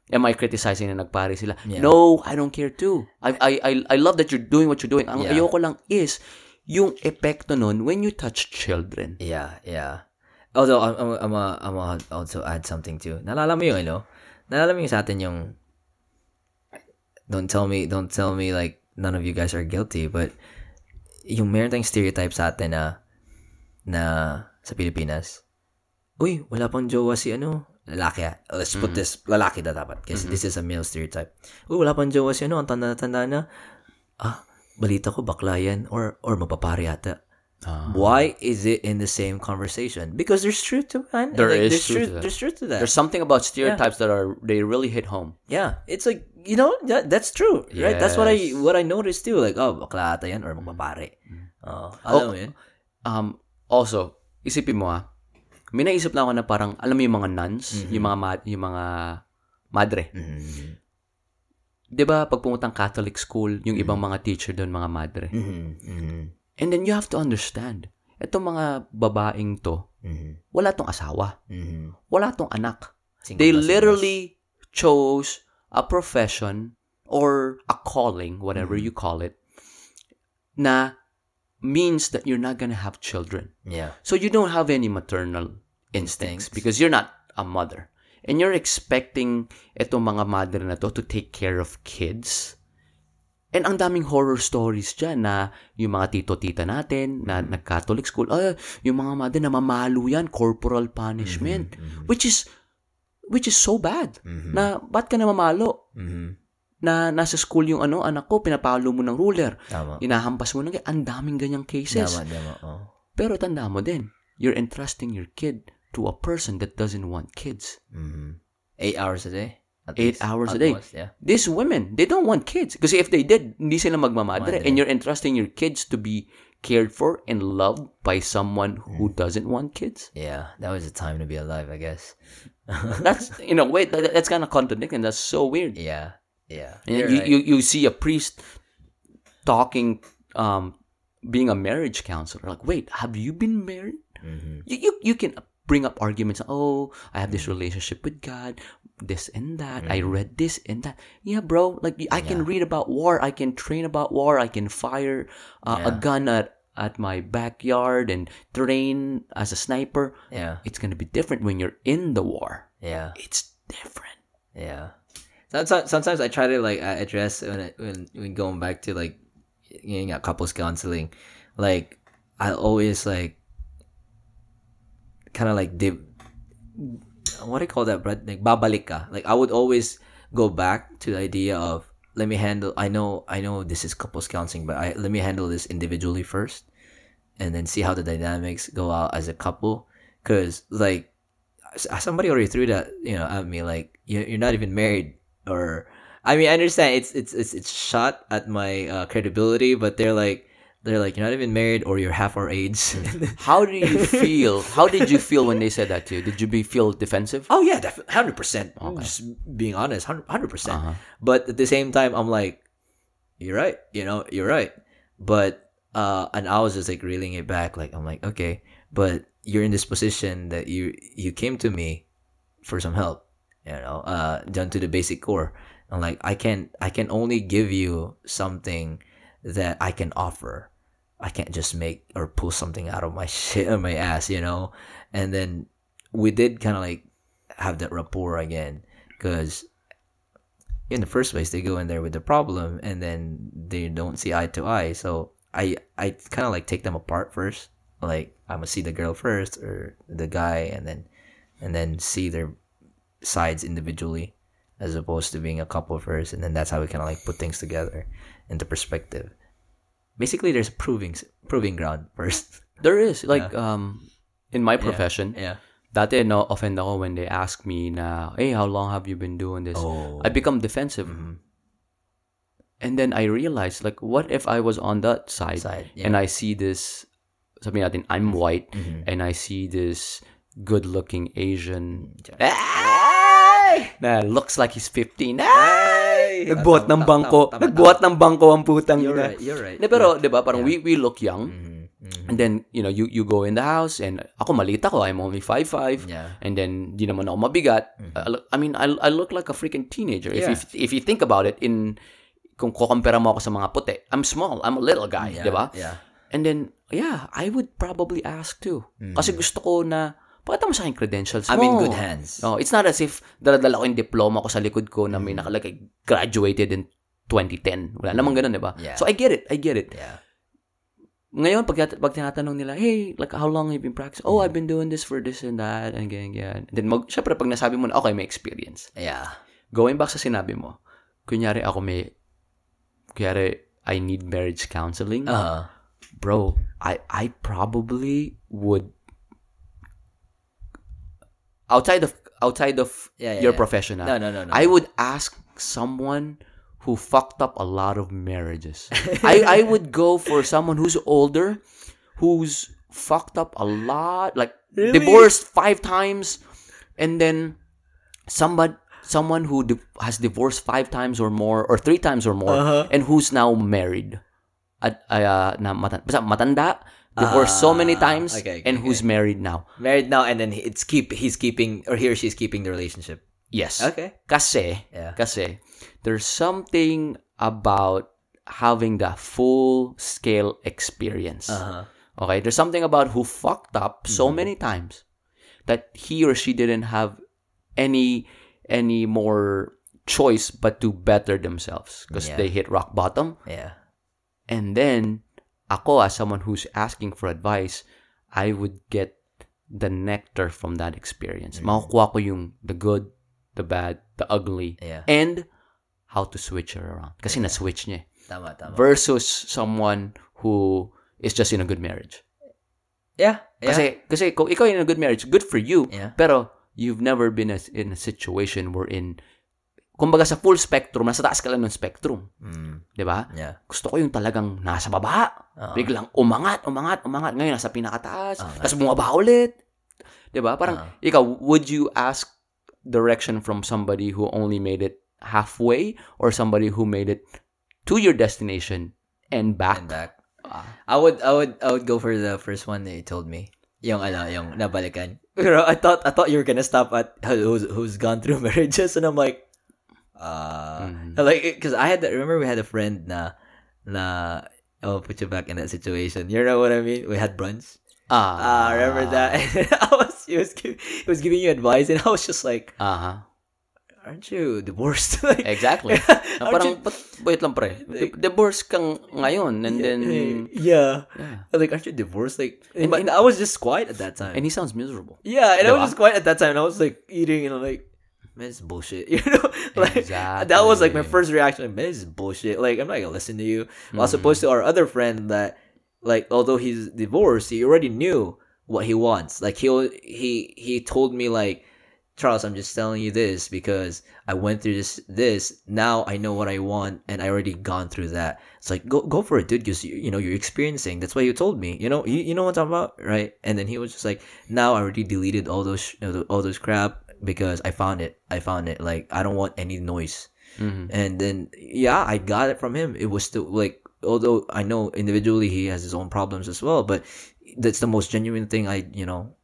Am I criticizing na nagpari sila? No, I don't care too. I, I, I, I love that you're doing what you're doing. Ang Yeah. ayoko lang is yung epekto nun when you touch children. Yeah, yeah. Although I'm I'm I'm, I'm also add something too. Nalala mo yung ano? Nalala mo yung sa atin yung Don't tell me don't tell me like none of you guys are guilty, but yung meron tayong stereotype sa atin na na sa Pilipinas. Uy, wala pang jowa si ano, lalaki ah. Let's put this, lalaki na dapat. Kasi this is a male stereotype. Uy, wala pang jowa si ano, ang tanda-tanda na. Ah, balita ko bakla yan or or mapapari yata. Why is it in the same conversation? Because there's truth to man. There Like, is there's truth to that. There's truth to that. There's something about stereotypes that are they really hit home. yeah, it's like you know that that's true, right? That's what I what I noticed too. Like oh, bakla ata yan or magpapare. Oh, alam mo yun? Um, Also, isipin mo ah, may naisip na ako na parang, alam mo yung mga nuns, yung mga, ma- yung mga madre. Mhm. 'Di ba pag pumuntang Catholic school, yung ibang mga teacher doon mga madre. Mhm. Mhm. And then you have to understand, etong mga babaeng to, Mhm. wala tong asawa, Mhm. wala tong anak. Single They literally chose a profession or a calling, whatever you call it, na means that you're not gonna have children. Yeah. So you don't have any maternal instincts Instincts. because you're not a mother. And you're expecting itong mga mother na to to take care of kids. And ang daming horror stories dyan na yung mga tito-tita natin na nag-Catholic school, ay, yung mga mother na mamalo yan, corporal punishment, which is which is so bad. Na, ba't ka na mamalo? Mhm. Na nasa school yung ano, anak ko, pinapalo mo ng ruler. Tama. Inahampas mo ng ang daming ganyang cases. Tama, tama. Oh. Pero tanda mo din, you're entrusting your kid to a person that doesn't want kids. Mhm. Eight hours a day. Eight least. hours a day. most, yeah. These women, they don't want kids. Because if they did, hindi sila magmamadre. Madre. And you're entrusting your kids to be cared for and loved by someone who doesn't want kids. Yeah, that was a time to be alive, I guess. That's, in a way, that, that's kind of contradicting. That's so weird. Yeah, yeah. And you, right. you, you see a priest talking, um, being a marriage counselor. Like, wait, have you been married? Mhm. You, you, you can bring up arguments. Oh, I have this relationship with God, this and that. I read this and that. Yeah, bro. Like I can read about war. I can train about war. I can fire uh, a gun at at my backyard and train as a sniper. Yeah, It's gonna be different when you're in the war. yeah, It's different. yeah. Sometimes, sometimes I try to like address when it, when when going back to like you know, couples counseling, like I always like kind of like dip. What do you call that, Brad? Like babalik ka. Like I would always go back to the idea of let me handle. I know, I know this is couples counseling, but I let me handle this individually first, and then see how the dynamics go out as a couple. Because like somebody already threw that you know at me like you're not even married or I mean I understand it's it's it's it's shot at my uh, credibility, but they're like they're like you're not even married or you're half our age. How do you feel? How did you feel when they said that to you? Did you be feel defensive? Oh yeah, definitely, hundred percent. Just being honest, hundred percent. Uh-huh. But at the same time, I'm like, you're right. You know, you're right. But uh, and I was just like reeling it back. Like I'm like, okay, but you're in this position that you you came to me for some help. You know, uh, down to the basic core. I'm like, I can I can only give you something that I can offer. I can't just make or pull something out of my shit on my ass, you know. And then we did kind of like have that rapport again because in the first place they go in there with the problem and then they don't see eye to eye. So i i kind of like take them apart first. Like i'm gonna see the girl first or the guy and then and then see their sides individually as opposed to being a couple first. And then that's how we kind of like put things together into perspective basically there's proving proving ground first There is like um in my profession. yeah Dati no offend ako when they ask me na, "Hey, how long have you been doing this?" Oh. I become defensive. Mm-hmm. And then I realized like what if I was on that side, Side, and I see this sabi natin I'm mm-hmm. white mm-hmm. and I see this good-looking Asian mm, Ay! na looks like he's 15. Ay! Nagbuhat ng bangko. tama, Nagbuhat ng bangko ang putang you're ina. right you're right pero 'di ba parang we we look young. Mhm, mhm. And then, you know, you you go in the house and ako maliit ako, I'm only 5'5". Yeah. And then, di naman ako mabigat. I, look- I mean, I, I look like a freaking teenager. If, Yeah. if, if you think about it, in kung kukumpara mo ako sa mga puti, I'm small. I'm a little guy, yeah di ba? yeah And then, yeah, I would probably ask too. Kasi gusto ko na, pakita mo sa akin credentials mo. I'm in good hands. Oh, it's not as if daladala ko yung diploma ko sa likod ko na may nakalagay graduated in 2010. Wala namang ganun, di ba? Yeah. So I get it. I get it. yeah Ngayon, pag, pag tinatanong nila, hey, like, how long have you been practicing? Oh, I've been doing this for this and that, and ganyan, ganyan. And then, mag, syempre, pag nasabi mo na, okay, may experience. yeah Going back sa sinabi mo, kunyari ako may, kunyari, I need marriage counseling. uh Bro, I, I probably would, outside of, outside of Yeah, yeah, your yeah. profession, ah, No, no, no, no. I would ask someone who fucked up a lot of marriages. I, I would go for someone who's older, who's fucked up a lot, like Really? divorced five times, and then somebody someone who di- has divorced five times or more or three times or more Uh-huh. and who's now married at uh, na matan- basta matanda divorced so many Ah, times okay, okay, and who's married now Married now, and then it's keep he's keeping or he or she's keeping the relationship. yes Okay. kasi Yeah. kasi there's something about having the full scale experience Uh huh. Okay, there's something about who fucked up so Mm-hmm. many times that he or she didn't have any any more choice but to better themselves because Yeah. they hit rock bottom. Yeah. And then ako as someone who's asking for advice, I would get the nectar from that experience. Mm. Makukuha ko yung the good, the bad, the ugly, Yeah. and how to switch her around. Kasi na-switch niya eh. Tama tama. Versus someone who is just in a good marriage. yeah. Yeah. Kasi, kasi kung ikaw in a good marriage, good for you. Yeah. Pero, you've never been as- in a situation wherein, kumbaga sa full spectrum, nasa taas ka lang ng spectrum. Mm, Di ba? yeah. Gusto ko yung talagang nasa baba. Oo. Biglang umangat, umangat, umangat. Ngayon, nasa pinakataas. Oo. Tapos bumaba ulit. Di ba? Parang, Oo. ikaw, would you ask direction from somebody who only made it halfway or somebody who made it to your destination and back? And back. Ah. I would I would I would go for the first one that you told me. Yung ano, yung nabalikan. Pero I thought I thought you were gonna stop at who's who's gone through marriages and I'm like uh Mhm. like because I had that remember we had a friend na na I'll put you back in that situation. You know what I mean? We had brunch. Ah. Ah, remember that? And I was he was giving, he was giving you advice and I was just like, Aha. aren't you divorced? like, Exactly. Na parang, you- but, wait lang pre. Di- divorce kang ngayon and then, yeah. yeah. Like, aren't you divorced? Like, And- but I was just quiet at that time. And he sounds miserable. Yeah, and I was just quiet at that time. And I was like eating, and I'm like, man, is bullshit. You know, like that was like my first reaction. Like, man, this is bullshit. Like I'm not gonna listen to you. As Mm-hmm. opposed to our other friend that, like, although he's divorced, he already knew what he wants. Like he he he told me like, Charles, I'm just telling you this because I went through this this. Now I know what I want, and I already gone through that. It's like go go for it, dude. Because you, you know you're experiencing. That's why you told me. You know you, you know what I'm talking about, right? And then he was just like, now I already deleted all those all those crap because I found it. I found it. Like I don't want any noise. Mhm. And then yeah, I got it from him. It was still like although I know individually he has his own problems as well, but that's the most genuine thing I you know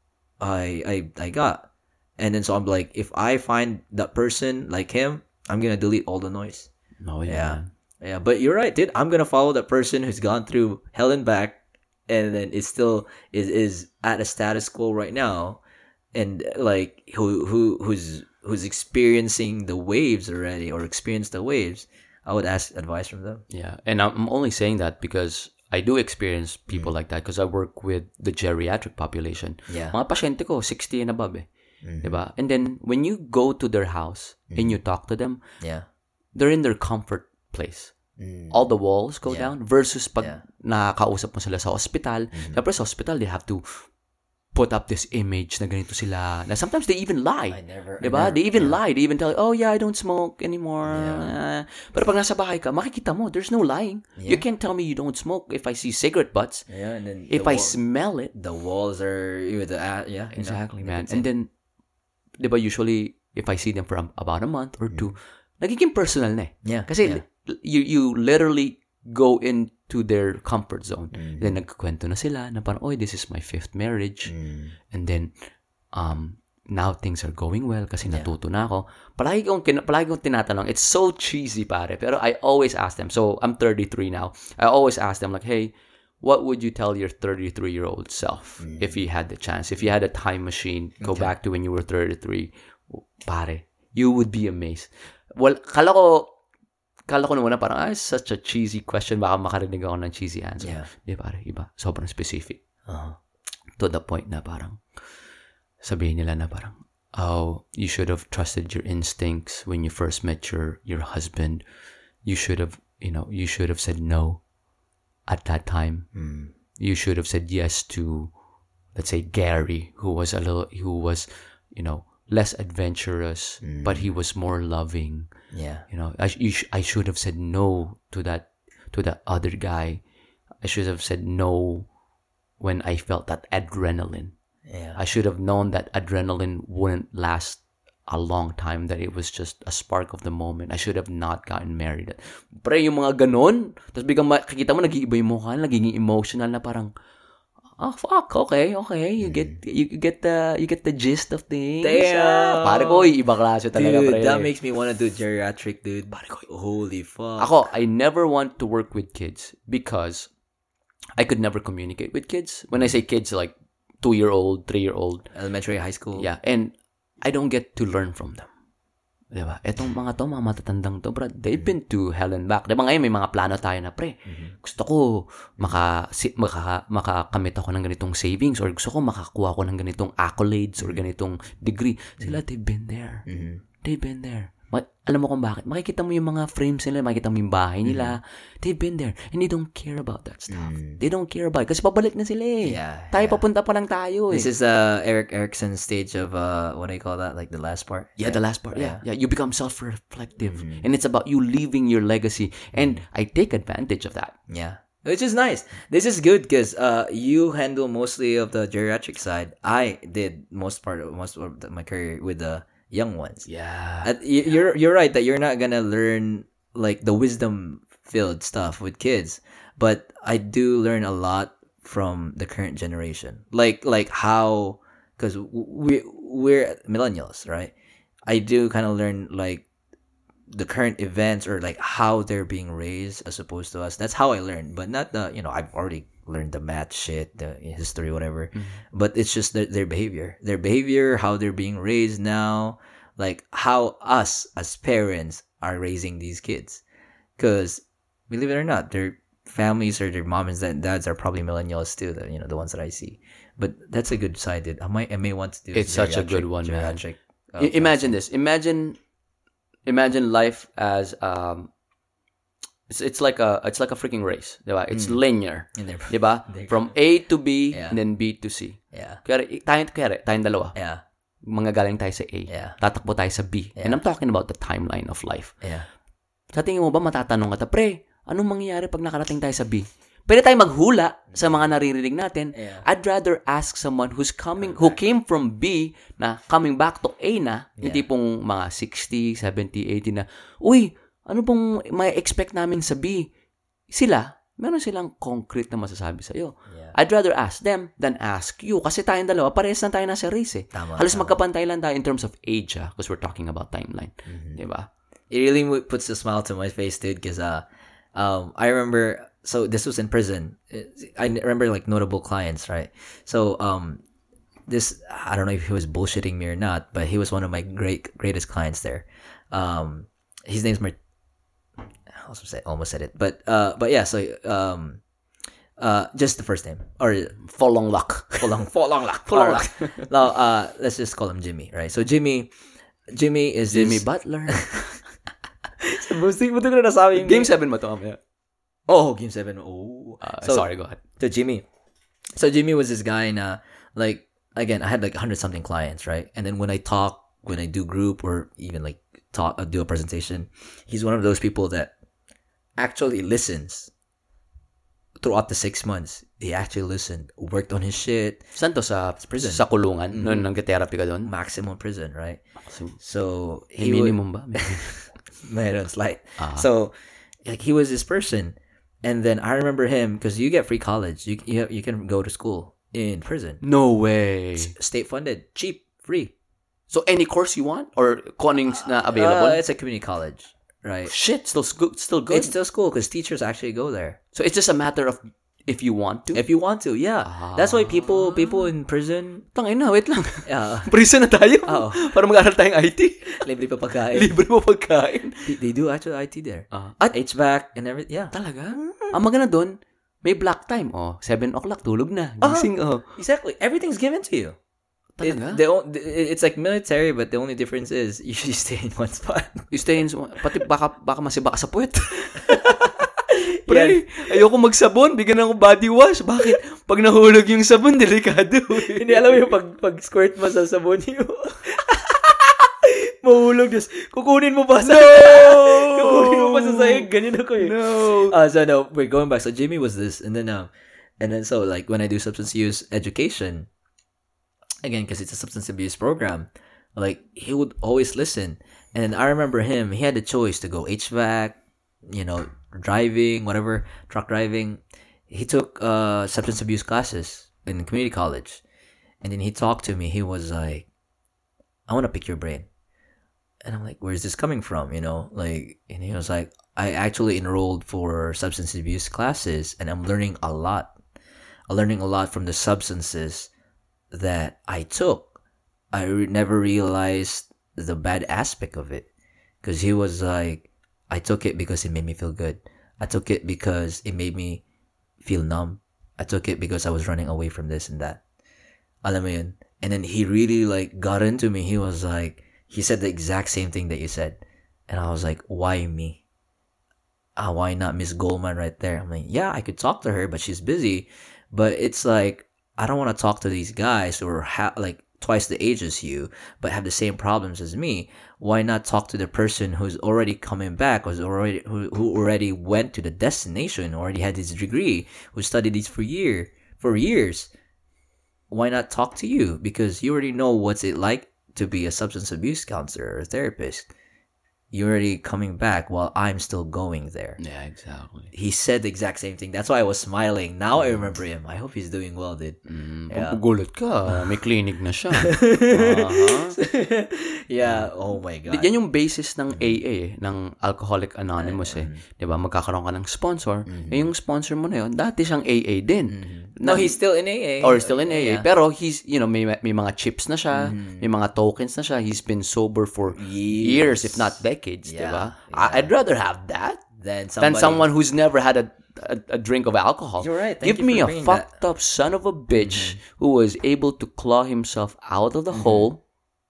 I I I got. And then so I'm like, if I find that person like him, I'm gonna delete all the noise. Oh, Yeah. Yeah, but you're right, dude. I'm gonna follow that person who's gone through hell and back, and then is still is is at a status quo right now, and like who who who's who's experiencing the waves already or experienced the waves. I would ask advice from them. Yeah. And I'm only saying that because I do experience people like that because I work with the geriatric population. Yeah. Mga pasyente ko, 60 and above eh. Mhm. Diba? And then, when you go to their house and you talk to them, Yeah. they're in their comfort place. Mm. All the walls go Yeah. down versus pag Yeah. nakakausap mo sila sa hospital. Siyempre sa hospital, they have to put up this image na ganito sila. Na sometimes they even lie. I never. I Diba? never- They even yeah. lie. They even tell you, oh yeah, I don't smoke anymore. Yeah. Uh, pero pag nasa bahay ka, makikita mo, there's no lying. You Yeah. can't tell me you don't smoke if I see cigarette butts. Yeah, and then If I wall- smell it. the walls are the uh, yeah you know, Exactly, you man. And then, di ba usually, if I see them for about a month or two, Mm. nagiging personal na eh. yeah Kasi yeah. you you literally go into their comfort zone. Mm. Then nagkukwento na sila na parang, oh, this is my fifth marriage. Mm. And then, um, now things are going well kasi Yeah. natuto na ako. Palagi kong, kin- palagi kong tinatanong, it's so cheesy pare, pero I always ask them, so I'm 33 now, I always ask them like, hey, what would you tell your 33-year-old self if you had the chance? If you had a time machine, go back to when you were 33, pare, you would be amazed. Well, kala ko, kala ko naman na parang, ah, it's such a cheesy question, baka makarinig ako ng cheesy answer. Yeah. Di pare, iba. Sobrang specific Uh-huh. to the point na parang sabihin nila na parang oh you should have trusted your instincts when you first met your your husband you should have you know you should have said no at that time Mm. you should have said yes to let's say Gary who was a little who was you know less adventurous but he was more loving yeah you know I, sh- you sh- I should have said no to that to that other guy i should have said no when I felt that adrenaline. Yeah. I should have known that adrenaline wouldn't last a long time, that it was just a spark of the moment. I should have not gotten married. Pre, yung mga ganon, tapos biglang makikita mo, nag-iiba yung mukha, nagiging emotional na parang, oh fuck, okay, okay, you get, you get the, you get the gist of things. Damn. Ah, Pare ko, iba klase talaga, Dude, pre. that makes me want to do geriatric, dude. Holy fuck. Ako, I never want to work with kids because I could never communicate with kids. When I say kids, like two-year-old, three-year-old, Elementary, high school. Yeah, and I don't get to learn from them. Diba? Etong mga to, mga matatandang to, bro, they've been to hell and back. Diba ngayon, may mga plano tayo na, pre, gusto ko maka, si, maka, makakamit ako ng ganitong savings or gusto ko makakuha ko ng ganitong accolades or ganitong degree. Sila, they've been there. They've been there. Alam mo kung bakit? Makikita mo yung mga frames nila, makikita mo yung bahay nila. They've been there. And they don't care about that stuff. They don't care about it. Kasi pabalik na sila eh. Yeah, tayo papunta pa lang tayo eh. This is uh Eric Erickson's stage of uh what do you call that? Like the last part. Yeah, the last part. Yeah, yeah. You become self-reflective, and it's about you leaving your legacy. And I take advantage of that. Yeah. Which is nice. This is good because uh, you handle mostly of the geriatric side. I did most part of most of the, my career with the young ones. Yeah. At, y- you're you're right that you're not gonna learn like the wisdom filled stuff with kids, but I do learn a lot from the current generation. Like like how because we we're millennials, right? I do kind of learn like the current events or like how they're being raised as opposed to us. That's how I learned, but not the you know I've already learned the math shit, the history, whatever. Mm-hmm. But it's just their, their behavior, their behavior, how they're being raised now, like how us as parents are raising these kids. Because believe it or not, their families or their moms and dads are probably millennials too. The, you know the ones that I see. But that's a good side. Dude. I might I may want to do. It's such a good one, man. imagine this. Imagine, imagine life as um, it's it's like a it's like a freaking race, diba? It's linear, in there. diba? From A to B Yeah. and then B to C. Yeah. Kaya tayo, kaya tayong dalawa. Yeah. Mga galing tayo sa A. Yeah. Tatakbo tayo sa B. And Yeah. I'm talking about the timeline of life. Yeah. Sa tingin mo ba matatanong ka, pre, anong mangyayari pag nakarating tayo sa B? Pwede tayo maghula sa mga naririnig natin. Yeah. I'd rather ask someone who's coming, who came from B na coming back to A na, hindi pong mga 60, 70, 80 na, uy, ano pong may expect namin sa B? Sila, meron silang concrete na masasabi sa'yo. Yeah. I'd rather ask them than ask you. Kasi tayong dalawa, parehas lang tayo nasa race eh. Tama, Halos tama. magkapantay lang tayo in terms of age ah, because we're talking about timeline. Mm-hmm. Di ba? it really puts a smile to my face, dude. Because uh, um, I remember. So this was in prison. I remember like notable clients, right? So um, this I don't know if he was bullshitting me or not, but he was one of my great greatest clients there. Um, his name's Mart- I also said almost said it, but uh, but yeah. So um, uh, just the first name or Folong luck. Folong Folong Lak. Folong Alright. Now, uh, let's just call him Jimmy, right? So Jimmy, Jimmy is Jimmy this, Butler. Buti mo ko na nasabi yung Game 7 ba ito mamaya? Oh, game seven. Oh, Uh, So- sorry, go ahead. So Jimmy, so Jimmy was this guy, and uh, like again, I had like hundred something clients, right? And then when I talk, when I do group or even like talk, uh, do a presentation, he's one of those people that actually listens throughout the six months. He actually listened, worked on his shit. Saan to? Sa, prison. sa kulungan? Noon nag-therapy ka doon? Maximum prison, right? So, So may he would, minimum ba? May- Meron slight. Ah. So, like he was this person, and then I remember him because you get free college. You you, you can go to school in prison, no way. state funded, cheap, free. So, any course you want? Or anong na available? Uh, it's a community college, right? Shit, still, good, still good. It's still school because teachers actually go there so, it's just a matter of if you want to? if you want to. Yeah, that's why people people in prison. Tangin na, wait lang. Uh, Prison na tayo. Oo. Para mag-aral tayong IT. libre pa pagkain. Libre mo pagkain. they, they do actually IT there. Ah. At HVAC and everything. Yeah, Talaga? Ang maganda doon, may black time. Oh, 7 o'clock, tulog na. Ah. Gising, oh. exactly. Everything's given to you. It, Talaga? the, on- it's like military, but the only difference is you stay in one spot. You stay in, pati baka, baka masiba ka sa puwet. Pre, ayoko magsabon, bigyan ako body wash. Bakit? Pag nahulog yung sabon, delikado. eh. Hindi alam yung pag, pag squirt mo sa sabon yung mahulog. Tapos kukunin mo pa sa... kukunin mo pa sa sahig. Ganyan ako eh. No. Uh, so no, wait, going back. So Jimmy was this, and then um, And then so like when I do substance use education, again because it's a substance abuse program, like he would always listen. And I remember him. He had the choice to go HVAC, you know, driving, whatever, truck driving. He took uh, substance abuse classes in community college, and then he talked to me. He was like, "I want to pick your brain," and I'm like, "Where's this coming from?" You know, like, and he was like, "I actually enrolled for substance abuse classes, and I'm learning a lot. I'm learning a lot from the substances that I took. I re- never realized the bad aspect of it because he was like, I took it because it made me feel good. I took it because it made me feel numb. I took it because I was running away from this and that. Alam mo yun? And then he really like got into me. He was like, he said the exact same thing that you said. And I was like, why me? Ah, why not Miss Goldman right there? I'm like, yeah, I could talk to her, but she's busy. But it's like, I don't want to talk to these guys who are ha- like twice the age as you, but have the same problems as me. Why not talk to the person who's already coming back, who's already who, who already went to the destination, already had his degree, who studied this for year for years? Why not talk to you? Because you already know what's it like to be a substance abuse counselor or a therapist. You're already coming back while I'm still going there Yeah, exactly. he said the exact same thing. That's why I was smiling. Now I remember him. I hope he's doing well, dude. Mm, Yeah. Gulat ka. May clinic na siya. Aha. yeah. Oh my god. Yan yung basis ng AA, eh, ng Alcoholic Anonymous eh. 'Di ba? Magkakaroon ka ng sponsor. Eh yung sponsor mo na yun, dati siyang AA din. no, he's still in AA. or still in AA. Yeah. Pero he's, you know, may may mga chips na siya, may mga tokens na siya. He's been sober for years, if not decades, ba? Yeah, I- I'd rather have that than somebody, someone who's never had a a, a drink of alcohol. You're right. Thank Give you me a fucked up son of a bitch mm-hmm. who was able to claw himself out of the mm-hmm. hole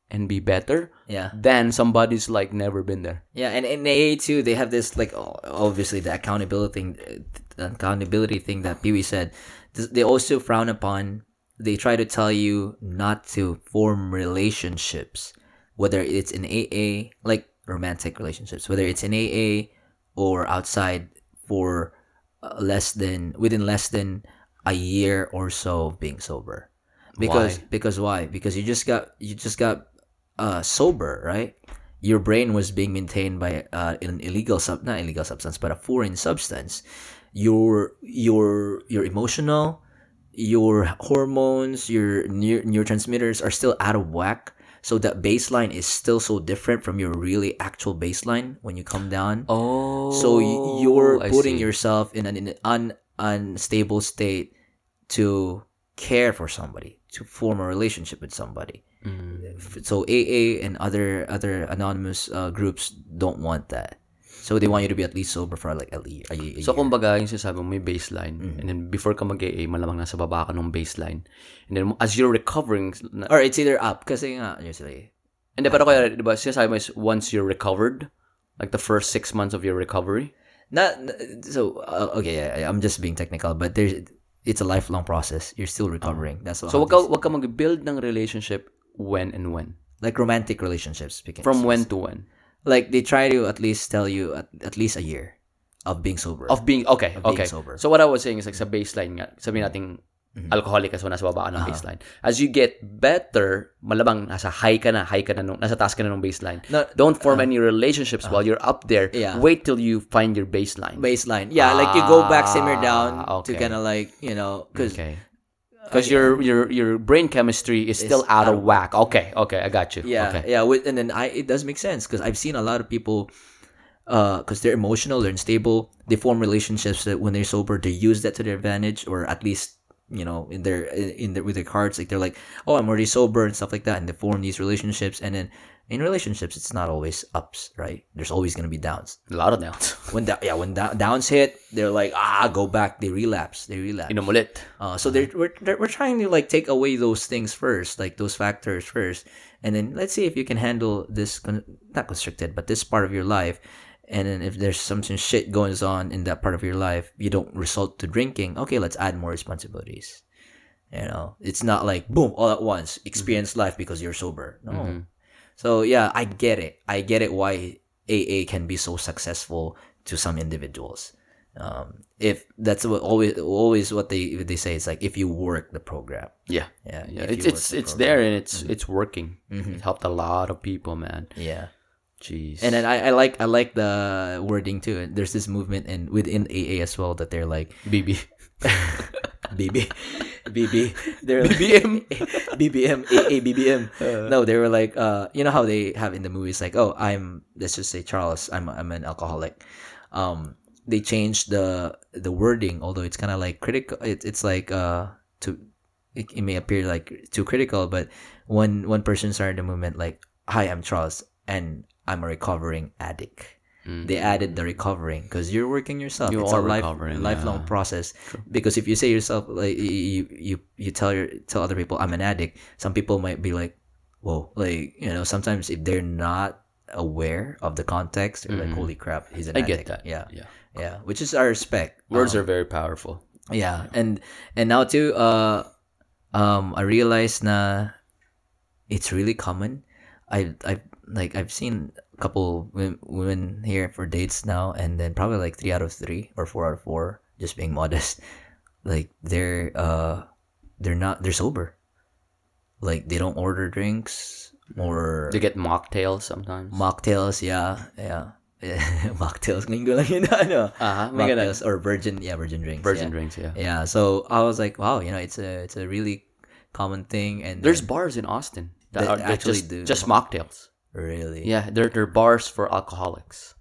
and be better Yeah. than somebody's like never been there. Yeah, and in AA too, they have this like obviously the accountability thing, the accountability thing that Pee Wee said. They also frown upon. They try to tell you not to form relationships, whether it's in AA, like romantic relationships, whether it's in AA or outside for uh, less than within less than a year or so of being sober. Because Why? because why? Because you just got you just got uh sober, right? Your brain was being maintained by uh, an illegal sub not illegal substance, but a foreign substance. Your your your emotional, your hormones, your neur- neurotransmitters are still out of whack. So that baseline is still so different from your really actual baseline when you come down. Oh. So you're putting yourself in an, in an un, unstable state to care for somebody, to form a relationship with somebody. Mm. So AA and other other anonymous uh, groups don't want that. So they want you to be at least sober for like a, year. A, ye- a So, year. kumbaga, yung sinasabi mo, may baseline. Mm-hmm. And then, before ka mag-AA, malamang nasa baba ka ng baseline. And then, as you're recovering, or it's either up kasi nga usually. hindi, pero kaya, di ba, sinasabi mo is, once you're recovered, like the first six months of your recovery, Not so uh, okay. Yeah, I'm just being technical, but there's it's a lifelong process. You're still recovering. That's what so wag ka, wag ka mag-build ng relationship when and when. like romantic relationships. Speaking From when to when? Like they try to at least tell you at, at least a year of being sober. Of being, okay, Of being okay. sober. So, what I was saying is, like, sa baseline nga, sabihin natin, Mm-hmm. alcoholic ka, so nasa baba ng Uh-huh. baseline. As you get better, malabang nasa high ka na, high ka na, nung, nasa taas ka na ng baseline. No, Don't form any relationships while you're up there. Uh-huh. Yeah. Wait till you find your baseline. baseline. Yeah, like you go back, simmer down Ah, to okay. kind of like you know because Okay. Because your your your brain chemistry is still out of whack. Okay, okay, I got you. yeah Okay. yeah with, and then I it does make sense because I've seen a lot of people uh, because they're emotional, they're unstable, they form relationships that when they're sober, they use that to their advantage or at least you know in their in their with their cards like they're like oh I'm already sober and stuff like that and they form these relationships and then in relationships it's not always ups right? There's always gonna be downs. A lot of downs. when da- yeah when da- downs hit they're like ah go back. They relapse they relapse. Inom ulit. uh, so they're, we're, they're, we're trying to like take away those things first like those factors first. And then let's see if you can handle this con- not constricted but this part of your life. And then if there's something shit going on in that part of your life you don't resort to drinking okay let's add more responsibilities. You know it's not like boom all at once experience life because you're sober. No so yeah i get it i get it why aa can be so successful to some individuals Um, if that's what always always what they they say it's like if you work the program. Yeah. Yeah, Yeah, it's it's the it's there and it's it's working. It helped a lot of people, man. Yeah. Jeez. And then I, I like I like the wording too. There's this movement and within AA as well that they're like BB. BB BB they're BBM. BBM AA BBM. no, they were like uh you know how they have in the movies like oh I'm let's just say Charles I'm I'm an alcoholic. Um they changed the the wording although it's kind of like critical it, it's like uh to it, it may appear like too critical but one one person started the movement like hi I'm Charles and I'm a recovering addict. They added the recovering because you're working yourself. You it's a life, lifelong yeah. process. Because if you say yourself like you you you tell your tell other people I'm an addict, some people might be like, whoa, like you know sometimes if they're not aware of the context, they're like, holy crap, he's an Mm-hmm. I get addict. that. Yeah, Yeah. yeah, which is our respect. Words Um, are very powerful. yeah, and and now too, uh, um, I realized na it's really common. I I like I've seen couple women here for dates now, and then probably like three out of three or four out of four, just being modest. Like they're uh they're not they're sober. Like they don't order drinks or They get mocktails sometimes. mocktails. Yeah, yeah. mocktails. Ngayon ko lang yun na, ano. Aha, may mocktails or virgin, yeah, virgin drinks. Virgin yeah. drinks, yeah. Yeah, so I was like, wow, you know, it's a it's a really common thing, and There's bars in Austin that, That are that actually just, do just mocktails. Really Yeah, they're they're bars for alcoholics.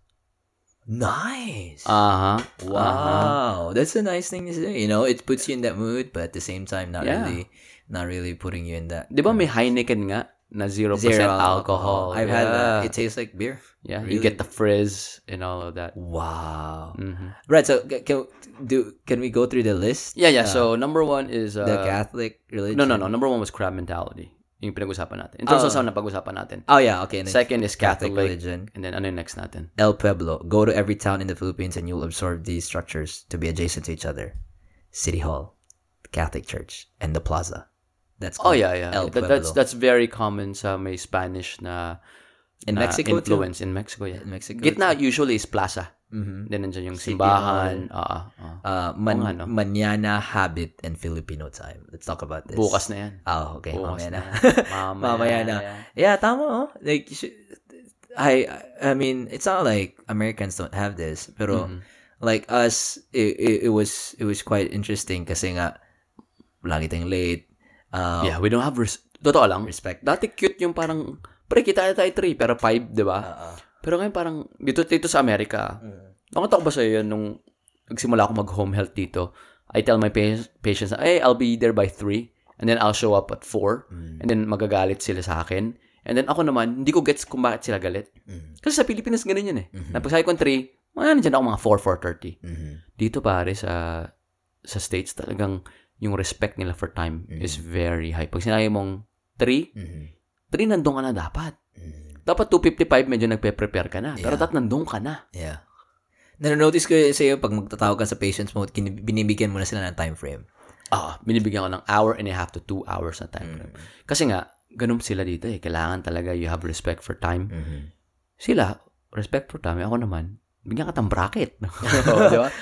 nice. Uh huh. wow, that's a nice thing to say. You know, it puts you in that mood, but at the same time, not Yeah. really, not really putting you in that. Di ba may Heineken nga na 0% alcohol? I've yeah. had that. It tastes like beer. yeah, you get the frizz and all of that. Wow. hmm Right. So can do can we go through the list? Yeah, yeah. So number one is uh, the Catholic religion. no, no, no. Number one was crab mentality. Yung pinag-usapan natin. In terms of Oh. Ah. saan napag-usapan natin. Oh yeah. Okay. Second is Catholic Catholic. religion. And then ano yung next natin? El Pueblo. Go to every town in the Philippines and you'll absorb these structures to be adjacent to each other. City Hall, Catholic Church, and the Plaza. That's Oh yeah, yeah. El That, Pueblo. that's that's very common sa may Spanish na in na Mexico too. influence in Mexico, yeah. In Mexico. Gitna usually is plaza. Mhm. Then nandiyan yung City simbahan. Oo. oo. Uh, man, Oo nga, no? Manana habit and Filipino time. Let's talk about this. Bukas na yan. Oh, okay. Bukas mamaya na. Mamaya, mamaya na. Yeah, tama. Oh. Like, I, I mean, it's not like Americans don't have this, pero Mm-hmm. like us, it, it, it was it was quite interesting kasi nga lagi tayong late. Uh, Yeah, we don't have res- Totoo lang. Respect. Dati cute yung parang, pre, kita na tayo 3, pero 5, di ba? uh, Pero ngayon parang, dito, dito sa Amerika, Mm. nakita ko ba sa'yo yun nung nagsimula ako mag-home health dito, I tell my pa- patients, hey, I'll be there by 3, and then I'll show up at 4, Mm. and then magagalit sila sa akin. And then ako naman, hindi ko gets kung bakit sila galit. Mm. Kasi sa Pilipinas, ganun yun eh. Mm-hmm. Na pag sabi ko 3, mga nandiyan ako mga 4, 4.30. mhm. Dito pare sa sa States talagang yung respect nila for time is very high. Pag sinabi mong 3, Mhm. 3 nandun ka na dapat. Mhm. Dapat 2.55 medyo nagpe-prepare ka na. Pero Yeah. dapat nandun ka na. Yeah. Nanonotice ko sa iyo pag magtatawag ka sa patients mo, kin- binibigyan mo na sila ng time frame. Ah, binibigyan ko ng hour and a half to 2 hours na time frame. Kasi nga, ganun sila dito eh. Kailangan talaga you have respect for time. Mhm. Sila, respect for time. Ako naman, bigyan ka ng bracket. ba?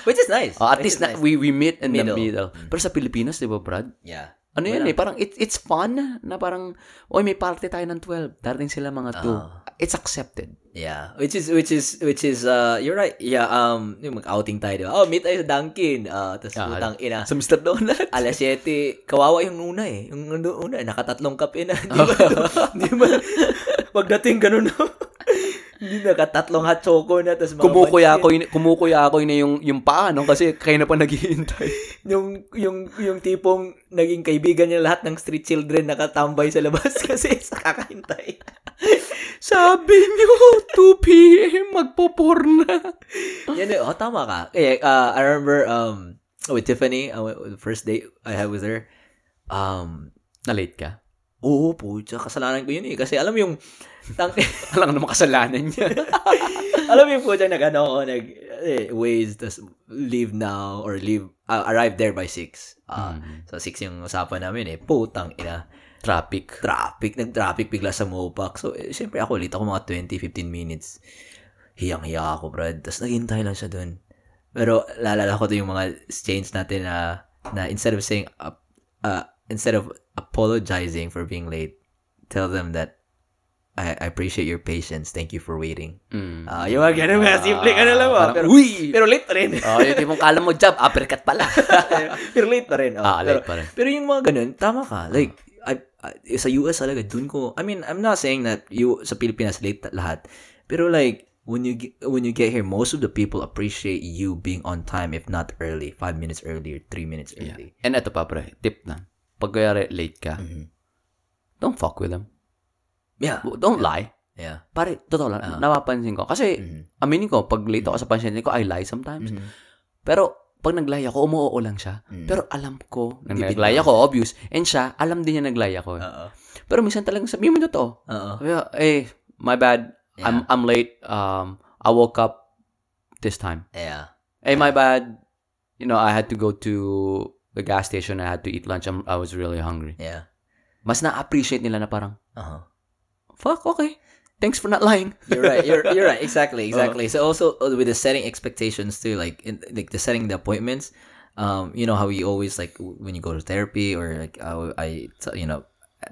Which is nice. Oh, at Which least na, nice. we, we meet in Middle. the middle. Pero sa Pilipinas, di ba, Brad? Yeah. Ano yan eh, parang it, it's fun na parang, oy, may party tayo ng 12. Darating sila mga 2. Ah. It's accepted. Yeah, which is which is which is uh you're right. Yeah, um yung mag-outing tayo, di ba? Oh, meet tayo sa Dunkin. Uh, tapos Ah, putang ina. Sa Mr. Donut. Alas 7, kawawa yung una eh. Yung una, nakatatlong kape na. Di ba? Di ba? Pagdating ganun na. Hindi nakatatlong hot choco na. Tapos Kumukuya pansit. ko yun, kumukuya ako yun yung, yung paa, no? Kasi kayo na pa naghihintay. Yung, yung, yung tipong naging kaibigan niya lahat ng street children nakatambay sa labas kasi sa kakahintay. Sabi niyo, 2 p.m. magpo-4 na. Yan eh, oh, tama ka. Eh, uh, I remember um, with Tiffany, uh, the first date I had with her, um, Na-late ka? Oo, po, kasalanan ko yun eh. Kasi alam yung, tang, Alam naman kasalanan niya. alam mo yung po nag, ano ako, nag, eh, ways, tas leave now, or leave, uh, arrive there by 6. Uh, So, 6 yung usapan namin eh. Putang ina. Traffic. Traffic, nag-traffic bigla sa Mopac. So, eh, syempre ako, late ako mga 20, 15 minutes. Hiyang-hiya ako, brad. Tapos naghintay lang siya doon. Pero lalala ko to yung mga exchange natin na na instead of saying uh, uh, instead of apologizing for being late, tell them that I, I appreciate your patience. Thank you for waiting. Mm. Ah, yung mga ganun mga simple lang ah. Parang, Pero, uy! pero late pa rin. Oh, yung tipong kala mo job, uppercut pala. pero late pa rin. Oh. Ah, late pero, pa rin. Pero yung mga ganun, tama ka. Like, I, I, sa US talaga, dun ko, I mean, I'm not saying that you, sa Pilipinas, late lahat. Pero like, when you when you get here, most of the people appreciate you being on time, if not early, five minutes early or three minutes Yeah. early. And eto pa, pre, tip na. Pag late ka, Mhm. don't fuck with them. Yeah. Don't lie. Yeah. Pare, totoo lang, Ah. napapansin ko. Kasi, Mhm. aminin ko, pag late ako sa pasyente ko, I lie sometimes. Mhm. Pero, pag nag-lie ako, umuoo lang siya. Mm. Pero alam ko, na Bibit nag-lie na. ako, obvious. And siya, alam din niya nag-lie ako. Oo. Pero minsan talagang sabihin mo. Oo. Sabi ko, eh, my bad. Yeah. I'm I'm late. Um, I woke up this time. Yeah. Hey, my bad. You know, I had to go to the gas station. I had to eat lunch. I'm, I was really hungry. Yeah. Mas na-appreciate nila na parang, Uh-huh. Fuck, okay. Thanks for not lying. You're right. You're you're right. Exactly. Exactly. So also uh, with the setting expectations too, like in, like the setting the appointments. Um, you know how we always like when you go to therapy or like uh, I, t- you know,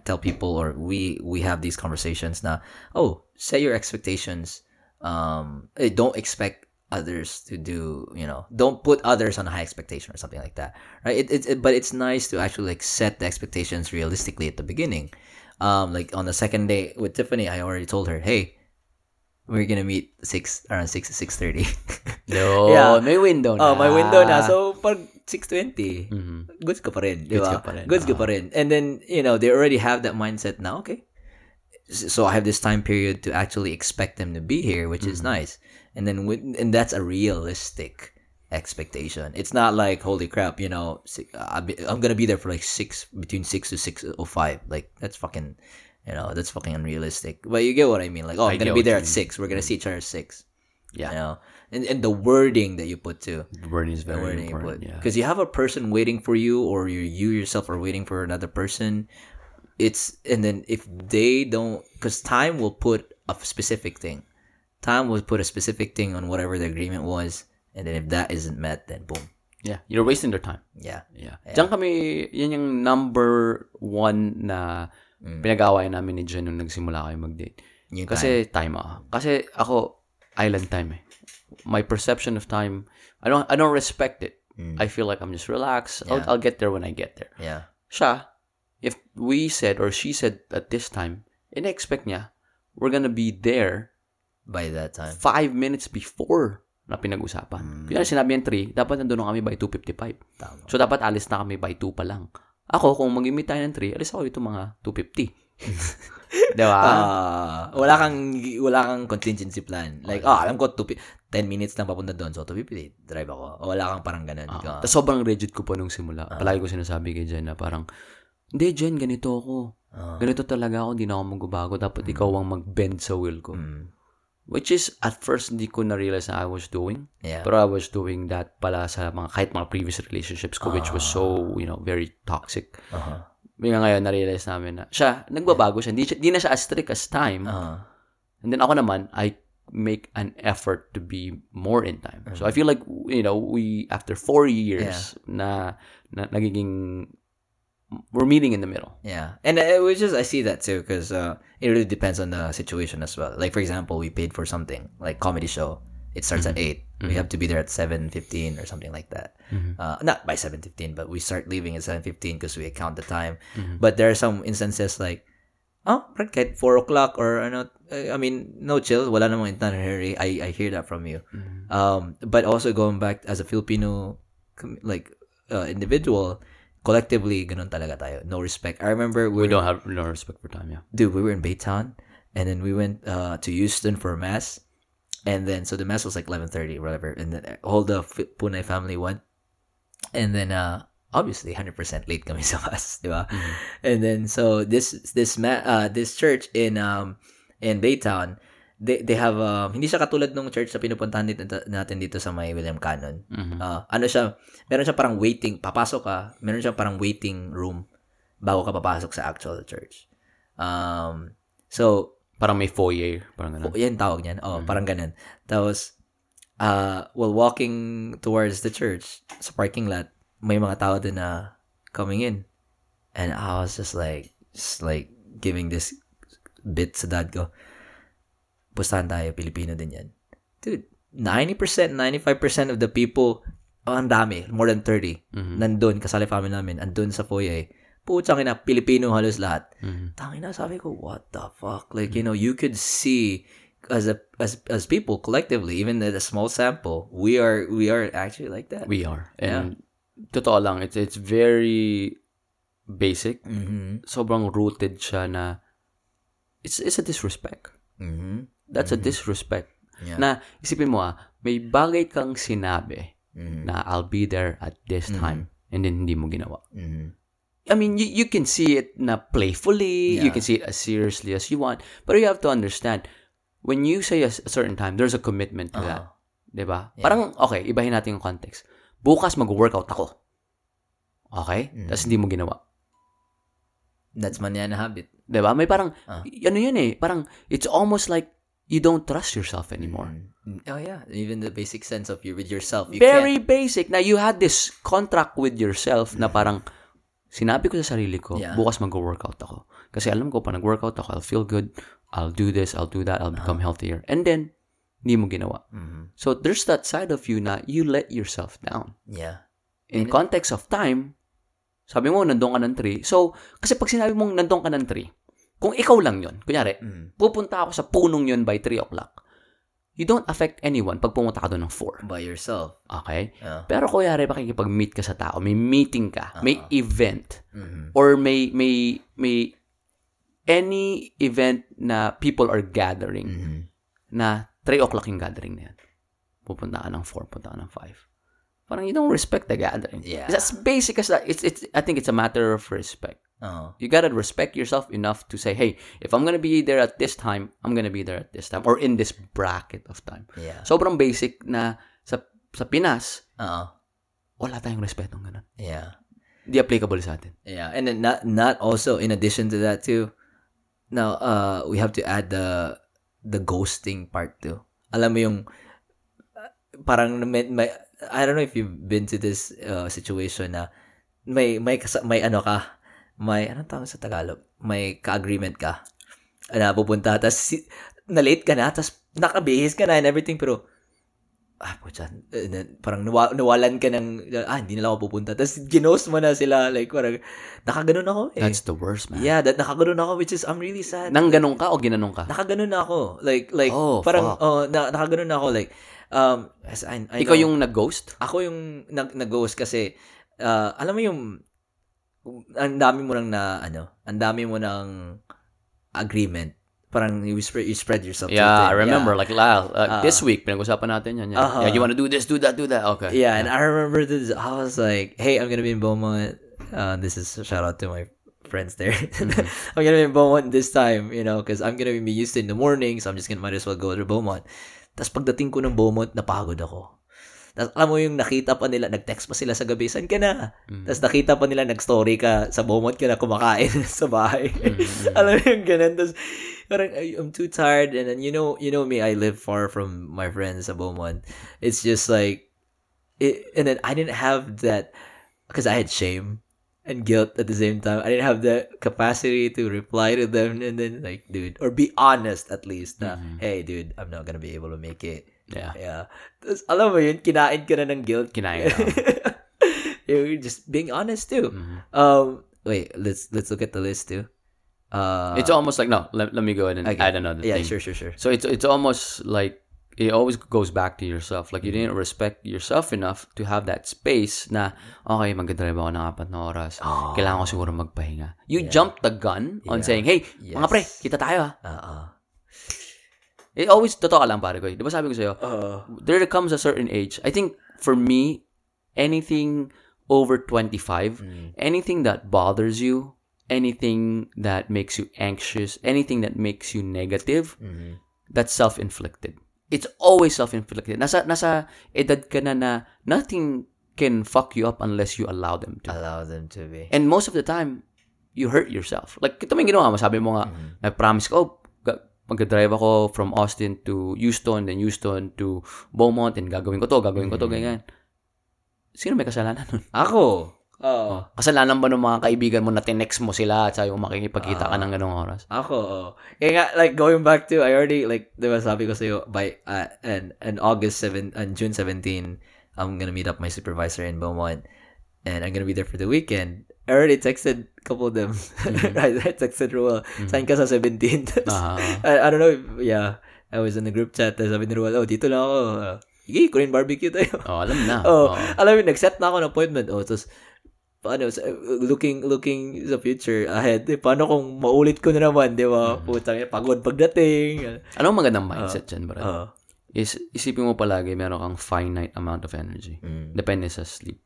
tell people or we we have these conversations now. Oh, set your expectations. Um, eh, don't expect others to do. You know, don't put others on a high expectation or something like that. Right. It, it, it but it's nice to actually like set the expectations realistically at the beginning um like on the second day with Tiffany I already told her hey we're gonna meet six around six six thirty No, Yeah. may window oh na. my window na so pag 620 Mhm. goods ka pa rin di Goods ka pa rin, goods ka ah. pa rin and then you know they already have that mindset now okay so I have this time period to actually expect them to be here which is Mm-hmm. nice and then with, and that's a realistic expectation. It's not like holy crap you know I'm gonna be there for like six between six to six o five. Like that's fucking you know that's fucking unrealistic. But you get what I mean. Like oh I'm I gonna be there at mean. six. We're gonna mm. see each other at six. Yeah. you know? And, and the wording that you put too. The wording is very wording you important. put. Yeah. because you have a person waiting for you or you you yourself are waiting for another person. It's and then if they don't because time will put a specific thing. Time will put a specific thing on whatever the agreement was and then if that isn't met then boom Yeah. You're wasting their time. yeah Yeah. Diyan kami, yan yung number one na Mm. pinag-awayan namin ni Jen nung nagsimula kayo mag-date. Yung Kasi time ah. Kasi ako, island time eh. My perception of time, I don't I don't respect it. Mm. I feel like I'm just relaxed. I'll, Yeah. I'll get there when I get there. yeah Siya, if we said or she said at this time, in-expect niya, we're gonna be there by that time five minutes before na pinag-usapan. Kaya sinabi yan 3, dapat nandun na kami by 2.55. Tama. So, dapat alis na kami by 2 pa lang. Ako, kung mag-imit tayo ng 3, alis ako dito mga 2.50. Di ba? Ah, wala kang wala kang contingency plan. Like, ah, alam ko 2 10 minutes lang papunta doon. So, 250 drive ako. O, wala kang parang ganun. Ah, Ikaw. tas sobrang rigid ko pa nung simula. Ah. Palagi ko sinasabi kay Jen na parang, hindi Jen, ganito ako. Ah. Ganito talaga ako, hindi na ako magbabago. Dapat ikaw ang mag-bend sa will ko. Mm. Which is, at first, hindi ko na-realize na I was doing. Yeah. Pero I was doing that pala sa mga, kahit mga previous relationships ko, which was so, you know, very toxic. Uh-huh. Bigla ngayon, na-realize namin na, siya, nagbabago siya. Hindi, siya- hindi na siya as strict as time. Uh-huh. And then ako naman, I make an effort to be more in time. So I feel like, you know, we, after four years na, na nagiging, we're meeting in the middle. Yeah, and it was just I see that too because uh, it really depends on the situation as well. Like for example, we paid for something like comedy show. It starts at 8 We have to be there at seven fifteen or something like that. Uh, not by seven fifteen, but we start leaving at seven fifteen because we account the time. But there are some instances like, oh, right, four o'clock or ano. uh, I mean, no chill. Wala namang in hurry. I I hear that from you. Um, but also going back as a Filipino, like uh, individual, collectively, ganun talaga tayo. No respect. I remember We we don't have no respect for time, yeah. dude, we were in Baytown, and then we went uh, to Houston for a mass, and then so the mass was like eleven thirty, whatever, and then all the Pune family went, and then uh, obviously hundred percent late kami sa mass, di ba? And then so this this ma- uh, this church in um in Baytown, they they have um, hindi siya katulad nung church sa pinupuntahan dito, natin dito sa may William Cannon. Uh, ano siya, meron siya parang waiting, papasok ka, meron siya parang waiting room bago ka papasok sa actual church. Um, so, Parang may foyer, parang ganun. yan tawag niyan. Oh, parang ganun. Tapos, uh, while walking towards the church, sa parking lot, may mga tao din na coming in. And I was just like, just like giving this bit sa dad ko. Pustahan tayo, Pilipino din yan. Dude, 90%, 95% of the people, oh, ang dami, more than 30, nandun, kasali family namin, andun sa foyer. Putsang ina, Pilipino halos lahat. Tangin na, sabi ko, what the fuck? Like, you know, you could see as a as as people collectively, even at a small sample, we are we are actually like that. We are. And totoo lang, it's, it's very basic. Mhm. Sobrang rooted siya na it's, it's a disrespect. Mhm. That's a disrespect. Yeah. Na, isipin mo ah, may bagay kang sinabi Mhm. na I'll be there at this time and then hindi mo ginawa. Mhm. I mean, you, you can see it na playfully, you Yeah. can see it as seriously as you want, but you have to understand, when you say a, a certain time, there's a commitment to that. Uh-huh. 'Di ba? Parang, okay, ibahin natin yung context. Bukas mag-workout ako. Okay? Mm. Tapos hindi mo ginawa. That's manana habit. 'Di ba? May parang, Ah. ano yun eh, parang, it's almost like you don't trust yourself anymore. Mm. Oh yeah, even the basic sense of you with yourself. You Very can't. basic. Na you had this contract with yourself na parang, sinabi ko sa sarili ko, Yeah. bukas mag-workout ako. Kasi alam ko, pa nag-workout ako, I'll feel good, I'll do this, I'll do that, I'll become healthier. And then, hindi mo ginawa. Mhm. So, there's that side of you na you let yourself down. Yeah. In context of time, sabi mo, nandun ka ng 3. So, kasi pag sinabi mong nandun ka ng 3, kung ikaw lang yon kunyari, Mm. pupunta ako sa punong yon by 3 o'clock, you don't affect anyone pag pumunta ka doon ng 4. By yourself. Okay? Yeah. Pero kunyari, pakikipag-meet ka sa tao, may meeting ka, may event, Mhm. or may, may, may any event na people are gathering, Mhm. na 3 o'clock yung gathering na yan. Pupunta ka ng 4, punta ka ng 5. Parang you don't respect the gathering. Yeah. It's as basic as that. It's, it's, I think it's a matter of respect. Oh. You gotta respect yourself enough to say, hey, if I'm gonna be there at this time, I'm gonna be there at this time, or in this bracket of time. Yeah. Sobrang basic na sa, sa Pinas, Uh-uh. wala tayong respetong ganun. Yeah. Hindi applicable sa atin. Yeah, and then not not also in addition to that too. Now, uh, we have to add the the ghosting part too. Alam mo yung uh, parang may, may I don't know if you've been to this uh, situation na may may may ano ka, may anong tawag sa Tagalog? May ka-agreement ka. Na pupunta tas si, na late ka na tas nakabihis ka na and everything pero ah, putya, eh, parang nawa, nawalan ka ng, ah, hindi na ako pupunta. Tapos, ginost mo na sila, like, parang, nakaganon ako eh. That's the worst, man. yeah, that, nakaganon ako, which is, I'm really sad. Nang ganun ka o ginanong ka? nakaganon na ako. Like, like, Oh, parang, fuck. oh, na, nakaganon na ako, like, um, as I, I Ikaw know- yung nag-ghost? ako yung nag, nag-ghost kasi, uh, alam mo yung, ang dami mo nang na, ano, ang dami mo nang agreement. Parang you spread, you spread yourself. Yeah, I remember. Yeah. Like, Lal, uh, Ah. this week, pinag-usapan natin yan. yan. Uh-huh. Yeah, you wanna do this, do that, do that. Okay. Yeah, and I remember this. I was like, "Hey, I'm gonna be in Beaumont. Uh, this is a shout out to my friends there. I'm gonna be in Beaumont this time, you know, because I'm gonna be used in the morning, so I'm just gonna might as well go to Beaumont. Tapos pagdating ko ng Beaumont, napagod ako. Tapos alam mo yung nakita pa nila, nag-text pa sila sa gabi, saan ka na? Tapos nakita pa nila, nag-story ka, sa Beaumont ka na kumakain sa bahay. alam mo yung ganun. Tapos parang, "Ay, I'm too tired. And then, you know, you know me, I live far from my friends sa Beaumont. It's just like, it, and then I didn't have that, because I had shame and guilt at the same time. I didn't have the capacity to reply to them and then like, dude, or be honest at least na, hey, dude, I'm not gonna be able to make it. Yeah. Yeah. Tapos, alam mo yun, kinain ka na ng guilt. Kinain ka. You're just being honest too. Mm-hmm. Um, wait, let's let's look at the list too. Uh, It's almost like, no, let, let me go ahead and okay. add another yeah, thing. sure, sure, sure. So it's it's almost like it always goes back to yourself. Like you didn't respect yourself enough to have that space na okay, mag-drive ako ng apat na oras. Kailangan ko siguro magpahinga. You jumped the gun on saying, "Hey, mga Yes. pre, kita tayo ha." Uh-uh. It always totoo lang pare ko. eh. Di ba sabi ko sa'yo, Uh, there comes a certain age. I think for me, anything over 25, anything that bothers you, anything that makes you anxious, anything that makes you negative, that's self-inflicted. It's always self-inflicted. Nasa, nasa edad ka na na nothing can fuck you up unless you allow them to. allow them to be. And most of the time, you hurt yourself. Like, ito may ginawa mo. Sabi mo nga, nag-promise ka, oh, mag-drive ako from Austin to Houston, then Houston to Beaumont, and gagawin ko to, gagawin ko to, ganyan. Sino may kasalanan nun? Ako. Oo. Kasalanan ba ng mga kaibigan mo na tinext mo sila at sa'yo makikipagkita ka ng ganong oras? Ako, oh. Kaya nga, like, going back to, I already, like, diba sabi ko sa'yo, by, uh, and, and August 7, and June 17, I'm gonna meet up my supervisor in Beaumont, and I'm gonna be there for the weekend. I already texted a couple of them. right, I texted Ruel, sign ka sa 17. Tapos, Ah. I, I don't know if, yeah, I was in the group chat, tapos sabi ni Ruel, oh, dito lang ako. Uh, Sige, Korean barbecue tayo. oh, alam na. Oh, Oh. alam mo, nag-set na ako ng appointment. Oh, tapos, paano, looking, looking sa future ahead, eh, paano kung maulit ko na naman, di ba? Putang, ina, pagod pagdating. Anong magandang mindset dyan, bro? Oo. Is, isipin mo palagi, meron kang finite amount of energy. Mm. Depende sa sleep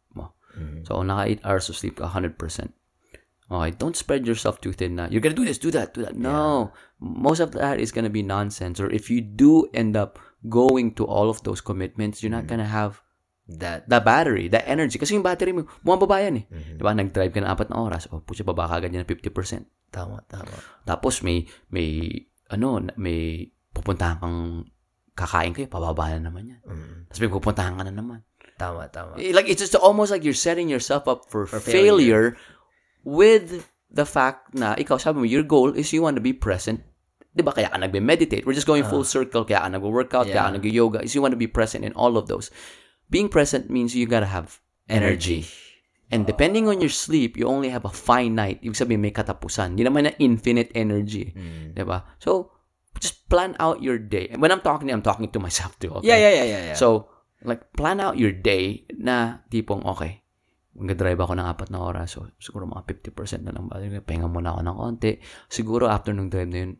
mo. Mm. So, kung naka 8 hours of sleep ka, 100%. Okay, don't spread yourself too thin na, you're gonna do this, do that, do that. No. Most of that is gonna be nonsense. Or if you do end up going to all of those commitments, you're not gonna have That, the battery, the energy. Kasi yung battery mo, bumababa yan eh. Mhm. Diba? Nag-drive ka na apat na oras. O, putya, baba ka agad yan ng 50%. tama, tama. Tapos may, may, ano, may pupuntahan kang kakain kayo, pababa na naman yan. Mm. Tapos may pupuntahan ka na naman. Tama, tama. Eh, Like, it's just almost like you're setting yourself up for, For failure. with the fact na, ikaw, sabi mo, your goal is you want to be present. Di ba? Kaya ka nagbe-meditate. We're just going full circle. Kaya ka nag-workout, kaya ka Yeah. nag-yoga. Is you want to be present in all of those. Being present means you gotta have energy. And depending on your sleep, you only have a finite, ibig sabihin may katapusan. Hindi naman na infinite energy. Mm. Di ba? So, just plan out your day. And when I'm talking, I'm talking to myself too. Okay? Yeah, yeah, yeah, yeah, yeah. So, like, plan out your day na tipong, okay, mag-drive ako ng apat na oras. So, siguro mga 50% na lang ba? Pahinga muna ako ng konti. Siguro after nung drive na yun,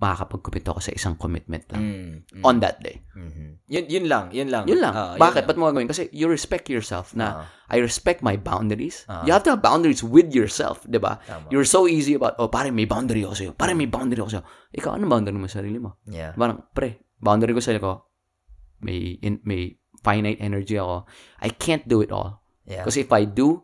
makakapag-commit ako sa isang commitment lang. Mm, mm, On that day. mhm. Yun, yun lang, yun lang. Yun lang. Yun Bakit? Ba't mo gagawin? Kasi you respect yourself na Ah. I respect my boundaries. Ah. You have to have boundaries with yourself, di ba? You're so easy about, oh, pare, may boundary ako sa'yo. Pare, may boundary ako sa'yo. Ikaw, anong boundary mo sa sarili mo? Yeah. Parang, pre, boundary ko sa ko, may, in, may finite energy ako. I can't do it all. Yeah. If I do,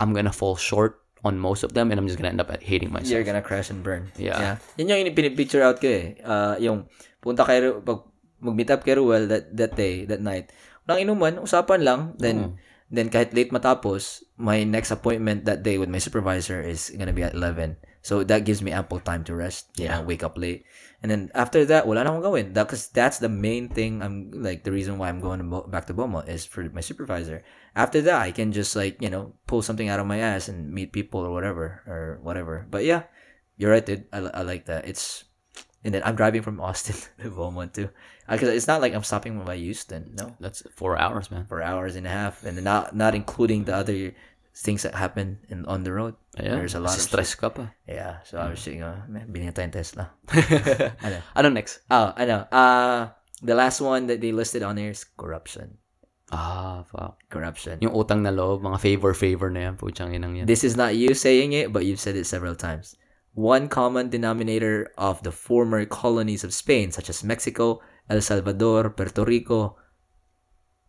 I'm gonna fall short on most of them and I'm just gonna end up at hating myself. You're gonna crash and burn. Yeah. Yun yung pinipicture out ko eh. Ah, yung punta kay pag mag-meet up kay Ruel that, that day, that night. Walang inuman, usapan lang. Then, then kahit late matapos, my next appointment that day with my supervisor is gonna be at 11. So that gives me ample time to rest. You know, wake up late. And then after that, wala na akong gawin. That, cause that's the main thing. I'm like the reason why I'm going to Bo- back to Boma is for my supervisor. After that, I can just like you know pull something out of my ass and meet people or whatever or whatever. But yeah, you're right, dude. I, I like that. It's and then I'm driving from Austin to Beaumont too, because it's not like I'm stopping by Houston. No, That's four hours, man. Four hours and a half, and not not including the other things that happen in on the road. There's a lot of stress ka pa. Yeah, so I was thinking, uh, binili tayong Tesla. ano? Ano next? Oh, I know. Uh, the last one that they listed on there is corruption. Ah, fuck. Corruption. Yung utang na loob, mga favor-favor na yan, inang yan. This is not you saying it, but you've said it several times. One common denominator of the former colonies of Spain, such as Mexico, El Salvador, Puerto Rico,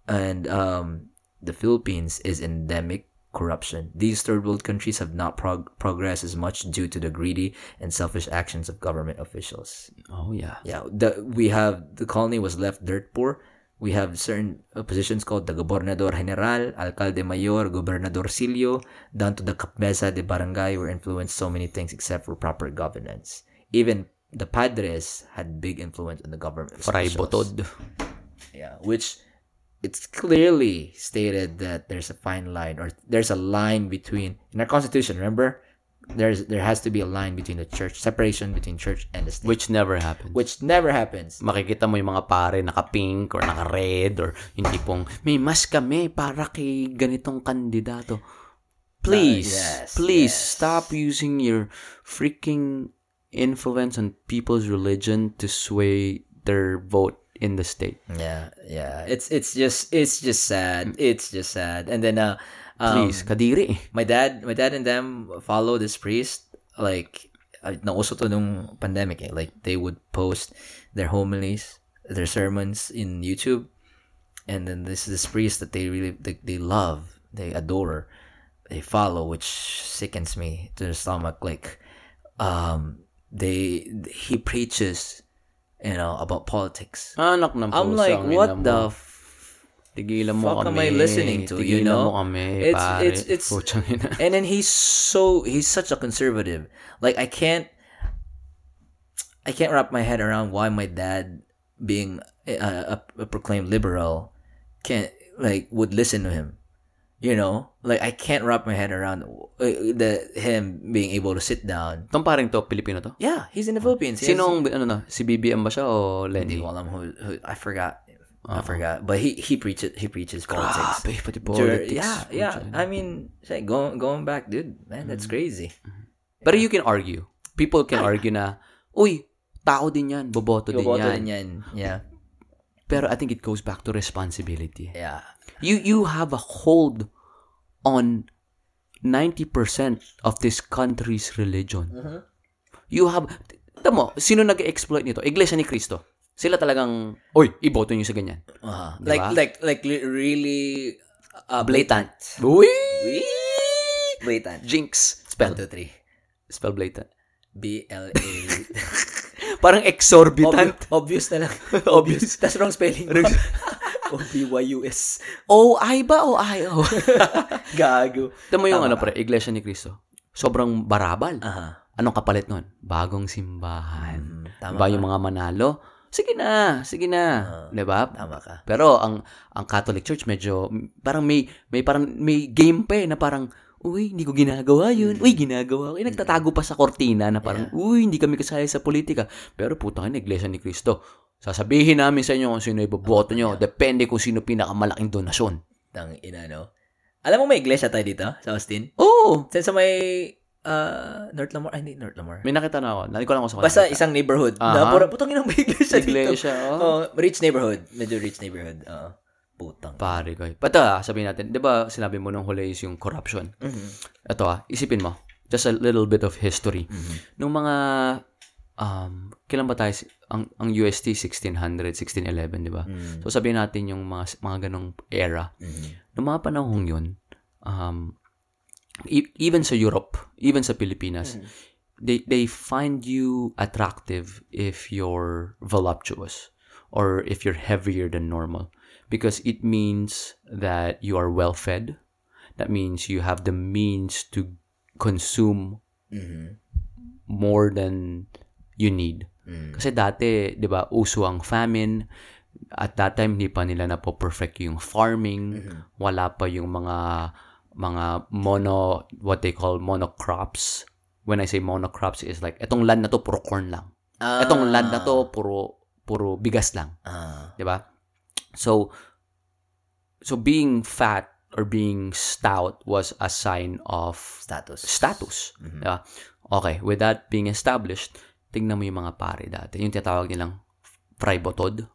and um, the Philippines, is endemic corruption. These third world countries have not prog- progressed as much due to the greedy and selfish actions of government officials. Oh, yeah. Yeah, the we have the colony was left dirt poor. We have certain uh, positions called the Gobernador General, Alcalde Mayor, Gobernador Silio, down to the Cabeza de Barangay were influenced so many things except for proper governance. Even the padres had big influence on the government. Fray. Botod. Yeah, which it's clearly stated that there's a fine line or there's a line between in our constitution, remember? There's there has to be a line between the church, separation between church and the state. Which never happened. which never happens. makikita mo yung mga pare naka-pink or naka-red or yung tipong, may mas kami para kay ganitong kandidato. Please, Uh, yes, please yes. stop using your freaking influence on people's religion to sway their vote in the state. Yeah, yeah. It's it's just it's just sad. It's just sad. And then uh um, Please, kadiri. my dad my dad and them follow this priest like uh, nauso to nung pandemic eh. Like they would post their homilies, their sermons in YouTube. And then this this priest that they really they, they love, they adore, they follow, which sickens me to the stomach. Like, um, they he preaches you know, about politics. Anak ng I'm like, what the Tigilan mo fuck kami. am I listening to, you know? mo kami, It's- pare. it's- it's- and then he's so he's such a conservative. Like I can't I can't wrap my head around why my dad being a, a, a proclaimed liberal can't like would listen to him. You know, like I can't wrap my head around uh, the him being able to sit down. Itong paring to, Pilipino to? Yeah, he's in the Philippines. He has- Sinong, ano na, si BBM ba siya o Hindi Lenny? ko alam who, who I forgot. I forgot. But he he preaches he preaches politics. Grabe, pati politics. Yeah, yeah. I mean, say, going going back, dude, man, that's crazy. Pero you can argue. People can argue na, uy, tao din yan, boboto din Boboto yan. din yan. Yeah. Pero I think it goes back to responsibility. Yeah. You you have a hold on 90% of this country's religion. Mm-hmm. You have, tamo, sino nag-exploit nito? Iglesia ni Cristo. Sila talagang, oy, iboto nyo sa ganyan. Uh-huh. Diba? Like like like li- really uh, Blatant. Uy! Blatant. Jinx. Spell. two, three. Spell blatant. B L A. Parang exorbitant. Obvious na lang. Obvious. That's wrong spelling. O B Y U S. O, I ba o I o? Gago. Tamo yung ano pre, Iglesia ni Cristo. Sobrang barabal. Aha. Anong kapalit nun? Bagong simbahan. Mm, tama Diba ka. yung mga manalo? Sige na, sige na. diba? Tama ka. Pero ang ang Catholic Church medyo parang may may parang may game pa eh na parang uy, hindi ko ginagawa yun. Uy, ginagawa ko. Eh, nagtatago pa sa kortina na parang, uy, hindi kami kasali sa politika. Pero putang ina, Iglesia ni Cristo. Sasabihin namin sa inyo kung sino iboboto nyo. Depende kung sino pinakamalaking donasyon. Tang ina, no? Alam mo may iglesia tayo dito sa Austin? Oo! Sa sa may uh, North Lamar? Ay, hindi, North Lamar. May nakita na ako. Nandito ko lang ako sa Basta isang neighborhood. Aha. Na pura putang ina may iglesia dito. Iglesia, oh. Oh, rich neighborhood. Medyo rich neighborhood. Oo. putang. Pare ko. Pero ah, sabihin natin, di ba sinabi mo nung huli is yung corruption? Mhm. Ito ah, isipin mo. Just a little bit of history. Nung mga, um, kailan ba tayo, ang, ang UST 1600, 1611, di ba? Mm. So sabihin natin yung mga, mga ganong era. Mhm. Noong mga panahong yun, um, e- even sa Europe, even sa Pilipinas, they they find you attractive if you're voluptuous or if you're heavier than normal because it means that you are well fed. That means you have the means to consume Mhm. more than you need. Mm. Kasi dati, 'di ba, uso ang famine. At that time hindi pa nila na perfect yung farming. Wala pa yung mga mga mono what they call monocrops. When I say monocrops is like etong land na to puro corn lang. Ah. Etong land na to puro puro bigas lang, Ah. 'di ba? So so being fat or being stout was a sign of status. status. Diba? Okay, with that being established, tingnan mo yung mga pare dati. Yung tinatawag nilang fribotod.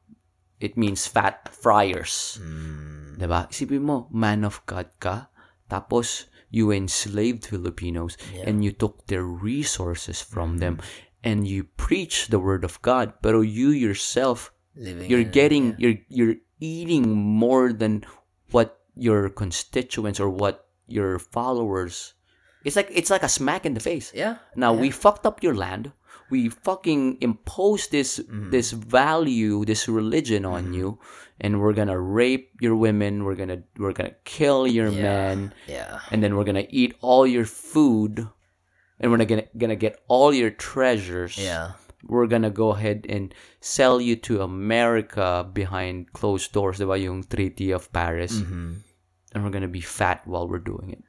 It means fat friars. Mm. Diba? Isipin mo, man of God ka, tapos you enslaved Filipinos and you took their resources from them and you preach the word of God, pero you yourself Living you're in- getting you're you're eating more than what your constituents or what your followers it's like it's like a smack in the face Yeah. now we fucked up your land we fucking impose this Mm-hmm. this value this religion on you and we're gonna rape your women we're gonna we're gonna kill your men Yeah. and then we're gonna eat all your food and we're gonna gonna get all your treasures Yeah. we're gonna go ahead and sell you to America behind closed doors, diba, yung Treaty of Paris. Mm-hmm. And we're gonna be fat while we're doing it.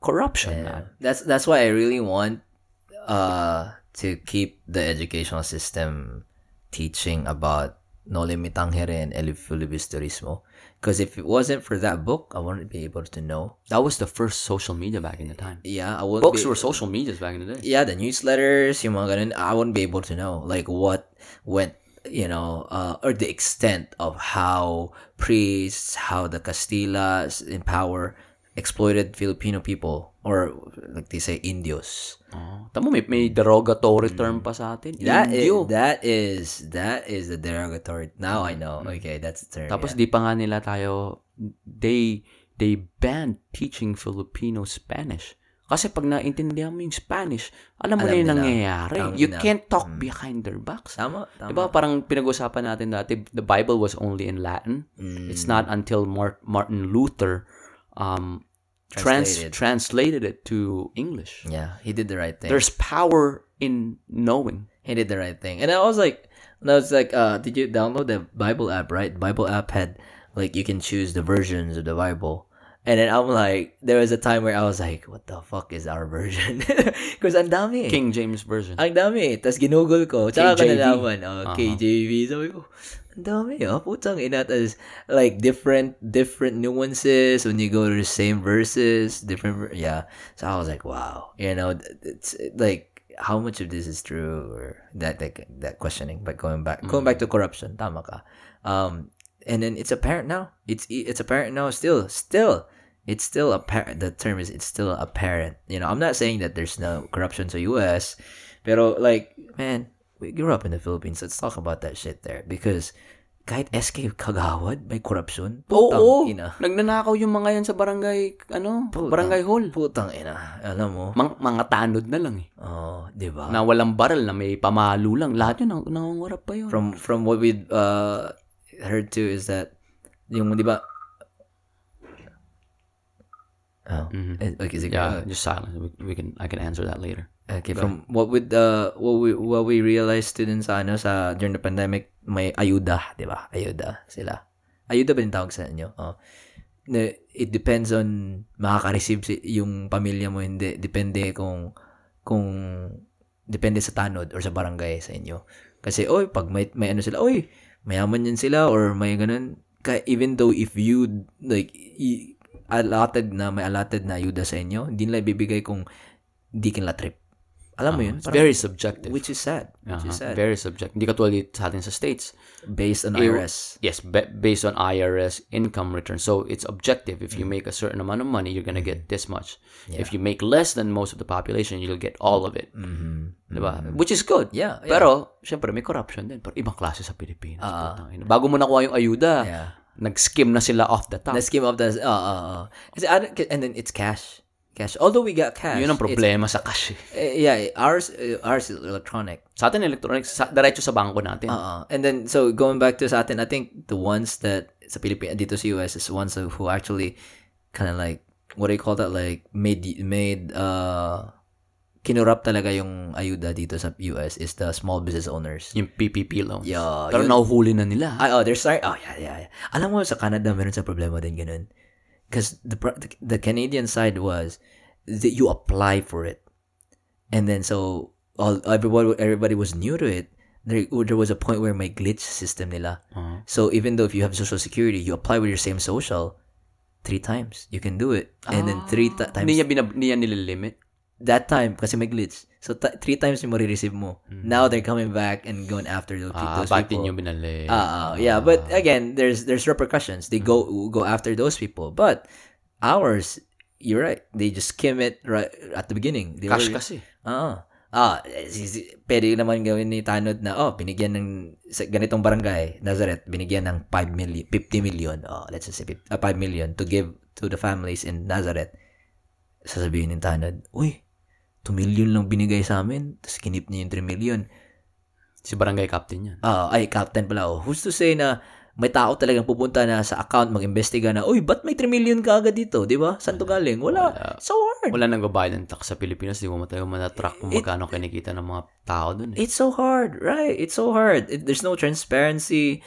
Corruption, man. That's that's why I really want uh to keep the educational system teaching about No Limitangere and El Filibusterismo. Because if it wasn't for that book, I wouldn't be able to know. That was the first social media back in the time. Yeah, I wouldn't Books be, were social medias back in the day. yeah, the newsletters, mga ganun, I wouldn't be able to know like what went, you know, uh, or the extent of how priests, how the Castillas in power exploited Filipino people or like they say Indios. Oh. Tamo, may, may derogatory term pa sa atin. That is, Indio. that is that is the derogatory. Now I know. Okay, that's the term. Tapos yeah. di pa nga nila tayo, they, they banned teaching Filipino Spanish. Kasi pag naintindihan mo yung Spanish, alam mo Alam na yung nangyayari. Tama You can't talk behind their backs. Tama, tama. Diba parang pinag-usapan natin dati, the Bible was only in Latin. Mm. It's not until Mar- Martin Luther um, trans- Translated. translated it to English. Yeah, he did the right thing. There's power in knowing. he did the right thing. And I was like, and I was like, uh, did you download the Bible app? Right, Bible app had like you can choose the versions of the Bible. And then I'm like, there was a time where I was like, what the fuck is our version? Because ang dami. eh. King James Version. Ang dami. Tapos ginugol ko. Tsaka ko nalaman. Oh, Uh-huh. KJV. Sabi ko, ang dami. Oh, putang ina. Tapos, like, different, different nuances when you go to the same verses. Different, yeah. So I was like, wow. You know, it's like, how much of this is true? Or that, that, that questioning. But going back, going back to corruption. Tama ka. Um, and then it's apparent now. It's it's apparent now. Still, still, it's still apparent. The term is it's still apparent. You know, I'm not saying that there's no corruption sa U.S. Pero like, man, we grew up in the Philippines. Let's talk about that shit there because kahit SK Kagawad may corruption. Putang Oo, ina. nagnanakaw yung mga yan sa barangay, ano, Putang- barangay hall. Putang ina. Alam mo? Mang, mga tanod na lang eh. Oh, 'di ba? Na walang barrel, na may pamalo lang. Lahat yun, nang, nangungarap pa yun. From from what we uh heard too is that yung 'di ba Oh. Eh, Okay, sige. yeah, just silence. We, we can, I can answer that later. Okay, from what with uh what we what we realized students sa ano sa during the pandemic may ayuda, 'di ba? Ayuda sila. Ayuda ba yung tawag sa inyo? Oh. It depends on makaka-receive si, yung pamilya mo hindi depende kung kung depende sa tanod or sa barangay sa inyo. Kasi oy pag may may ano sila, oy mayaman yan sila or may ganun even though if you like i, allotted na may allotted na ayuda sa inyo, hindi nila ibibigay kung di kinla trip. Alam mo yun? It's Parang- very subjective. which is sad. Which is Uh-huh. sad. Very subjective. Hindi katulad sa atin sa States. Based on IRS. Yes, ba- based on IRS income return. So it's objective. If you make a certain amount of money, you're gonna get this much. If you make less than most of the population, you'll get all of it. Mm-hmm. Diba? Which is good. Yeah, yeah. Pero, syempre, may corruption din. Pero ibang klase sa Pilipinas. Ina. Bago mo nakuha yung ayuda, Yeah. Nag-skim na sila off the top. The scheme of the uh, uh, uh. Kasi, I don't- and then it's cash. Cash. Although we got cash. Yun ang problema sa cash. eh. eh, yeah, ours uh, ours is electronic. Sa atin, electronics, sa, diretso sa bangko natin. Uh, and then so going back to sa atin, I think the ones that sa Pilipinas dito sa US is ones who actually kind of like what do you call that like made made uh kinurap talaga yung ayuda dito sa US is the small business owners. Yung PPP loans. Yeah, Pero yun- nahuhuli na nila. Ay, oh, they're starting, oh, yeah, yeah, yeah. Alam mo, sa Canada, meron sa problema din ganun. Because the, the, Canadian side was that you apply for it. And then, so, all everybody, everybody was new to it. There, there was a point where may glitch system nila. Uh-huh. So, even though if you have social security, you apply with your same social, three times. You can do it. And then, three ti- times Hindi niya, binab- niya nililimit. That time kasi may glitch. So t- three times yung marireceive mo. Now they're coming back and going after those. Ah, those people. din yung binali? Ah, ah, yeah, but again, there's there's repercussions. They go go after those people. But ours, you're right. They just skim it right at the beginning. They Cash were- kasi. Ah. Ah, pwede naman gawin ni Tanod na, oh, binigyan ng, sa ganitong barangay, Nazareth, binigyan ng 5 million, 50 million, oh, let's just say, fif- uh, 5 million to give to the families in Nazareth. Sasabihin ni Tanod, uy, 2 million lang binigay sa amin, tapos kinip niya yung 3 million. Si barangay captain yan. Ah, ay, captain pala. Oh. Who's to say na may tao talagang pupunta na sa account mag-imbestiga na, uy, ba't may 3 million ka agad dito? Di ba? Saan to galing? Wala. So hard. Wala nang babayad ng tax sa Pilipinas. Di mo matayo manatrack kung magkano kinikita ng mga tao dun. Eh. It's so hard, right? It's so hard. It, there's no transparency.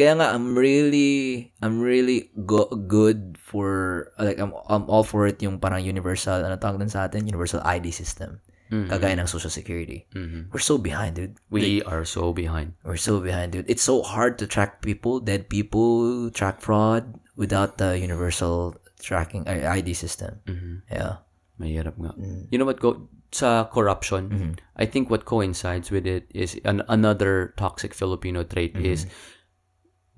Kaya nga, I'm really, I'm really go- good for, like, I'm, I'm all for it yung parang universal, ano tawag dun sa atin? Universal ID system. Kagaya ng Social Security. Mhm. We're so behind, dude. We are so behind. We're so behind, dude. It's so hard to track people, dead people, track fraud without the universal tracking uh, ID system. Mhm. Yeah. Mahirap nga. Mm. You know what, go, sa corruption, Mm-hmm. I think what coincides with it is an, another toxic Filipino trait Mm-hmm. is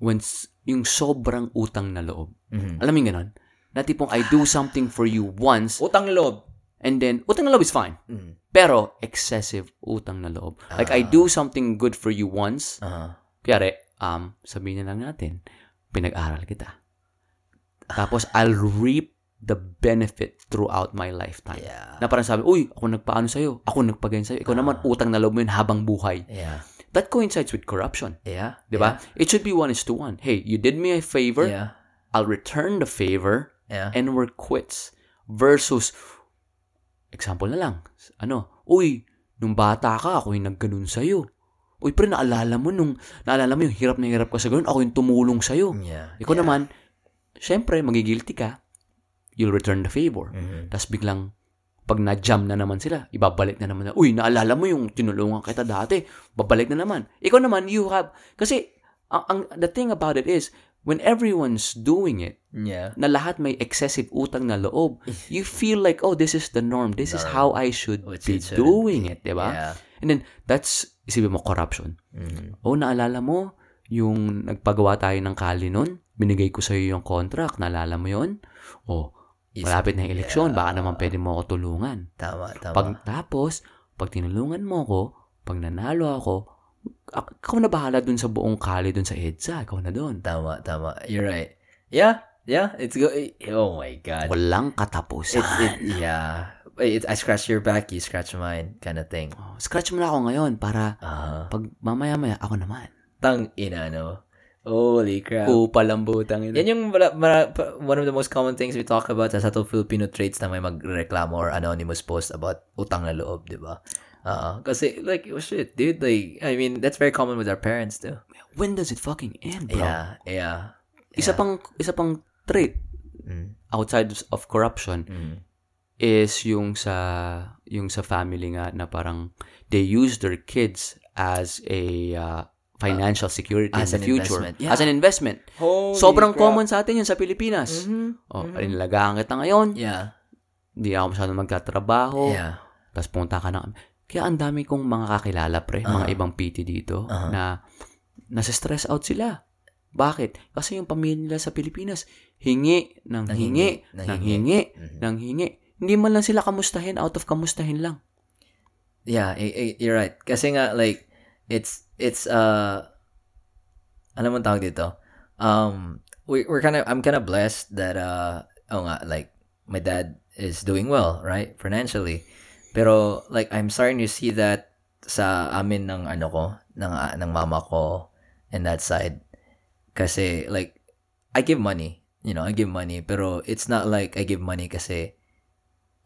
when yung sobrang utang na loob. Mm-hmm. Alam mo yung ganun? Na tipong I do something for you once Utang loob. and then utang na loob is fine. Mm. Pero excessive utang na loob. Like I do something good for you once, Uh-huh. Kaya, um, sabihin na lang natin, pinag-aral kita. Tapos, I'll reap the benefit throughout my lifetime. Yeah. Na parang sabi, uy, ako nagpaano sa'yo, ako nagpagayon sa'yo, ikaw naman utang na loob mo yun habang buhay. Yeah. That coincides with corruption. Yeah. Di ba? It should be one is to one. Hey, you did me a favor, Yeah. I'll return the favor, Yeah. and we're quits. Versus, example na lang, ano, uy, nung bata ka, ako yung nagganon sa'yo. Uy, pre, naalala mo nung, naalala mo yung hirap na hirap ka sa ganun, ako yung tumulong sa'yo. Yeah. Ikaw naman, syempre, magigilty ka, you'll return the favor. Mhm. Tapos biglang, pag na-jam na naman sila, ibabalik na naman na, uy, naalala mo yung tinulungan kita dati, babalik na naman. Ikaw naman, you have, kasi, ang, ang, the thing about it is, when everyone's doing it, Yeah. na lahat may excessive utang na loob, you feel like, oh, this is the norm. This is how I should Which be it shouldn't doing it, di ba? Yeah. And then, that's, isipin mo, corruption. Mhm. Oh, naalala mo, yung nagpagawa tayo ng kali nun, binigay ko sa'yo yung contract, naalala mo yun? Oh, Is- malapit na yung eleksyon, baka naman pwede mo ako tulungan. Tama, tama. Pag tapos, pag tinulungan mo ako, pag nanalo ako, ak- ikaw na bahala dun sa buong kali dun sa EDSA, ikaw na dun. Tama, tama. You're right. Yeah. Yeah. It's go. Oh my God. Walang katapusan. It's it. Yeah. It, I scratch your back, you scratch mine, kind of thing. Oh, scratch mo na ako ngayon para Ah. pag mamaya-maya ako naman. tang ina no. Holy crap. Kupal ang butang ina. Yan yung mara, mara- one of the most common things we talk about sa to Filipino traits na may magreklamo or anonymous post about utang na loob, di ba? Uh, kasi, like, oh shit, dude, like, I mean, that's very common with our parents, too. When does it fucking end, bro? Yeah, yeah. Isa pang isa pang trait Mm, outside of corruption mm, is yung sa yung sa family nga na parang they use their kids as a uh, financial security as in the an future investment. Yeah. as an investment. Holy Sobrang crap. common sa atin yun sa Pilipinas. Mhm. Oh, inilagahan kita ngayon. Yeah, Hindi ako masyadong magtatrabaho. yeah. Tapos punta ka na. Kaya ang dami kong mga kakilala, pre, mga ibang PT dito, Uh-huh. na nasa stress out sila. Bakit? Kasi yung pamilya nila sa Pilipinas, hingi, nang Nang hingi, hingi, nang nang hingi. hingi, Mhm. nang hingi. Hindi man lang sila kamustahin, out of kamustahin lang. Yeah, i- i- you're right. Kasi nga, like, it's, it's, uh, ano man tawag dito? Um, we, we're kind of, I'm kind of blessed that, uh, oh nga, like, my dad is doing well, right? Financially. Pero, like, I'm starting to see that sa amin ng, ano ko, ng, ah, ng mama ko and that side. Kasi, like, I give money. You know, I give money. Pero, it's not like I give money kasi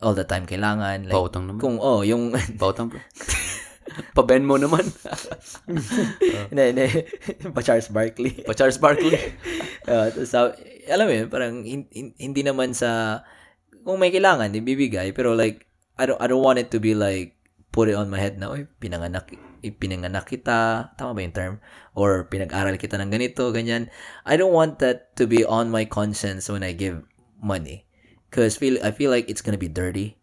all the time kailangan. Like, Pautang naman. kung, oh, yung, Pautang, bro. Pa-Ben mo naman. Hindi, hindi. pa Charles Barkley. pa Charles Barkley. uh, so, alam mo yun, parang hin- hin- hindi naman sa, kung may kailangan, ibibigay. Pero like, I don't, I don't want it to be like, put it on my head na, oy, pinanganak, eh, pinanganak kita, tama ba yung term? Or pinag-aral kita ng ganito, ganyan. I don't want that to be on my conscience when I give money. Because feel, I feel like it's gonna be dirty.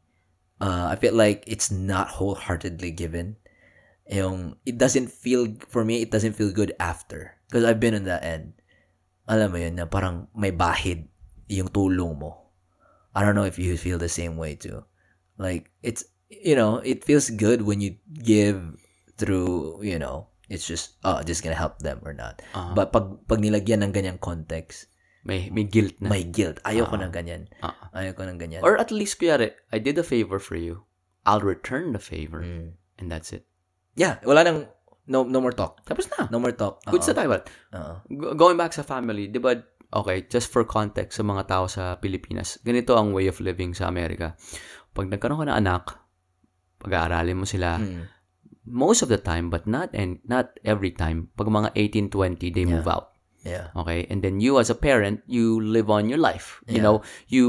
Uh, I feel like it's not wholeheartedly given. Yung, it doesn't feel, for me, it doesn't feel good after. Because I've been on that end. Alam mo yun, na parang may bahid yung tulong mo. I don't know if you feel the same way too. Like, it's, you know, it feels good when you give through, you know, it's just, oh, just gonna help them or not. Ah. But pag, pag nilagyan ng ganyang context, May, may guilt na. may guilt. Ayoko ng ganyan. Ah. Ayoko ng ganyan. Or at least, kuyari, I did a favor for you. I'll return the favor. Mm. And that's it. Yeah, wala nang, no, no more talk. Tapos na. No more talk. Good sa Oo. go- going back sa family, di ba, okay, just for context sa mga tao sa Pilipinas, ganito ang way of living sa Amerika. Pag nagkaroon ka ng anak, pag-aaralin mo sila, Mm. most of the time, but not and not every time, pag mga 18, 20, they move out. Yeah. Okay? And then you as a parent, you live on your life. You Yeah. know, you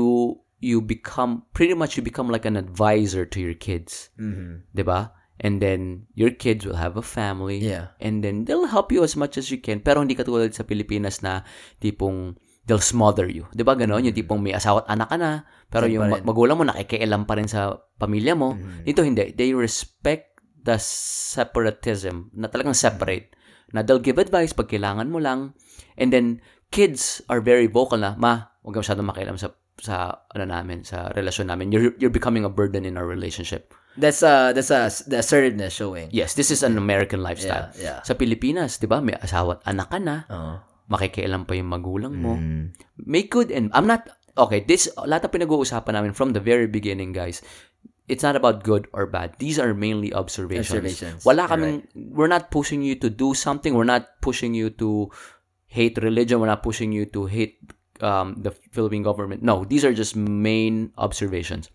you become pretty much you become like an advisor to your kids. Mhm. 'Di ba? And then your kids will have a family. Yeah. And then they'll help you as much as you can. Pero hindi katulad sa Pilipinas na tipong they'll smother you. 'Di ba ganon? Yung tipong may asawa at anak ka na, pero yung magulang mo nakikialam pa rin sa pamilya mo. Mhm. Dito hindi. They respect the separatism na talagang separate. Na they'll give advice pag kailangan mo lang. And then, kids are very vocal na, ma, huwag ka masyadong makialam sa sa ano namin, sa relasyon namin. You're, you're becoming a burden in our relationship. That's uh that's uh the assertiveness showing. Yes, this is an American lifestyle. Yeah, yeah. Sa Pilipinas, di ba, may asawa at anak ka na, Oo. makikialam pa yung magulang mo. Mm. May good and, I'm not, okay, this, lahat na pinag-uusapan namin from the very beginning, guys, it's not about good or bad. These are mainly observations. Observations. Wala kaming, we're not pushing you to do something. We're not pushing you to hate religion. We're not pushing you to hate um, the Philippine government. No, these are just main observations.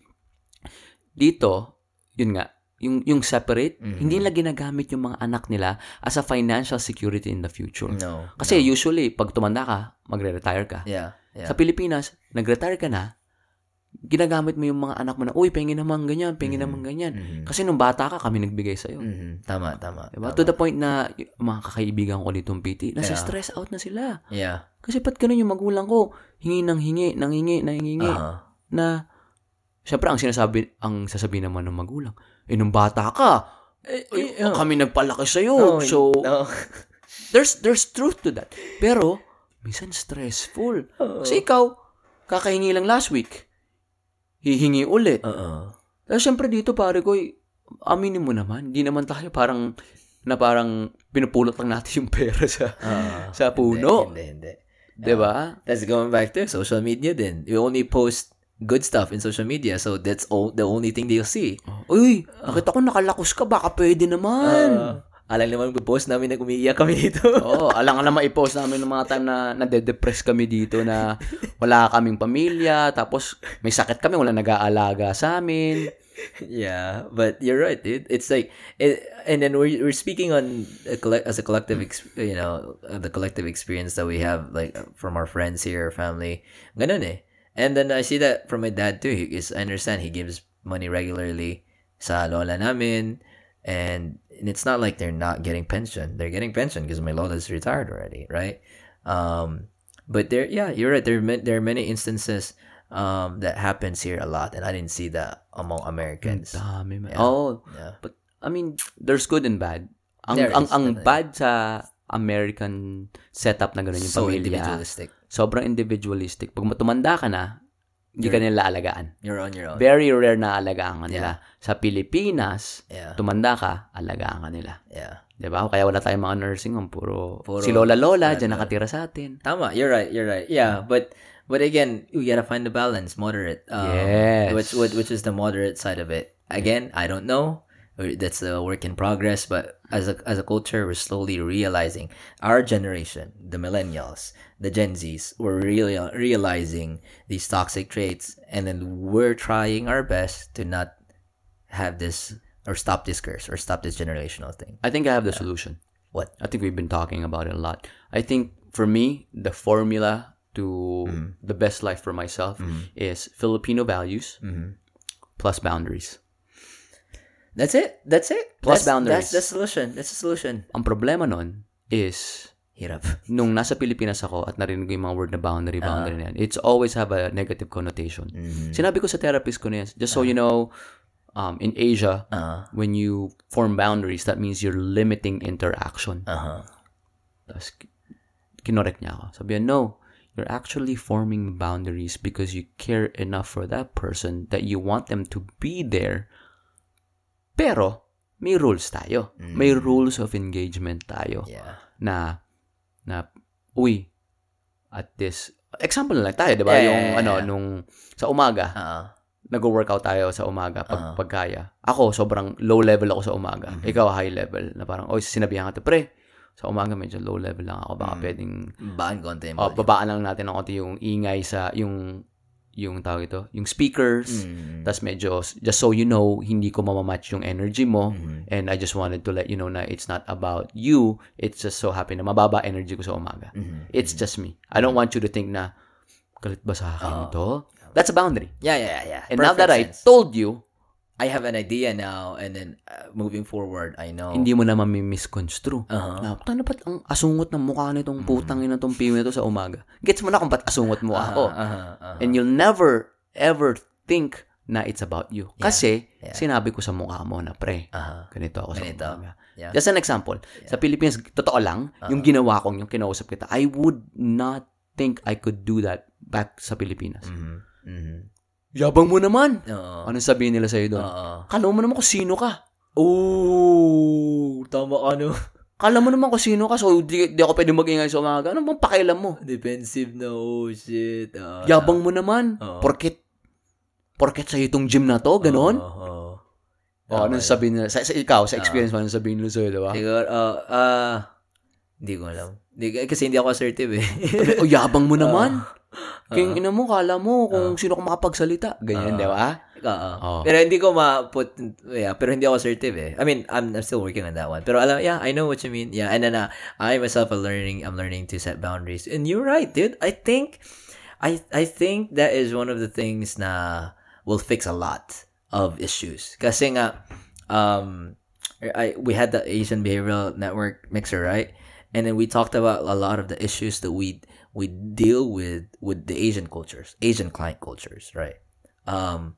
Dito, yun nga, yung, yung separate, Mm-hmm. hindi nila ginagamit yung mga anak nila as a financial security in the future. No. Kasi usually, pag tumanda ka, magre-retire ka. Yeah. Yeah. Sa Pilipinas, nag-retire ka na, ginagamit mo yung mga anak mo na, uy, pengi naman ganyan, pengi naman ganyan. Kasi nung bata ka, kami nagbigay sa'yo. Mhm. Tama, tama. Diba? tama. To the point na, mga kakaibigan ko nitong PT, nasa stress out na sila. Yeah. Kasi ba't ganun yung magulang ko? Hingi ng hingi, nang hingi, nang hingi. Uh-huh. Na, syempre, ang sinasabi, ang sasabihin naman ng magulang, eh, nung bata ka, eh, eh, kami nagpalaki sa'yo. No, so, no. there's there's truth to that. Pero, minsan stressful. Kasi ikaw, kakahingi lang last week. Hihingi ulit. Oo. Tapos syempre dito pare ko, eh, aminin mo naman, hindi naman tayo parang na parang pinupulot lang natin yung pera sa Ah, sa puno. Hindi, hindi. 'Di ba? That's going back to social media then. You only post good stuff in social media, so that's all the only thing they'll see. Uy, nakita ko nakalakos ka, baka pwede naman. Uh, alam naman post namin na umiiyak kami dito. Oo, alang alam ma-post namin ng mga time na nade-depress kami dito na wala kaming pamilya, tapos may sakit kami, wala nag-aalaga sa amin. yeah, but you're right, dude. It's like, it, and then we're we're speaking on a collect as a collective, ex, you know, the collective experience that we have, like from our friends here, family, ganun eh. And then I see that from my dad too. He is, I understand he gives money regularly sa lola namin, and, and it's not like they're not getting pension. They're getting pension because my lola's retired already, right? Um, but there, yeah, you're right. There, are there are many instances um, that happens here a lot, and I didn't see that among Americans. Dami man. Oo. Yeah. But, I mean, there's good and bad. Ang, There ang, is, ang bad sa American setup na gano'n yung So pamilya. individualistic. Sobrang individualistic. Pag tumanda ka na, hindi ka nila alagaan. You're on your own. Very rare na alagaan ka nila. Sa Pilipinas, Yeah. tumanda ka, alagaan ka nila. Yeah. 'Di ba? Kaya wala tayong mga nursing home, puro, Puro- si Lola Lola diyan nakatira sa atin. Tama. You're right. You're right. Yeah. But but again, you gotta find the balance, moderate. Um, Yes. Which which which is the moderate side of it. Again, I don't know. That's a work in progress. But as a as a culture, we're slowly realizing our generation, the millennials, the Gen Zs, we're really realizing these toxic traits, and then we're trying our best to not have this or stop this curse or stop this generational thing. I think I have the solution. What? I think we've been talking about it a lot. I think for me, the formula to Mm-hmm. the best life for myself is Filipino values Mm-hmm. plus boundaries. That's it. That's it. Plus that's, boundaries. That's the solution. That's the solution. Ang problema nun is Hirap. nung nasa Pilipinas ako at narinig ko yung mga word na boundary, Ah. boundary na yan, it's always have a negative connotation. Mm-hmm. Sinabi ko sa therapist ko na yan, just so you know, um, in Asia, Uh, when you form boundaries, that means you're limiting interaction. uh-huh. Tapos, ki- kinorek niya ako. Sabi niya, no, you're actually forming boundaries because you care enough for that person that you want them to be there. Pero, may rules tayo. May rules of engagement tayo Yeah. na na uy at this example na lang tayo 'di ba Yeah, yung yeah, yeah, ano yeah. nung sa umaga Uh, nag-workout tayo sa umaga pag Ah. pagkaya ako sobrang low level ako sa umaga Mm-hmm. ikaw high level na parang oy sinabihan ka to pre sa umaga medyo low level lang ako Mm. baka pwedeng baan konti yung oh, babaan lang natin ng konti yung ingay sa yung yung tawag ito yung speakers Mm. tas medyo just so you know hindi ko mamamatch yung energy mo Mm-hmm. and I just wanted to let you know na it's not about you it's just so happy na mababa energy ko sa umaga Mm-hmm. it's just me I don't want you to think na galit ba sa akin Oo. ito that's a boundary Yeah, yeah, yeah. and now that I Perfect sense. told you I have an idea now, and then uh, moving forward, I know. hindi mo na mami-misconstrue Uh-huh. na paano ba't ang asungot ng mukha nitong putang ina tong piwi nito sa umaga gets mo na kung ba't asungot mo ako Uh-huh, uh-huh. and you'll never ever think na it's about you kasi yeah. sinabi ko sa mukha mo na pre Uh-huh. ganito ako sa Ganito. umaga Yeah. Just an example. Sa Philippines, totoo lang, yung ginawa kong, yung kinausap kita, I would not think I could do that back sa Pilipinas. Mhm. Mhm. Yabang mo naman! Oo. Anong sabihin nila sa'yo doon? Oo. Kala mo naman kung sino ka. Oh, tama ka no. Kala mo naman kung sino ka, so di, di ako pwede mag-ingay sa umaga. Ano bang pakialam mo? Defensive na, oh shit. Uh, Yabang mo naman. Oo. Porket, porket sa'yo itong gym na to, ganon. Oo. Oh, ano sabihin nila? Sa, sa ikaw, sa experience mo, ano sabihin nila sa'yo, di ba? Siguro, uh, uh, hindi ko alam. Hindi, kasi hindi ako assertive eh. o, yabang mo naman. Ah. Kaya ina mo, kala mo kung sino ka makapagsalita. Ganyan, di ba? Oo. Oo. Pero hindi ko ma-put, yeah, pero hindi ako assertive eh. I mean, I'm, I'm still working on that one. Pero alam, yeah, I know what you mean. Yeah, and then uh, I myself are learning, I'm learning to set boundaries. And you're right, dude. I think, I, I think that is one of the things na will fix a lot of issues. Kasi nga, um, I, we had the Asian Behavioral Network mixer, right? And then we talked about a lot of the issues that we we deal with with the Asian cultures, Asian client cultures, right? Um,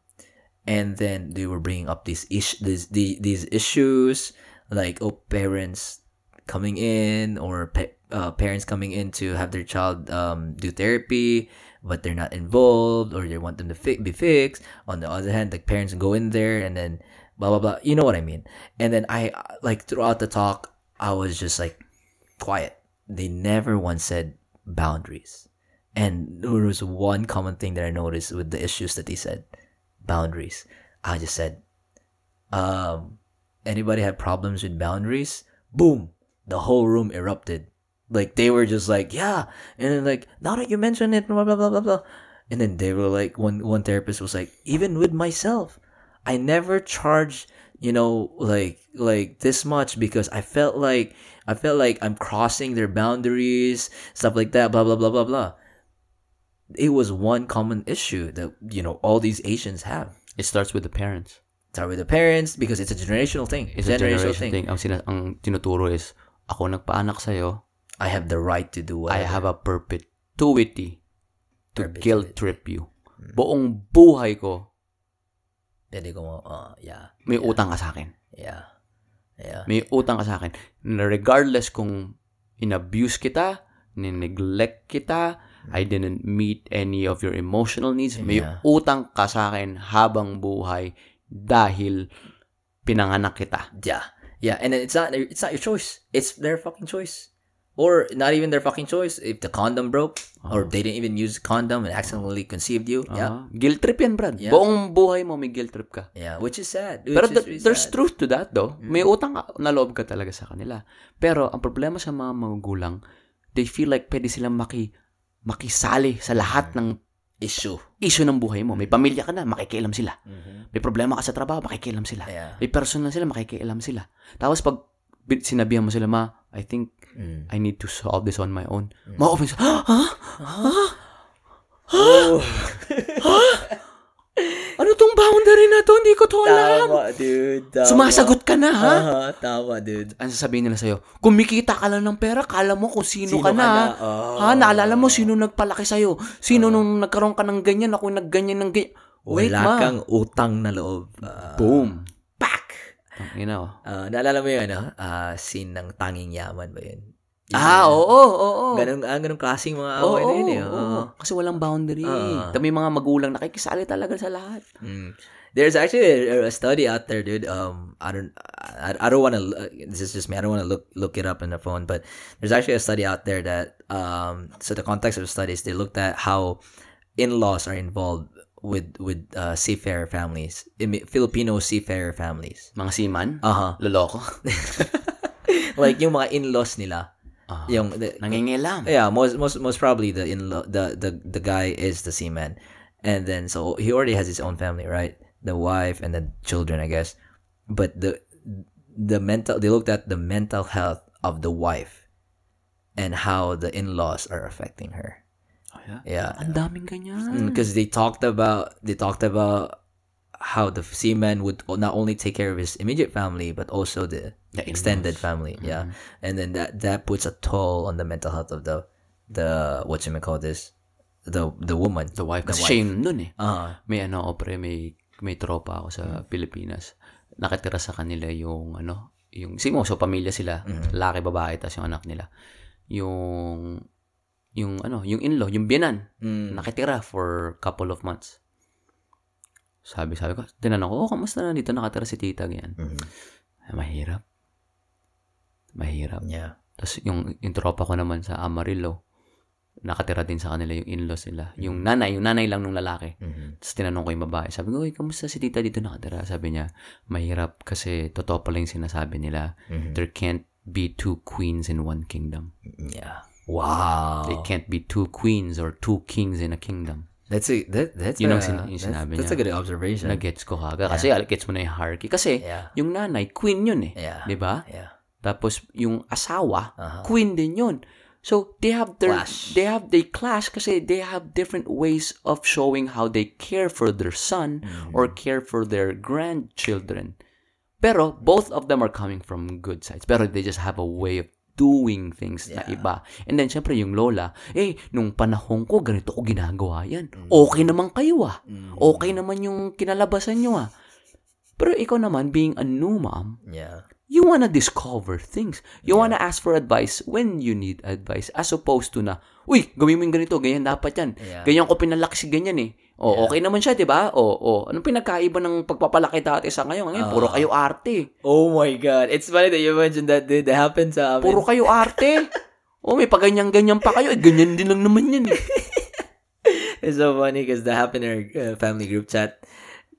and then they were bringing up these these the, these issues like oh parents coming in or pa- uh, parents coming in to have their child um, do therapy but they're not involved or they want them to fi- be fixed. On the other hand like parents go in there and then blah blah blah. You know what i mean? And then i like throughout the talk i was just like quiet they never once said boundaries and there was one common thing that i noticed with the issues that they said boundaries. I just said, um, anybody had problems with boundaries? Boom! The whole room erupted. Like they were just like, yeah, and then like now that you mention it, blah blah blah blah blah, and then they were like, one one therapist was like, even with myself, I never charged, you know, like like this much because I felt like I felt like I'm crossing their boundaries, stuff like that, blah blah blah blah blah it was one common issue that you know all these Asians have. It starts with the parents. Start with the parents because it's a generational thing. It's a generation thing. Ang, sina- ang tinuturo is, ako nagpaanak sa'yo, I have the right to do I whatever. have a perpetuity to Perpetuity. guilt trip you. Buong buhay ko, Pwede ko uh, yeah, may utang ka sa akin. yeah, yeah. May utang ka sa akin. Regardless kung inabuse kita, nineglect kita, I didn't meet any of your emotional needs, may Yeah. utang ka sa akin habang buhay dahil pinanganak kita. Yeah. Yeah, and it's not it's not your choice. It's their fucking choice. Or not even their fucking choice. If the condom broke or they didn't even use condom and accidentally conceived you. Yeah. Ah, guilt trip yan, Brad. Yeah. Buong buhay mo may guilt trip ka. Yeah, which is sad. Which Pero is th- really there's sad. truth to that though. May utang na loob ka talaga sa kanila. Pero ang problema sa mga magulang, they feel like pwede silang maki makisali sa lahat ng issue. issue ng buhay mo. May pamilya ka na, makikialam sila. May problema ka sa trabaho, makikialam sila. Yeah. May personal sila, makikialam sila. Tapos pag sinabihan mo sila, ma, I think Mm. I need to solve this on my own. Ma-offense, ha? Ha? Oh. Ano tong boundary na to? Hindi ko to alam. Tama, dude. Tama. Sumasagot ka na, ha? Aha, tama, dude. Ang sasabihin nila sa'yo, kumikita ka lang ng pera, kala mo kung sino, Sino ka ka na. na? Oh. Ha? Naalala mo sino nagpalaki sa'yo? Sino nung nagkaroon ka ng ganyan, ako nagganyan ng ganyan. Wait, Wala ma. kang utang na loob. Ah, Boom. Pak! Ang ina, oh. Ah, naalala mo yun, ano? Ah, scene ng Tanging Yaman ba yun? Ah, oo, oo, oo. Ganun, ah, ganun klaseng mga away na yun eh. oo. Oo. Kasi walang boundary. Uh, may mga magulang nakikisali talaga sa lahat. Mm. There's actually a, a study out there, dude. Um, I don't, I, I don't want to. This is just me. I don't want to look look it up in the phone, but there's actually a study out there that um. So the context of the studies, they looked at how in-laws are involved with with uh, seafarer families, Filipino seafarer families. Mga seaman, Uh huh. loloko. like yung mga in-laws nila, Ah. yung the, Nangingilam. yeah, most most most probably the in the the the guy is the seaman, and then so he already has his own family, right? The wife and the children, I guess. But the the mental they looked at the mental health of the wife, and how the in laws are affecting her. Oh, yeah? Yeah, Ang daming ganyan. because they talked about they talked about how the seaman would not only take care of his immediate family but also the, The extended family yeah and then that that puts a toll on the mental health of the the what you may call this the the woman The wife. the Kasi siya yun nun eh. uh May ano ako pre, may, may tropa ako sa Pilipinas. Nakatira sa kanila yung ano, yung, simo, so pamilya sila, lalaki, babae, tas yung anak nila. Yung, yung ano, yung in-law, yung biyanan, mm, nakitira for couple of months. Sabi, sabi ko, tinanong ko, oh, kamusta na dito nakatira si tita, ganyan. mhm. Ay, mahirap. Mahirap. Yeah. Tapos yung, yung tropa ko naman sa Amarillo, nakatira din sa kanila yung in-laws nila. Yung nanay, yung nanay lang nung lalaki. Mhm. Tapos tinanong ko yung babae. Sabi ko, Uy, kamusta si tita dito nakatira? Sabi niya, mahirap kasi totoo pala yung sinasabi nila. Mhm. There can't be two queens in one kingdom. Yeah. Wow. There can't be two queens or two kings in a kingdom. That's a that that's Yun a, ang sin- yung that's, sinabi that's a niya. good observation. Nagets ko kaga. Kasi yeah. gets mo na yung hierarchy. Kasi Yeah. yung nanay, queen yun eh. Yeah. Di ba? Yeah. Tapos yung asawa, Uh-huh. queen din yun. So they have their Clash. they have they clash kasi they have different ways of showing how they care for their son Mm-hmm. or care for their grandchildren. Pero both of them are coming from good sides. Pero they just have a way of doing things na iba. And then syempre yung lola, eh nung panahon ko ganito ko ginagawa yan. Mm. Okay naman kayo ah. Okay naman yung kinalabasan nyo ah. Pero ikaw naman being a new mom, Yeah. you wanna discover things. You wanna ask for advice when you need advice as opposed to na, uy, gawin mo yung ganito, ganyan dapat yan. Yeah. Ganyan ko pinalaki si ganyan eh. O, okay naman siya, di ba? O, o, anong pinagkaiba ng pagpapalaki dati sa ngayon? Ngayon, puro kayo arte. Oh my god. It's funny that you mentioned that dude. That happened sa amin. Puro kayo arte. o, may paganyan-ganyan pa kayo. Eh, ganyan din lang naman yan eh. It's so funny because that happened in our uh, family group chat.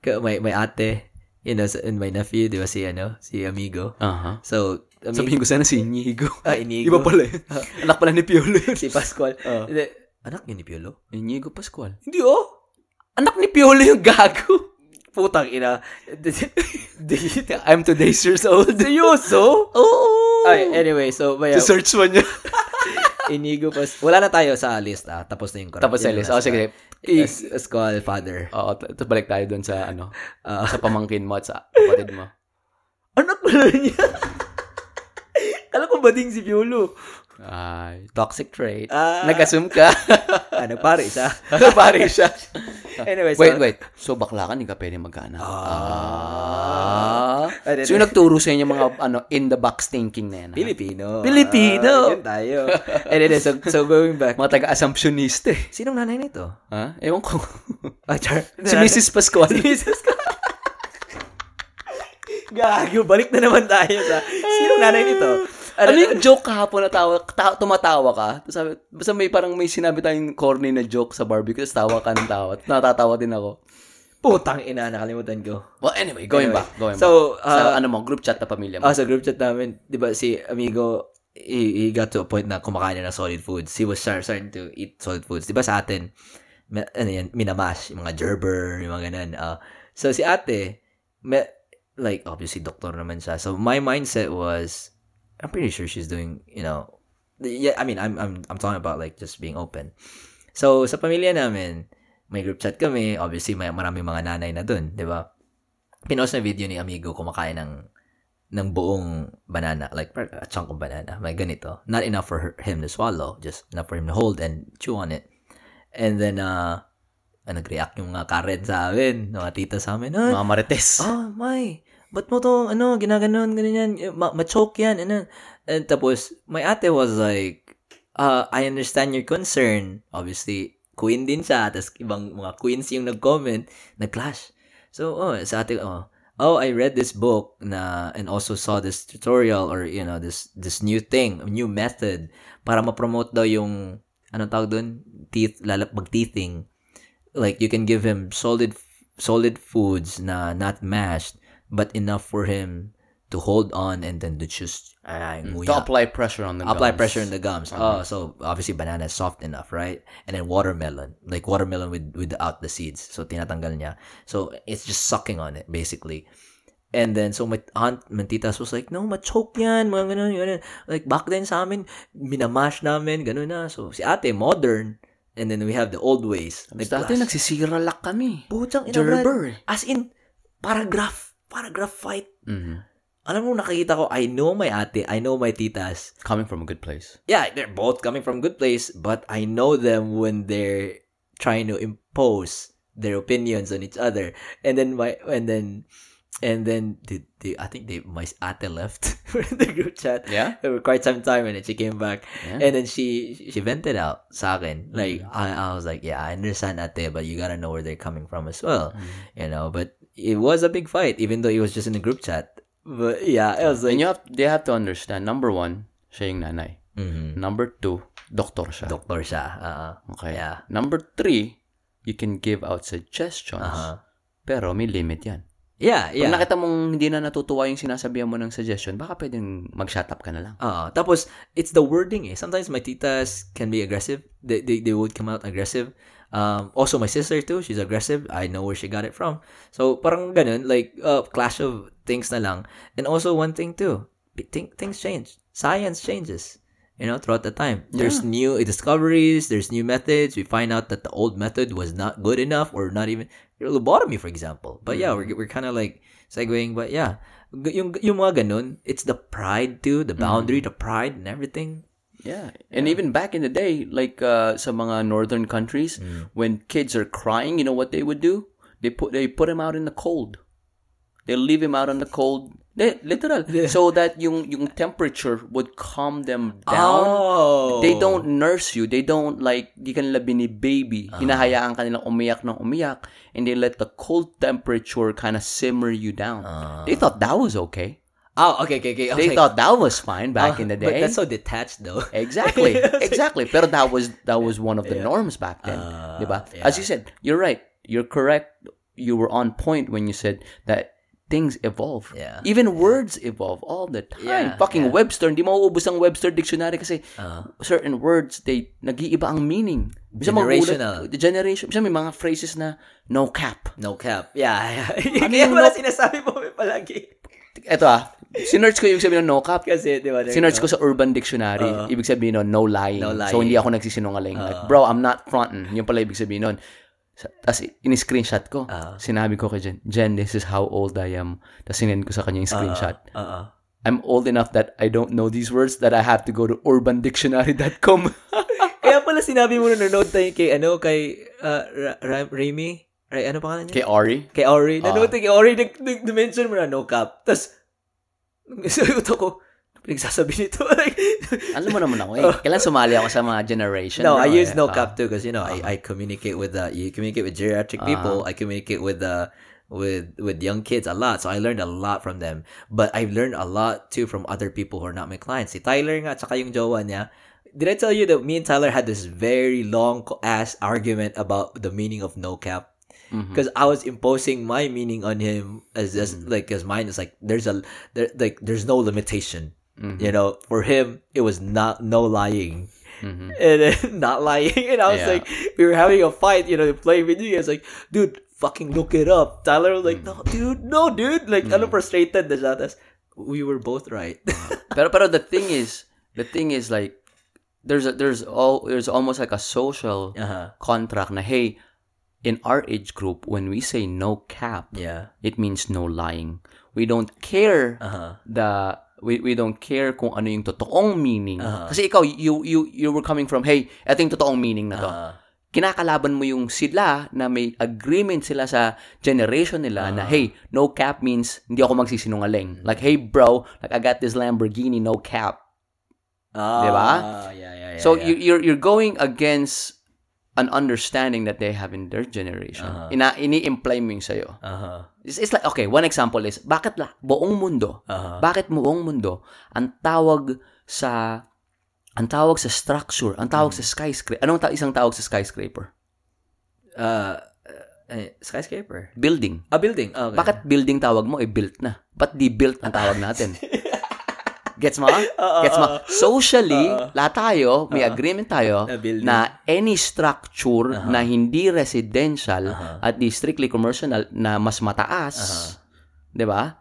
My my ate, you know, and my nephew, di ba si ano, si amigo. Aha. So, amigo, Sabihin ko sana si Inigo. ah, inigo. Iba pala yun. Anak pala ni Piolo yun. si Pascual. Oh. Hindi, Anak niya ni Piolo? Inigo Pascual. Hindi oh. Anak ni Piolo yung gago. Putang ina. I'm today's years old. Seryoso? Oo. Ay, anyway, so may search mo niya. inigo pas. Wala na tayo sa list ah. Tapos na yung correct. Tapos sa list. Oh, sige. As, as called father. Oo, t- balik tayo doon sa ano, Ah. sa pamangkin mo at sa kapatid mo. Anak pala niya. Alam ko bading si Piolo. Ay, toxic trait. Ah. Nag-assume ka. Ah, nagpare siya. Ano pare siya? anyway, so, wait, wait. So, bakla ka, hindi ka pwede magkaanak. Ah. Ah, So, yung nagturo sa inyo mga ano, in the box thinking na yan. ha? Filipino. Filipino. Ah, yun tayo. And then, so, so going back. Mga taga-assumptionista eh. Sinong nanay nito? Ha? Ewan ko. Ah, Char. si Mrs. Pascual. Si Mrs. ka. Gago, balik na naman tayo sa sinong nanay nito? Ano yung joke kahapon na tawa, ta- tumatawa ka? Sabi, basta may parang may sinabi tayong corny na joke sa barbecue, tapos tawa ka ng tawa. Natatawa din ako. Putang ina, nakalimutan ko. Well, anyway, going Anyway, back. Going so, back. Sa uh, ano mo, group chat na pamilya mo. Ah, sa group chat namin, di ba si amigo, he, he got to a point na kumakain na ng solid foods. He was start, starting to eat solid foods. Di ba sa atin, ma- ano yan, minamash, yung mga gerber, yung mga ganun. Ah, so si ate, me, like, obviously, doktor naman siya. So my mindset was, I'm pretty sure she's doing, you know, yeah, I mean, I'm, I'm, I'm talking about like just being open. So sa pamilya namin, may group chat kami. Obviously, may maraming mga nanay na dun, di ba? Pinost na video ni amigo kumakain ng ng buong banana, like a chunk of banana, may ganito. Not enough for her, him to swallow, just enough for him to hold and chew on it. And then, uh, ah, nag-react yung mga Karen sa amin, mga tita sa amin, ah, Mga marites. oh, may, ba't mo to, ano, ginaganon, ganyan yan, ma- ma-choke yan, ano. And tapos, my ate was like, uh, I understand your concern. Obviously, queen din siya, tapos ibang mga queens yung nag-comment, nag-clash. So, oh, sa ate, oh, oh, I read this book na, and also saw this tutorial or, you know, this, this new thing, new method, para ma-promote daw yung, anong tawag doon? Teeth, lalap, mag-teething. Like, you can give him solid, solid foods na not mashed, but enough for him to hold on and then to just, ay, To apply pressure on the gums. Apply gums. pressure in the gums. Uh-huh. Oh, so obviously banana is soft enough, right? And then watermelon, like watermelon with without the seeds. So tinatanggal niya. So it's just sucking on it basically. And then so my aunt, my titas was like, no, ma-choke yan, mga ganun, ganun. Like back then sa amin, minamash namin, ganun na. So si ate, modern. And then we have the old ways. Like, Dati nagsisiralak kami. Putang ina, Gerber eh. As in, paragraph. Paragraph fight. Mhm. Alam mo, nakikita ko, I know my ate, I know my titas. Coming from a good place. yeah, they're both coming from good place, but I know them when they're trying to impose their opinions on each other. And then my and then and then the, the I think they my ate left for the group chat Yeah? for quite some time and then she came back Yeah. and then she she vented out sa akin. Like I, I was like, yeah, I understand ate, but you gotta know where they're coming from as well. You know, but it was a big fight, even though it was just in a group chat. But yeah, it was like And you have, they have to understand, number one, siya yung nanay. Mhm. Number two, doktor siya. doktor siya. Uh, okay. Yeah. Number three, you can give out suggestions. Uh-huh. Pero may limit yan. Yeah, yeah. nakita mong hindi na natutuwa yung sinasabihan mo ng suggestion, baka pwedeng mag-shut up ka na lang. Uh, tapos, it's the wording eh. Sometimes my titas can be aggressive. They, they, they would come out aggressive. Um, also, my sister too, she's aggressive. I know where she got it from. So, parang ganun, like, uh, clash of things na lang. And also, one thing too, th- things change. Science changes, you know, throughout the time. There's new discoveries, there's new methods. We find out that the old method was not good enough or not even, lobotomy, for example. But yeah, we're, we're kind of like segueing, but yeah. Yung, yung mga ganun, it's the pride too, the boundary, the pride and everything. Yeah. And even back in the day, like uh, sa mga northern countries, mm. when kids are crying, you know what they would do? They put they put him out in the cold. They leave him out in the cold. They, literal. So that yung yung temperature would calm them down. Oh. They don't nurse you. They don't like, di ka nila bini-baby. Ah. Hinahayaan ka nilang umiyak ng umiyak and they let the cold temperature kind of simmer you down. Ah. They thought that was okay. Oh, okay, okay, okay. They like, thought that was fine back oh, in the But day. that's so detached though. Exactly. exactly. Pero that was that was one of the norms back then. Ah, diba? As you said, you're right. You're correct. You were on point when you said that things evolve. Yeah. Even words evolve all the time. Yeah, Fucking yeah. Webster, hindi mauubos ang Webster dictionary kasi Ah. certain words, they nag-iiba ang meaning. Bisa Generational. magulat- Generation. Bisa may mga phrases na no cap. No cap. Yeah, yeah. Ano yung pala no- sinasabi mo palagi. Ito ah, sinerch ko yung sabihin ng no cap. Kasi, di ba? Sinerch ko sa Urban Dictionary, ibig sabihin nun, no lying. No lying. So, hindi ako nagsisinungaling. Like, bro, I'm not fronting. Yung pala ibig sabihin nun. Tapos, in-screenshot ko. Sinabi ko kay Jen, Jen, this is how old I am. Tapos, sinend ko sa kanya yung screenshot. Uh-uh. I'm old enough that I don't know these words that I have to go to urbandictionary.com. Kaya pala sinabi mo na nanood tayo kay, ano, kay uh, Ra- Ra- Remy? Ray, ano pangalan niya? kay Ori. Kay Ori. Nanood tayo kay Ori. Nag- nag- mention mo na no cap. Tapos, sagot ko, ano pinagsasabi nito? Alam mo naman ako eh. Kailan sumali ako sa mga generation. No, I bro, use eh. no Ah. cap too because you know I, I communicate with uh you communicate with geriatric people. I communicate with uh with with young kids a lot, so I learned a lot from them. But I've learned a lot too from other people who are not my clients. Si Tyler nga, tsaka yung jowa niya. Did I tell you that me and Tyler had this very long ass argument about the meaning of no cap? Mm-hmm. Because I was imposing my meaning on him as, as mm-hmm. like as mine is like there's a there like there's no limitation. Mm-hmm. You know, for him it was not no lying and then not lying. And I was Yeah. like, we were having a fight, you know, playing video games. Like, dude, fucking look it up. Tyler was like, no, dude, no, dude. Like, ano frustrated na siya. We were both right. pero pero the thing is, the thing is like there's a, there's all there's almost like a social uh-huh. contract na hey, in our age group when we say no cap, Yeah. it means no lying. We don't care Uh-huh. the we we don't care kung ano yung totoong meaning. Uh-huh. Kasi ikaw you you you were coming from hey, ito yung totoong meaning na to. Uh, Kinakalaban mo yung sila na may agreement sila sa generation nila Uh-huh. na hey, no cap means hindi ako magsisinungaling. Like hey bro, like I got this Lamborghini no cap. ah, Diba? Yeah, yeah, yeah. So yeah. you you're you're going against an understanding that they have in their generation. Uh-huh. Ina ini-imply mo yung sa'yo. Uh-huh. It's, it's like, okay, one example is, bakit la, buong mundo, Uh-huh. bakit buong mundo, ang tawag sa, ang tawag sa structure, ang tawag Mm. sa skyscraper, anong ta- isang tawag sa skyscraper? Uh, uh, skyscraper. Building. A building. Okay. Bakit building tawag mo, eh, built na? Ba't di built ang tawag natin? Gets mo? Gets mo? Socially, lahat tayo, may agreement tayo na any structure na hindi residential at di strictly commercial na mas mataas, 'di ba?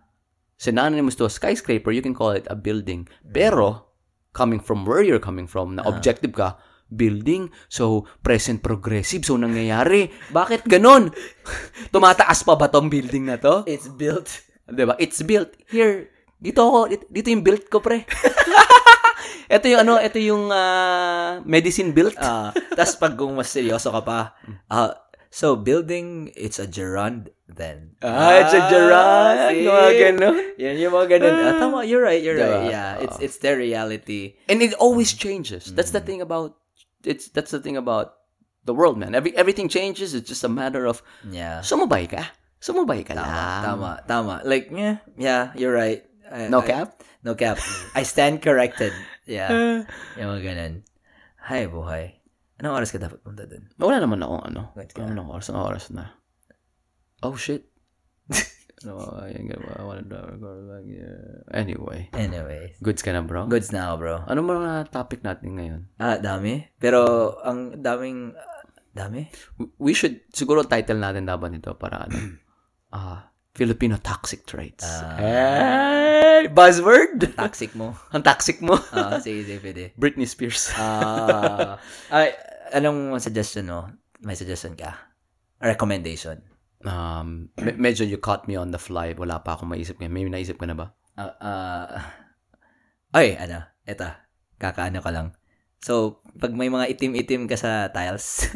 Synonymous to a skyscraper, you can call it a building. Pero coming from where you're coming from, na objective ka, building, so present progressive, so nangyayari. Bakit ganon? Tumataas pa ba tong building na to? It's built. 'Di ba? It's built here. Dito ako, dito, dito yung built ko, pre. ito yung ano, ito yung ah, medicine built. Uh, tas pag kung mas seryoso ka pa, uh, so building, it's a gerund then. Ah, it's a gerund. see? Mga ganon. Yan yung mga ganun. Ah, tama, you're right, you're Diba? right. Yeah, it's it's their reality. And it always changes. That's the thing about it's that's the thing about the world, man. Every everything changes. It's just a matter of Yeah. sumabay ka. Sumabay ka lang. Tama, tama. Like, yeah, yeah, you're right. I- No I- cap? No cap. I stand corrected. Yeah. yung mga ganun. Hay, buhay. Anong oras ka dapat punta dun? Wala naman ako, ano. Wait. Wala naman ako oras. Anong oras na? Oh, shit. no, I ain't gonna, I wanna drive a car back here. Anyway. Anyways. Goods ka na, bro? Goods now, bro. Ano mga topic natin ngayon? Ah, dami. Pero, ang daming, ah, dami? We should, siguro title natin dapat nito para ano, ah, Filipino toxic traits. Ah. hey, buzzword! Toxic mo. Ang toxic mo. Ah, sige, sige, pwede. Britney Spears. Ah, ay, anong suggestion mo? May suggestion ka? A recommendation? um, me- medyo you caught me on the fly. Wala pa akong maisip ngayon. May naisip ka na ba? Ah, ah, ay, ano, eto, kakaano ka lang. So, pag may mga itim-itim ka sa tiles,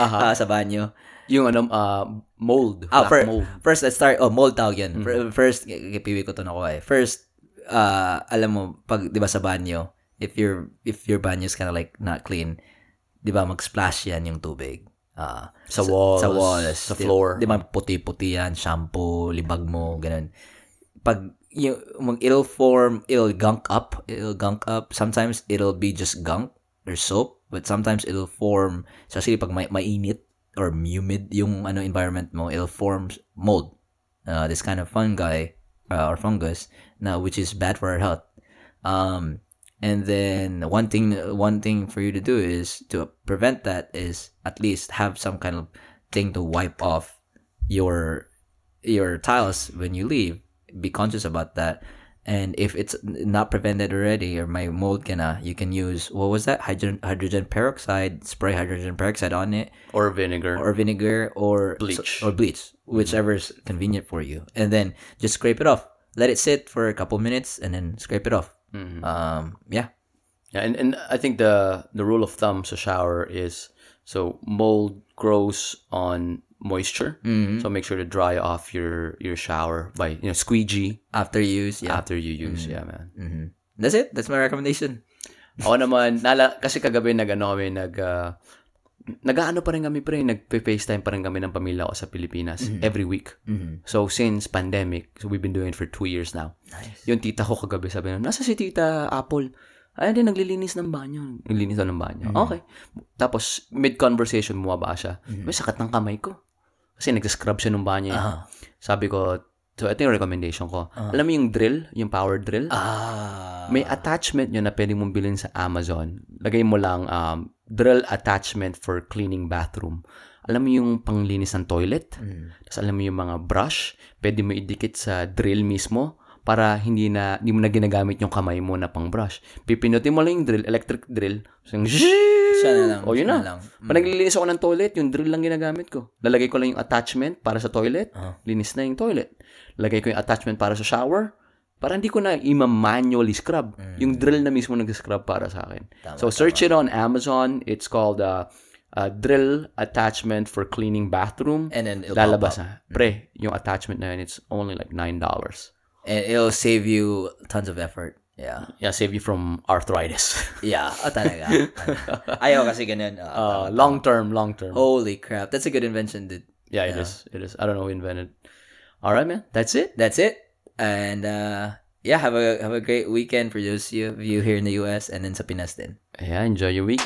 Aha. ah, sa banyo, Yung ano, uh, mold. Ah, black fir- mold. first, let's start, oh, mold tawag yun. Fir- First, kipiwi ko to na ko eh. First, uh, alam mo, pag, di ba sa banyo, if your, if your banyo is kind of like not clean, di ba, mag-splash yan yung tubig. Ah, Sa walls, Sa walls. sa Di- floor. Di ba, puti-puti yan, shampoo, libag mo, ganun. Pag, yung, mag, it'll form, it'll gunk up, it'll gunk up. Sometimes, it'll be just gunk or soap, but sometimes it'll form, especially pag may, mainit or humid yung ano environment mo, it'll form mold. Uh, this kind of fungi uh, or fungus na which is bad for our health. Um, and then one thing one thing for you to do is to prevent that is at least have some kind of thing to wipe off your your tiles when you leave. Be conscious about that. And if it's not prevented already or my mold kana, you can use what was that hydrogen hydrogen peroxide spray hydrogen peroxide on it Or vinegar. or vinegar or Bleach. or bleach, whichever is convenient for you. And then just scrape it off. Let it sit for a couple minutes and then scrape it off. Mhm. Um, yeah. Yeah, and, and I think the the rule of thumb sa shower is so mold grows on moisture. Mhm. So make sure to dry off your your shower by you know squeegee After use, yeah. after you use. Yeah, man. Mhm. That's it. That's my recommendation. Ako naman, nala, kasi kagabi nag-ano kami, nag, uh, nag-ano pa rin kami pre, nag-FaceTime pa rin kami ng pamilya ko sa Pilipinas every week. Mhm. So, since pandemic, so we've been doing it for two years now. Nice. Yung tita ko kagabi sabi na, nasa si tita Apple? Ay, hindi, naglilinis ng banyo. Naglilinis daw ng banyo. Okay. Tapos, mid-conversation, bumaba siya. May sakit ng kamay ko. Kasi nag-scrub siya ng banyo. Ah. Sabi ko, so ito yung recommendation ko. Alam mo yung drill, yung power drill? Ah. May attachment yun na pwede mong bilhin sa Amazon. Lagay mo lang um, drill attachment for cleaning bathroom. Alam mo yung panglinis ng toilet? Mm. Tapos alam mo yung mga brush, pwede mo idikit sa drill mismo para hindi na hindi mo na ginagamit yung kamay mo na pang brush. Pipinutin mo lang yung drill, electric drill. So, yung Siya na lang. O, yun na. lang. Pag naglilinis ako ng toilet, yung drill lang ginagamit ko. Lalagay ko lang yung attachment para sa toilet. Ah. Linis na yung toilet. Lagay ko yung attachment para sa shower. Para hindi ko na ima-manually scrub. Yung drill na mismo nag-scrub para sa akin. Mm. Tama, so, search it on Amazon. It's called uh, uh, drill attachment for cleaning bathroom. And then it'll Lalabas pop up. na. Pre, yung attachment na yun, it's only like $9. And it'll save you tons of effort. Yeah. Yeah, save you from arthritis. Yeah. Oh, talaga. Ayaw kasi ganun. Ah, uh, long term, long term. holy crap. That's a good invention, dude. yeah, it is. It is. I don't know who invented. All right, man. That's it. That's it. And uh yeah, have a have a great weekend for those of you here in the US and then sa Pinas din. Yeah, enjoy your week.